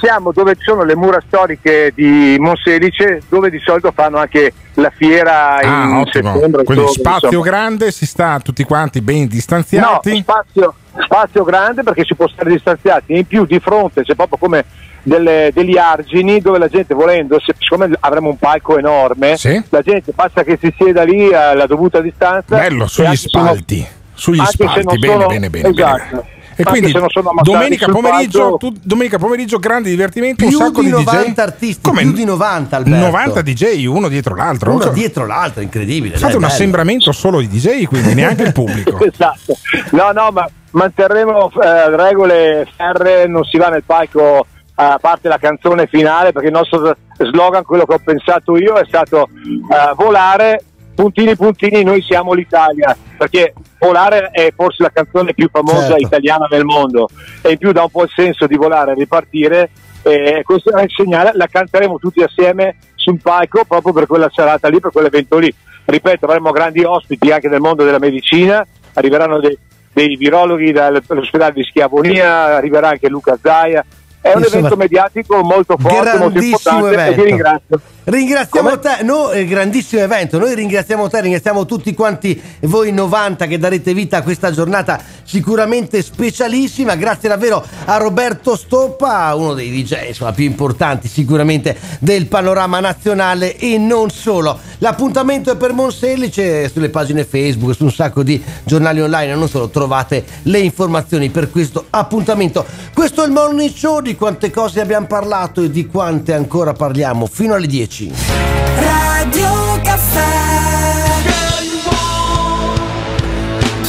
siamo dove ci sono le mura storiche di Monselice, dove di solito fanno anche la fiera Ah, in ottimo. settembre. Quindi ottobre, spazio insomma. grande, si sta tutti quanti ben No, distanziati. spazio, spazio grande perché si può stare distanziati in più di fronte c'è proprio come delle- degli argini dove la gente volendo, se- siccome avremo un palco enorme, Sì. la gente basta che si sieda lì alla dovuta distanza. Bello, sugli spalti. Sugli anche se spalti, bene, sono- bene, bene, esatto. bene. E Anche quindi sono domenica pomeriggio, tu- domenica pomeriggio grande divertimento, Più un sacco di di, 90 DJ. artisti, più di 90 Alberto. 90 DJ, uno dietro l'altro. Uno Cioè, dietro l'altro, incredibile. Fate dai, un bello. assembramento solo di DJ, quindi neanche il pubblico. esatto. No, no, ma manterremo eh, regole ferre, non si va nel palco a parte la canzone finale, perché il nostro slogan, quello che ho pensato io, è stato eh, volare, puntini puntini, noi siamo l'Italia, perché volare è forse la canzone più famosa Certo. italiana nel mondo e in più dà un po' il senso di volare ripartire. E questo è il segnale, la canteremo tutti assieme sul palco proprio per quella serata lì, per quell'evento lì. Ripeto, avremo grandi ospiti anche del mondo della medicina, arriveranno dei, dei virologhi dal- dall'ospedale di Schiavonia, arriverà anche Luca Zaia. È un Insomma, evento mediatico molto forte, molto importante e evento. vi ringrazio. Ringraziamo te, no, eh, grandissimo evento. Noi ringraziamo te, ringraziamo tutti quanti voi 90 che darete vita a questa giornata sicuramente specialissima. Grazie davvero a Roberto Stoppa, uno dei DJ insomma, più importanti sicuramente del panorama nazionale e non solo. L'appuntamento è per Monselice sulle pagine Facebook, su un sacco di giornali online, non solo trovate le informazioni per questo appuntamento. Questo è il Morning Show di quante cose abbiamo parlato e di quante ancora parliamo fino alle 10. Radio Caffè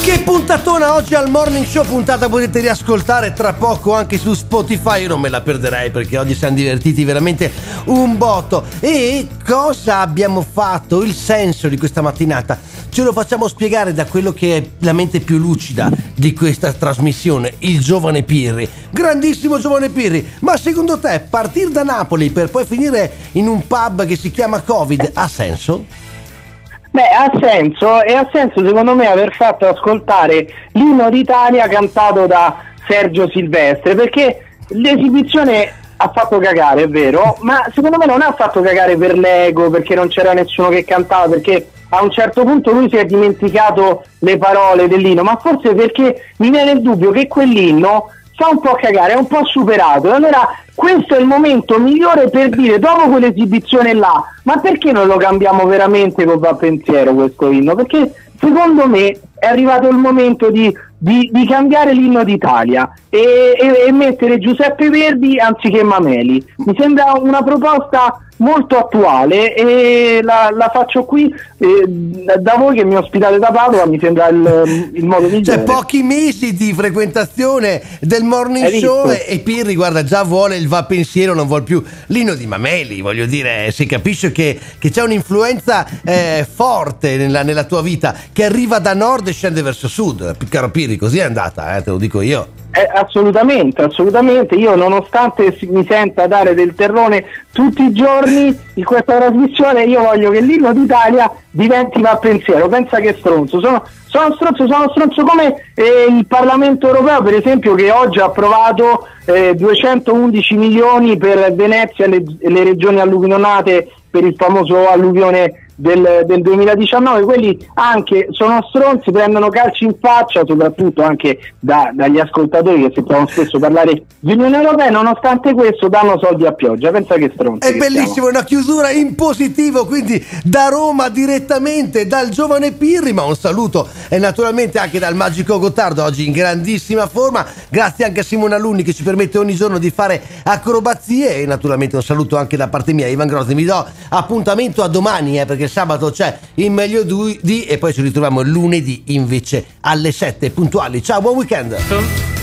Che puntatona oggi al Morning Show, puntata potete riascoltare tra poco anche su Spotify, io non me la perderei perché oggi siamo divertiti veramente un botto. E cosa abbiamo fatto? Il senso di questa mattinata ce lo facciamo spiegare da quello che è la mente più lucida di questa trasmissione, il giovane Pirri. Grandissimo giovane Pirri, ma secondo te partire da Napoli per poi finire in un pub che si chiama Covid ha senso? Beh, ha senso e ha senso secondo me aver fatto ascoltare l'inno d'Italia cantato da Sergio Silvestre perché l'esibizione ha fatto cagare, è vero, ma secondo me non ha fatto cagare per l'ego perché non c'era nessuno che cantava perché a un certo punto lui si è dimenticato le parole dell'inno, ma forse perché mi viene il dubbio che quell'inno fa un po' cagare, è un po' superato. Allora questo è il momento migliore per dire, dopo quell'esibizione là, ma perché non lo cambiamo veramente con va pensiero questo inno? Perché secondo me è arrivato il momento di, di- di cambiare l'inno d'Italia e, e- e mettere Giuseppe Verdi anziché Mameli. Mi sembra una proposta molto attuale e la, la faccio qui eh, da voi che mi ospitate da Padova mi sembra il, il modo migliore. C'è pochi mesi di frequentazione del morning Hai show visto? e, e Pirri, guarda, già vuole il va pensiero, non vuole più l'ino di Mameli. Voglio dire, si capisce che, che c'è un'influenza eh, forte nella, nella tua vita che arriva da nord e scende verso sud. Caro Pirri, così è andata, eh, te lo dico io. Eh, assolutamente, assolutamente. Io nonostante mi senta dare del terrone tutti i giorni in questa trasmissione, io voglio che l'inno d'Italia diventi va pensiero. Pensa che stronzo. Sono, sono stronzo, sono stronzo come eh, il Parlamento europeo, per esempio, che oggi ha approvato eh, 211 milioni per Venezia e le, le regioni alluvinate per il famoso alluvione del, del 2019, quelli anche sono stronzi, prendono calci in faccia, soprattutto anche da- dagli ascoltatori che sentono spesso parlare di Unione Europea, nonostante questo danno soldi a pioggia, pensa che stronzi. È che bellissimo, è una chiusura in positivo, quindi da Roma direttamente dal giovane Pirri, ma un saluto e naturalmente anche dal magico Gottardo, oggi in grandissima forma, grazie anche a Simona Alunni che ci permette ogni giorno di fare acrobazie e naturalmente un saluto anche da parte mia, Ivan Grossi, vi do appuntamento a domani eh, perché sabato c'è il meglio di e poi ci ritroviamo lunedì invece alle 7 puntuali. Ciao, buon weekend!